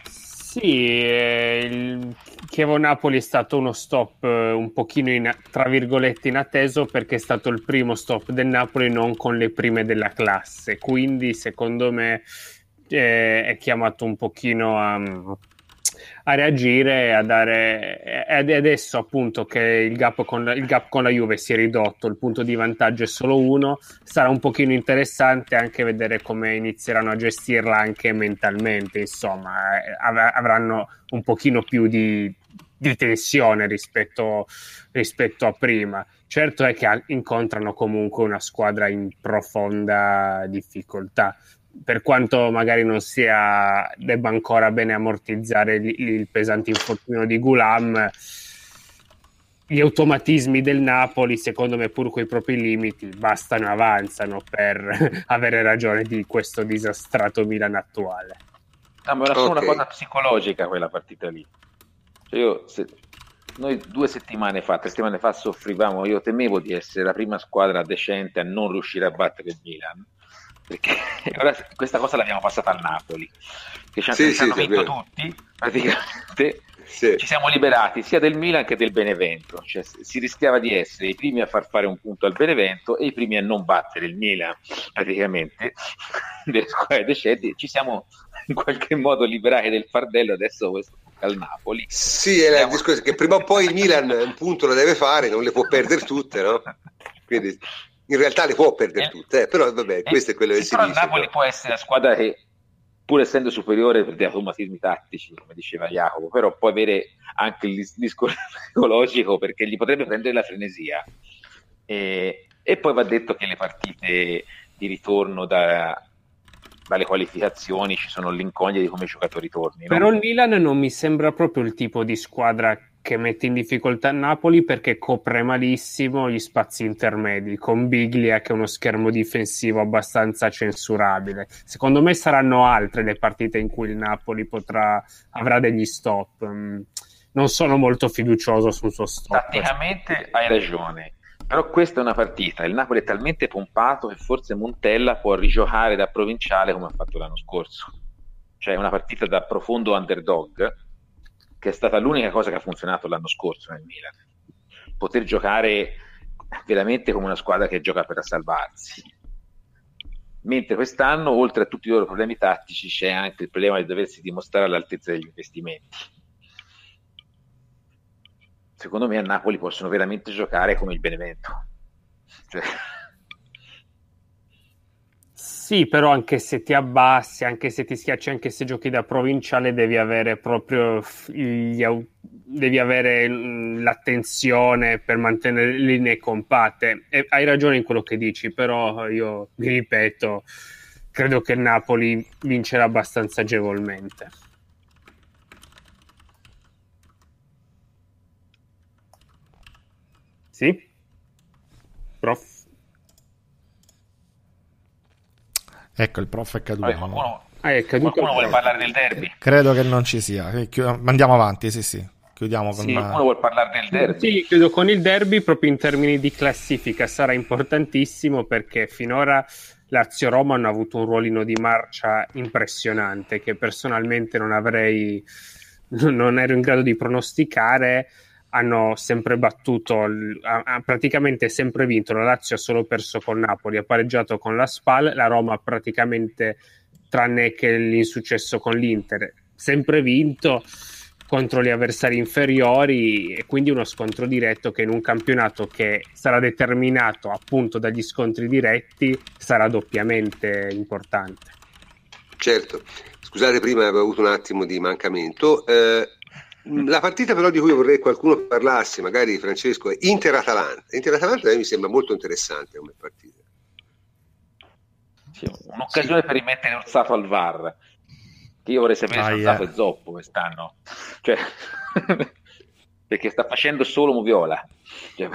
Sì, eh, il Chievo-Napoli è stato uno stop eh, un pochino in, tra virgolette inatteso perché è stato il primo stop del Napoli non con le prime della classe, quindi secondo me eh, è chiamato un pochino a, a reagire a dare ed adesso appunto che il gap, con, il gap con la Juve si è ridotto. Il punto di vantaggio è solo uno. Sarà un pochino interessante anche vedere come inizieranno a gestirla anche mentalmente insomma av- avranno un pochino più di, di tensione rispetto, rispetto a prima. Certo è che incontrano comunque una squadra in profonda difficoltà per quanto magari non sia debba ancora bene ammortizzare il, il pesante infortunio di Gulam gli automatismi del Napoli secondo me pur con i propri limiti bastano e avanzano per avere ragione di questo disastrato Milan attuale. No, ma era solo okay. una cosa psicologica quella partita lì. Cioè io, se, noi due settimane fa, tre settimane fa soffrivamo, io temevo di essere la prima squadra decente a non riuscire a battere il Milan perché ora questa cosa l'abbiamo passata al Napoli, che ci, sì, ci hanno vinto tutti, praticamente sì. ci siamo liberati sia del Milan che del Benevento, cioè, si rischiava di essere i primi a far fare un punto al Benevento e i primi a non battere il Milan, praticamente, delle squadre decenti, ci siamo in qualche modo liberati del fardello, adesso questo al Napoli. Sì, è il discorso che prima o poi il Milan un punto lo deve fare, non le può perdere tutte, no? Quindi in realtà le può perdere eh, tutte, eh, però vabbè, eh, questo è quello che si dice. Però Napoli può essere la squadra che, pur essendo superiore per dei automatismi tattici, come diceva Jacopo, però può avere anche il discorso psicologico perché gli potrebbe prendere la frenesia. E, e poi va detto che le partite di ritorno da, dalle qualificazioni ci sono l'incognita di come i giocatori tornino. Però il Milan non mi sembra proprio il tipo di squadra che mette in difficoltà Napoli perché copre malissimo gli spazi intermedi con Biglia che è uno schermo difensivo abbastanza censurabile. Secondo me saranno altre le partite in cui il Napoli potrà, avrà degli stop. Mm, non sono molto fiducioso sul suo stop. Tatticamente hai ragione, però questa è una partita. Il Napoli è talmente pompato che forse Montella può rigiocare da provinciale come ha fatto l'anno scorso cioè una partita da profondo underdog, che è stata l'unica cosa che ha funzionato l'anno scorso nel Milan. Poter giocare veramente come una squadra che gioca per salvarsi. Mentre quest'anno, oltre a tutti i loro problemi tattici, c'è anche il problema di doversi dimostrare all'altezza degli investimenti. Secondo me a Napoli possono veramente giocare come il Benevento. Cioè, sì, però anche se ti abbassi, anche se ti schiacci, anche se giochi da provinciale, devi avere proprio gli, devi avere l'attenzione per mantenere le linee compatte. E hai ragione in quello che dici, però io mi ripeto, credo che Napoli vincerà abbastanza agevolmente. Sì? Prof? Ecco, il prof è caduto. Vabbè, qualcuno, ah, è caduto qualcuno vuole parlare del derby? Credo che non ci sia. Andiamo avanti, sì, sì. Chiudiamo con... Sì, qualcuno vuole parlare del derby? Sì, chiudo con il derby proprio in termini di classifica. Sarà importantissimo perché finora Lazio-Roma hanno avuto un ruolino di marcia impressionante che personalmente non avrei... non ero in grado di pronosticare hanno sempre battuto, ha, praticamente sempre vinto. La Lazio ha solo perso con Napoli, ha pareggiato con la Spal, la Roma praticamente, tranne che l'insuccesso con l'Inter, sempre vinto contro gli avversari inferiori e quindi uno scontro diretto che in un campionato che sarà determinato appunto dagli scontri diretti sarà doppiamente importante. Certo, scusate prima avevo avuto un attimo di mancamento. Eh, la partita però di cui vorrei qualcuno parlasse, magari Francesco, è Inter-Atalanta. Inter-Atalanta mi sembra molto interessante come partita. Sì, un'occasione sì. per rimettere Orsato al VAR. Che io vorrei sapere ah, se Orsato yeah. è zoppo quest'anno. Cioè, perché sta facendo solo Moviola. Cioè,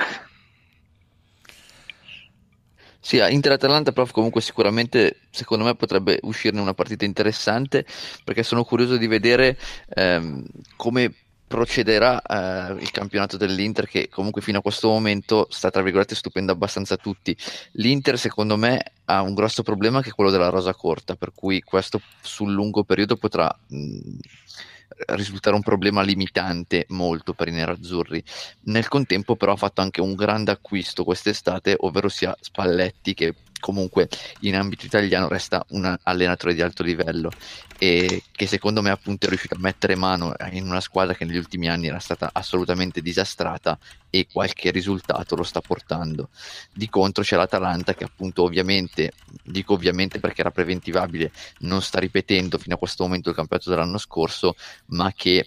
sì, Inter-Atalanta, prof, comunque sicuramente secondo me potrebbe uscirne una partita interessante perché sono curioso di vedere ehm, come procederà eh, il campionato dell'Inter che comunque fino a questo momento sta tra virgolette stupendo abbastanza tutti. L'Inter secondo me ha un grosso problema che è quello della rosa corta, per cui questo sul lungo periodo potrà mh, risultare un problema limitante molto per i nerazzurri. Nel contempo però ha fatto anche un grande acquisto quest'estate, ovvero sia Spalletti che comunque in ambito italiano resta un allenatore di alto livello e che secondo me appunto è riuscito a mettere mano in una squadra che negli ultimi anni era stata assolutamente disastrata e qualche risultato lo sta portando. Di contro c'è l'Atalanta che appunto ovviamente, dico ovviamente perché era preventivabile, non sta ripetendo fino a questo momento il campionato dell'anno scorso, ma che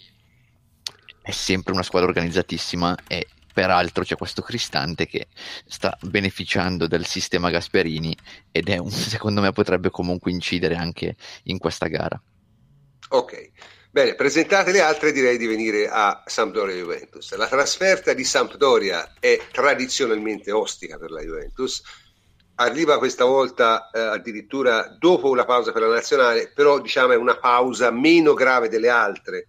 è sempre una squadra organizzatissima e Peraltro c'è questo Cristante che sta beneficiando del sistema Gasperini ed è un, secondo me potrebbe comunque incidere anche in questa gara. Ok, bene, presentate le altre direi di venire a Sampdoria Juventus. La trasferta di Sampdoria è tradizionalmente ostica per la Juventus, arriva questa volta eh, addirittura dopo la pausa per la nazionale, però diciamo è una pausa meno grave delle altre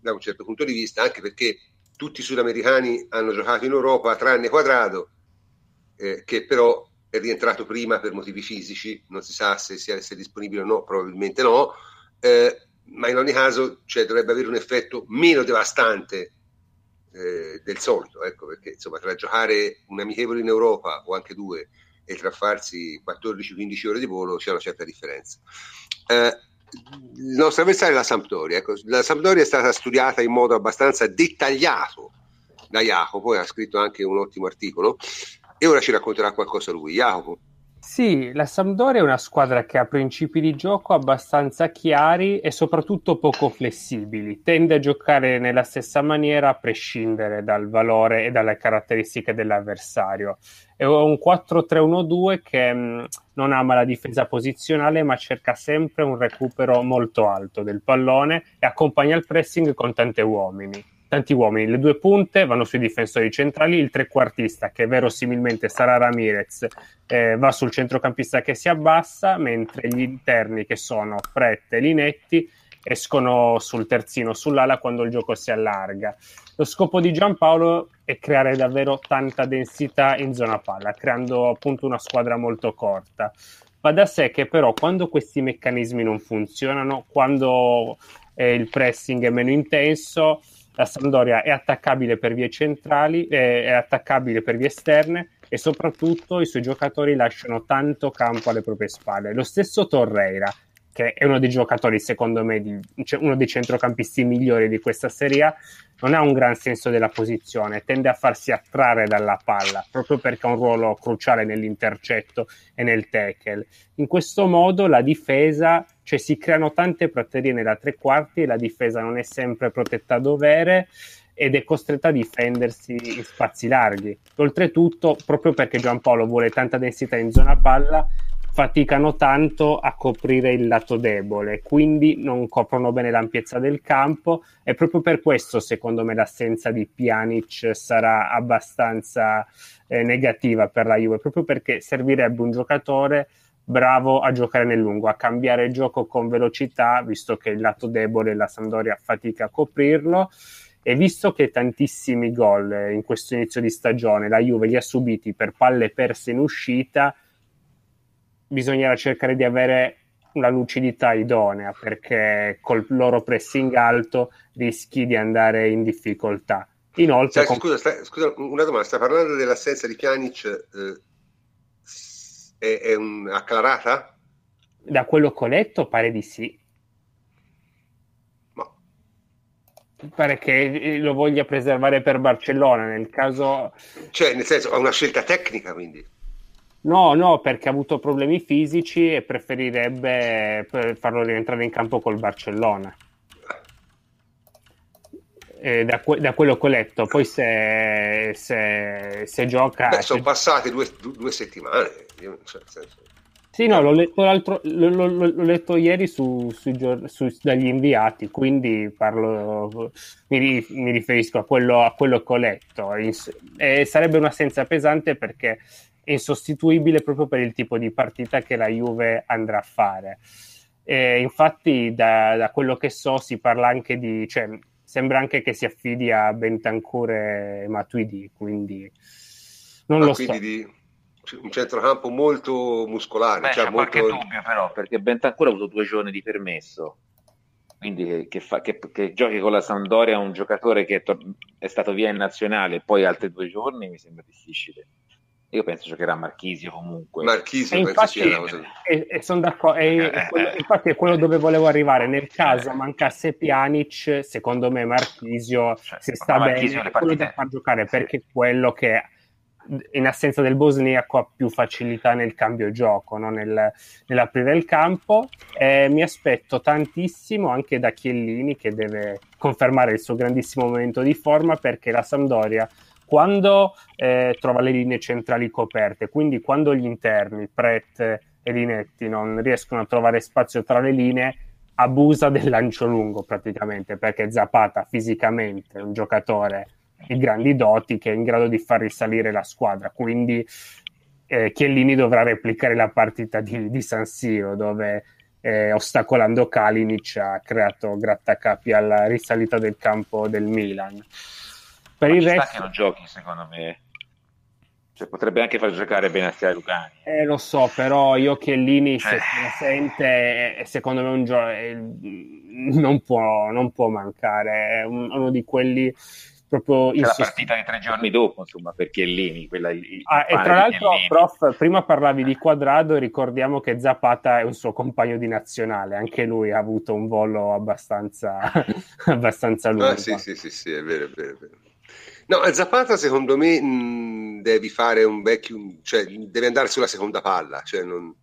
da un certo punto di vista, anche perché tutti i sudamericani hanno giocato in Europa tranne Quadrado, eh, che però è rientrato prima per motivi fisici, non si sa se sia se disponibile o no, probabilmente no, eh, ma in ogni caso cioè, dovrebbe avere un effetto meno devastante eh, del solito, ecco, perché insomma tra giocare un amichevole in Europa o anche due e tra farsi 14-15 ore di volo c'è una certa differenza. Eh, il nostro avversario è la Sampdoria. Ecco, la Sampdoria è stata studiata in modo abbastanza dettagliato da Jacopo e ha scritto anche un ottimo articolo e ora ci racconterà qualcosa lui. Jacopo. Sì, la Sampdoria è una squadra che ha principi di gioco abbastanza chiari e soprattutto poco flessibili. Tende a giocare nella stessa maniera a prescindere dal valore e dalle caratteristiche dell'avversario. È un 4-3-1-2 che mh, mm, non ama la difesa posizionale ma cerca sempre un recupero molto alto del pallone e accompagna il pressing con tanti uomini tanti uomini. Le due punte vanno sui difensori centrali, il trequartista, che verosimilmente sarà Ramirez, eh, va sul centrocampista che si abbassa, mentre gli interni, che sono Frette e Linetti, escono sul terzino, sull'ala quando il gioco si allarga. Lo scopo di Giampaolo è creare davvero tanta densità in zona palla, creando appunto una squadra molto corta. Va da sé che però quando questi meccanismi non funzionano, quando eh, il pressing è meno intenso, la Sampdoria è attaccabile per vie centrali, eh, è attaccabile per vie esterne e soprattutto i suoi giocatori lasciano tanto campo alle proprie spalle. Lo stesso Torreira, che è uno dei giocatori, secondo me, di, cioè uno dei centrocampisti migliori di questa serie, non ha un gran senso della posizione, tende a farsi attrarre dalla palla, proprio perché ha un ruolo cruciale nell'intercetto e nel tackle. In questo modo la difesa, cioè si creano tante praterie da tre quarti e la difesa non è sempre protetta a dovere ed è costretta a difendersi in spazi larghi. Oltretutto, proprio perché Giampaolo vuole tanta densità in zona palla, faticano tanto a coprire il lato debole, quindi non coprono bene l'ampiezza del campo e proprio per questo secondo me l'assenza di Pjanic sarà abbastanza eh, negativa per la Juve, proprio perché servirebbe un giocatore bravo a giocare nel lungo, a cambiare il gioco con velocità, visto che il lato debole la Sampdoria fatica a coprirlo e visto che tantissimi gol in questo inizio di stagione la Juve li ha subiti per palle perse in uscita, bisognerà cercare di avere una lucidità idonea perché col loro pressing alto rischi di andare in difficoltà. Inoltre, Sai, scusa, stai, scusa, una domanda, stai parlando dell'assenza di Pjanic, eh, è, è un, acclarata? Da quello che ho letto pare di sì. pare che eh, lo voglia preservare per Barcellona nel caso cioè nel senso ha una scelta tecnica quindi no no perché ha avuto problemi fisici e preferirebbe farlo rientrare in campo col Barcellona eh, da, que- da, quello che ho letto poi se, se, se gioca Beh, sono passate due, due settimane io, cioè, senso... Sì, no, l'ho letto, l'ho, l'ho, l'ho letto ieri su, su, su, dagli inviati, quindi parlo, mi, mi riferisco a quello, a quello, che ho letto. E sarebbe un'assenza pesante perché è insostituibile proprio per il tipo di partita che la Juve andrà a fare. E infatti, da, da, quello che so, si parla anche di. Cioè, sembra anche che si affidi a Bentancur e Matuidi, quindi non ah, lo so. Di un centrocampo molto muscolare. Beh, cioè c'è molto... qualche dubbio però, perché Bentancur ha avuto due giorni di permesso, quindi che, fa, che, che giochi con la Sampdoria un giocatore che è, tor- è, stato via in nazionale e poi altri due giorni mi sembra difficile. Io penso giocherà Marchisio comunque. Marchisio, e infatti, e, e sono d'accordo. E, eh, quello, eh. infatti è quello dove volevo arrivare. Nel caso eh. mancasse Pjanic, secondo me Marchisio, cioè, se sta bene, è quello da far giocare perché è quello che in assenza del bosniaco ha più facilità nel cambio gioco, no? nel, nell'aprire il campo. Eh, mi aspetto tantissimo anche da Chiellini che deve confermare il suo grandissimo momento di forma perché la Sampdoria quando eh, trova le linee centrali coperte, quindi quando gli interni, Pret e Linetti non riescono a trovare spazio tra le linee, abusa del lancio lungo praticamente perché Zapata fisicamente è un giocatore i grandi doti che è in grado di far risalire la squadra. Quindi eh, Chiellini dovrà replicare la partita di, di San Siro dove eh, ostacolando Kalinic ha creato grattacapi alla risalita del campo del Milan. Per Ma il resto... che non giochi secondo me cioè, potrebbe anche far giocare Benassia Lucani. Eh, lo so, però io Chiellini se eh. se sente, secondo me un gioco non può, non può mancare. È uno di quelli proprio C'è la partita di tre giorni dopo, insomma, per Chiellini. Quella, il, ah, e tra l'altro, prof, prima parlavi di Quadrado, ricordiamo che Zapata è un suo compagno di nazionale, anche lui ha avuto un volo abbastanza, abbastanza lungo. Ah, sì, sì, sì, sì, è vero, è vero. È vero. No, Zapata secondo me mh, devi fare un vecchio, cioè deve andare sulla seconda palla, cioè non,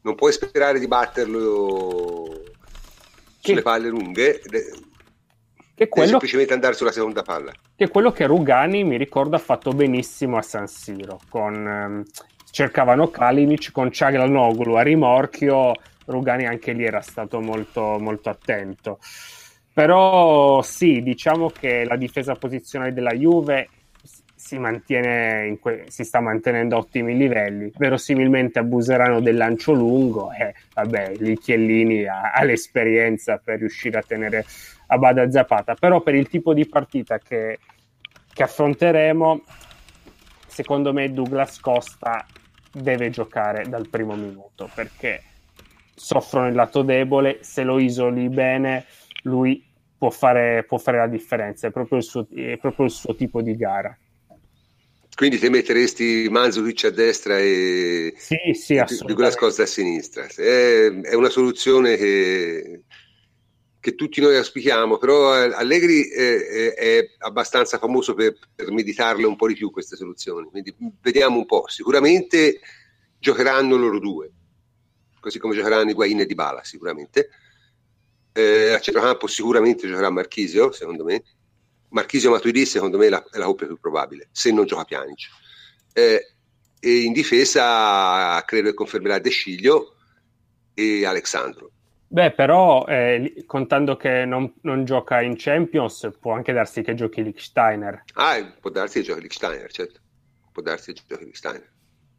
non puoi sperare di batterlo sulle palle lunghe che quello, semplicemente andare sulla seconda palla. Che è quello che Rugani, mi ricordo, ha fatto benissimo a San Siro. Con, ehm, cercavano Kalinic con Ciaglanoglu a rimorchio. Rugani anche lì era stato molto, molto attento. Però sì, diciamo che la difesa posizionale della Juve si, mantiene que- si sta mantenendo a ottimi livelli. Verosimilmente abuseranno del lancio lungo e vabbè, lì Chiellini ha, ha l'esperienza per riuscire a tenere a bada Zapata, però per il tipo di partita che, che affronteremo, secondo me Douglas Costa deve giocare dal primo minuto perché soffrono il lato debole, se lo isoli bene lui può fare, può fare la differenza, è proprio, suo, è proprio il suo tipo di gara. Quindi te metteresti Manzukic a destra e sì, sì, Douglas a sinistra. È, è una che, che, tutti noi auspichiamo, però eh, Allegri è, è abbastanza famoso per, per, meditarle un po' di più queste soluzioni. Quindi vediamo un po'. Sicuramente giocheranno loro due, così come giocheranno Higuain e Dybala, sicuramente. Eh, a centrocampo sicuramente giocherà Marchisio, secondo me Marchisio Matuidi secondo me è la, è la coppia più probabile, se non gioca Pjanic. Eh, e in difesa credo che confermerà De Sciglio e Alexandro. Beh, però eh, contando che non, non, gioca in Champions, può anche darsi che giochi Lichsteiner. Ah, può darsi che giochi Lichsteiner, certo. Può darsi che giochi Lichsteiner.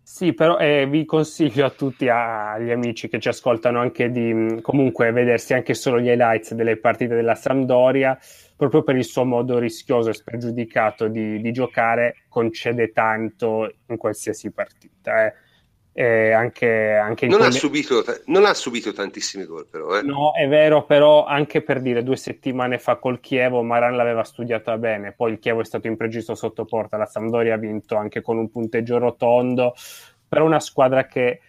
Sì, però eh, vi consiglio a tutti, agli amici che ci ascoltano, anche di comunque vedersi anche solo gli highlights delle partite della Sampdoria proprio per il suo modo rischioso e spregiudicato di, di giocare, concede tanto in qualsiasi partita. Eh. Eh, anche, anche non, quelle... ha subito, non, ha subito, tantissimi gol, però. Eh. No, è vero, però anche per dire due settimane fa col Chievo, Maran l'aveva studiata bene. Poi il Chievo è stato impregisto sotto porta. La Sampdoria ha vinto anche con un punteggio rotondo. Però una squadra che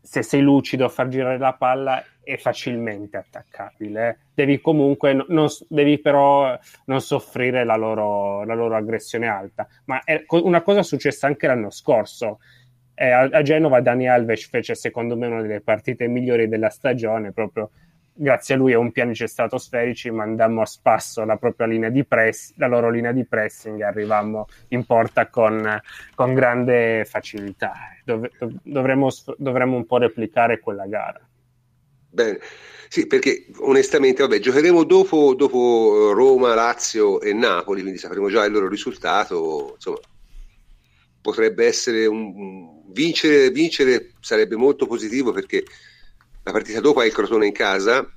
se sei lucido a far girare la palla è facilmente attaccabile. Eh. Devi comunque, non, devi però non soffrire la loro, la loro aggressione alta. Ma è, una cosa successa anche l'anno scorso. Eh, a, Genova Dani Alves fece secondo me una delle partite migliori della stagione, proprio grazie a lui e a un piano stratosferici mandammo a spasso la propria linea di press, la loro linea di pressing e arrivammo in porta con, con grande facilità. Dov- dovremmo, dovremmo un po' replicare quella gara. Bene. Sì, perché onestamente, vabbè, giocheremo dopo, dopo, Roma, Lazio e Napoli, quindi sapremo già il loro risultato. Insomma, potrebbe essere un vincere, vincere sarebbe molto positivo perché la partita dopo ha il Crotone in casa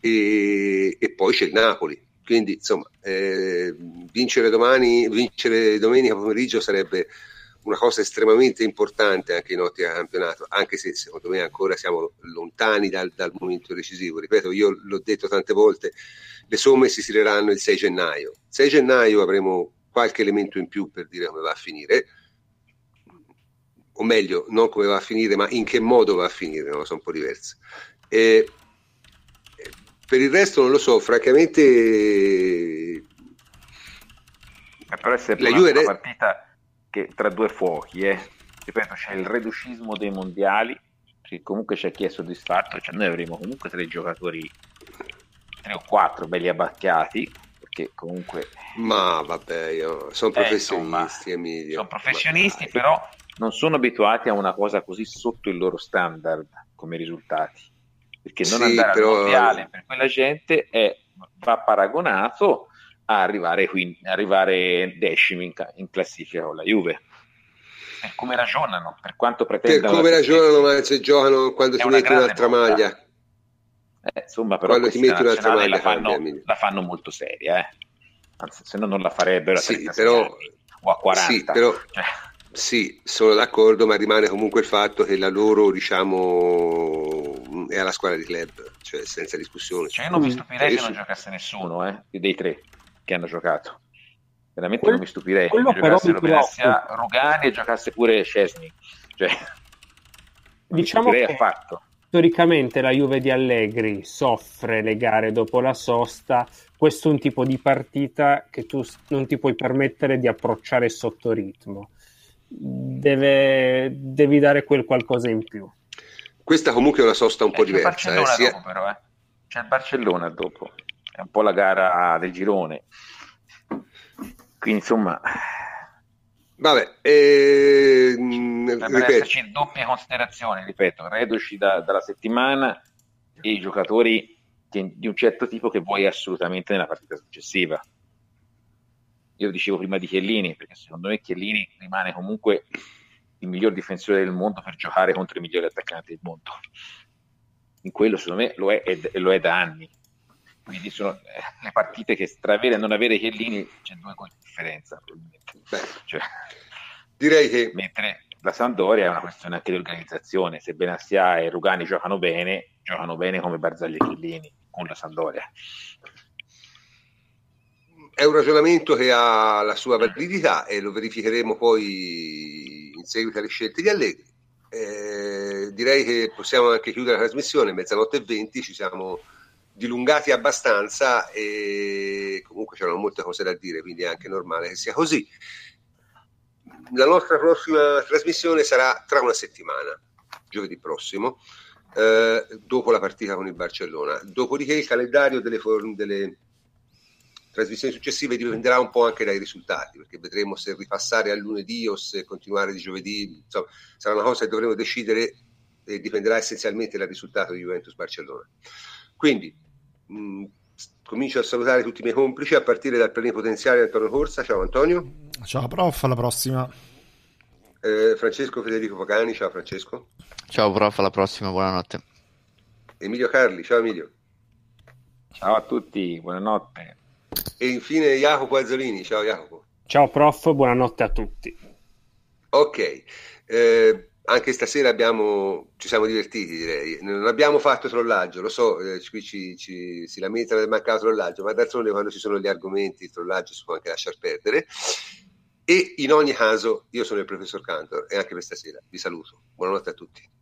e, e poi c'è il Napoli. Quindi, insomma, eh, vincere domani, vincere domenica pomeriggio sarebbe una cosa estremamente importante anche in ottica campionato, anche se secondo me ancora siamo lontani dal, dal, momento decisivo. Ripeto, io l'ho detto tante volte, le somme si tireranno il 6 gennaio. Il 6 gennaio avremo qualche elemento in più per dire come va a finire, o meglio, non come va a finire, ma in che modo va a finire, una cosa un po' diversa. E, per il resto non lo so, francamente... Però essere la Juve una partita che tra due fuochi, eh. ripeto, c'è il reducismo dei mondiali, perché comunque c'è chi è soddisfatto, cioè noi avremo comunque tre giocatori, tre o quattro belli abbacchiati, perché comunque... Ma vabbè, io sono eh, professionisti, Emilio. Sono professionisti, però non sono abituati a una cosa così sotto il loro standard come risultati. Perché non sì, andare però... al mondiale per quella gente è, va paragonato a arrivare, quindi, arrivare decimi in, in, classifica con la Juve. Per come ragionano, per quanto pretendono. Per come ragionano, se giocano quando ti metti un'altra volta. maglia. Eh, insomma, però quando ti metti un'altra maglia la fanno, la fanno molto seria, eh. Anzi, se no non la farebbero a sì, però, o a 40. Sì, però, cioè. sì, sono d'accordo, ma rimane comunque il fatto che la loro, diciamo, è alla squadra di club, cioè senza discussione. Cioè, io non mi stupirei se non giocasse nessuno, eh, dei tre che hanno giocato. Veramente Quel, non mi stupirei che giocassero sia Rugani e giocasse pure Cesni. Cioè, diciamo che affatto. Storicamente la Juve di Allegri soffre le gare dopo la sosta. Questo è un tipo di partita che tu non ti puoi permettere di approcciare sotto ritmo. Deve, devi dare quel qualcosa in più. Questa comunque è una sosta un eh, po' diversa. Eh, sia... dopo, però, eh. C'è il Barcellona dopo è un po' la gara del girone. Quindi insomma... Vabbè, eh, ripeto. esserci doppie considerazioni, ripeto, reduci da, dalla settimana e i giocatori di un certo tipo che vuoi assolutamente nella partita successiva. Io dicevo prima di Chiellini, perché secondo me Chiellini rimane comunque il miglior difensore del mondo per giocare contro i migliori attaccanti del mondo. In quello, secondo me, lo è, e lo è da anni quindi sono eh, le partite che tra avere e non avere Chiellini c'è due di differenza cioè, direi che mentre la Sampdoria è una questione anche di organizzazione. Se Benassia e Rugani giocano bene, giocano bene come Barzagli e Chillini con la Sampdoria. È un ragionamento che ha la sua validità e lo verificheremo poi in seguito alle scelte di Allegri. Eh, direi che possiamo anche chiudere la trasmissione, mezzanotte e venti, ci siamo dilungati abbastanza e comunque c'erano molte cose da dire, quindi è anche normale che sia così la nostra prossima trasmissione sarà tra una settimana, giovedì prossimo, eh, dopo la partita con il Barcellona. Dopodiché il calendario delle, delle, trasmissioni successive dipenderà un po' anche dai risultati, perché vedremo se ripassare a lunedì o se continuare di giovedì. Insomma, sarà una cosa che dovremo decidere e dipenderà essenzialmente dal risultato di Juventus-Barcellona. Quindi, mh, comincio a salutare tutti i miei complici a partire dal plenipotenziario Antonio Corsa. Ciao Antonio. Ciao prof, alla prossima. Eh, Francesco Federico Pagani, ciao Francesco. Ciao prof, alla prossima, buonanotte. Emilio Carli, ciao Emilio. Ciao a tutti, buonanotte. E infine Jacopo Azzolini, ciao Jacopo. Ciao prof, buonanotte a tutti. Ok, eh, anche stasera abbiamo, ci siamo divertiti direi, non abbiamo fatto trollaggio, lo so, eh, qui ci, ci, si lamenta del mancato trollaggio, ma d'altronde quando ci sono gli argomenti il trollaggio si può anche lasciar perdere. E in ogni caso io sono il professor Cantor e anche per stasera vi saluto. Buonanotte a tutti.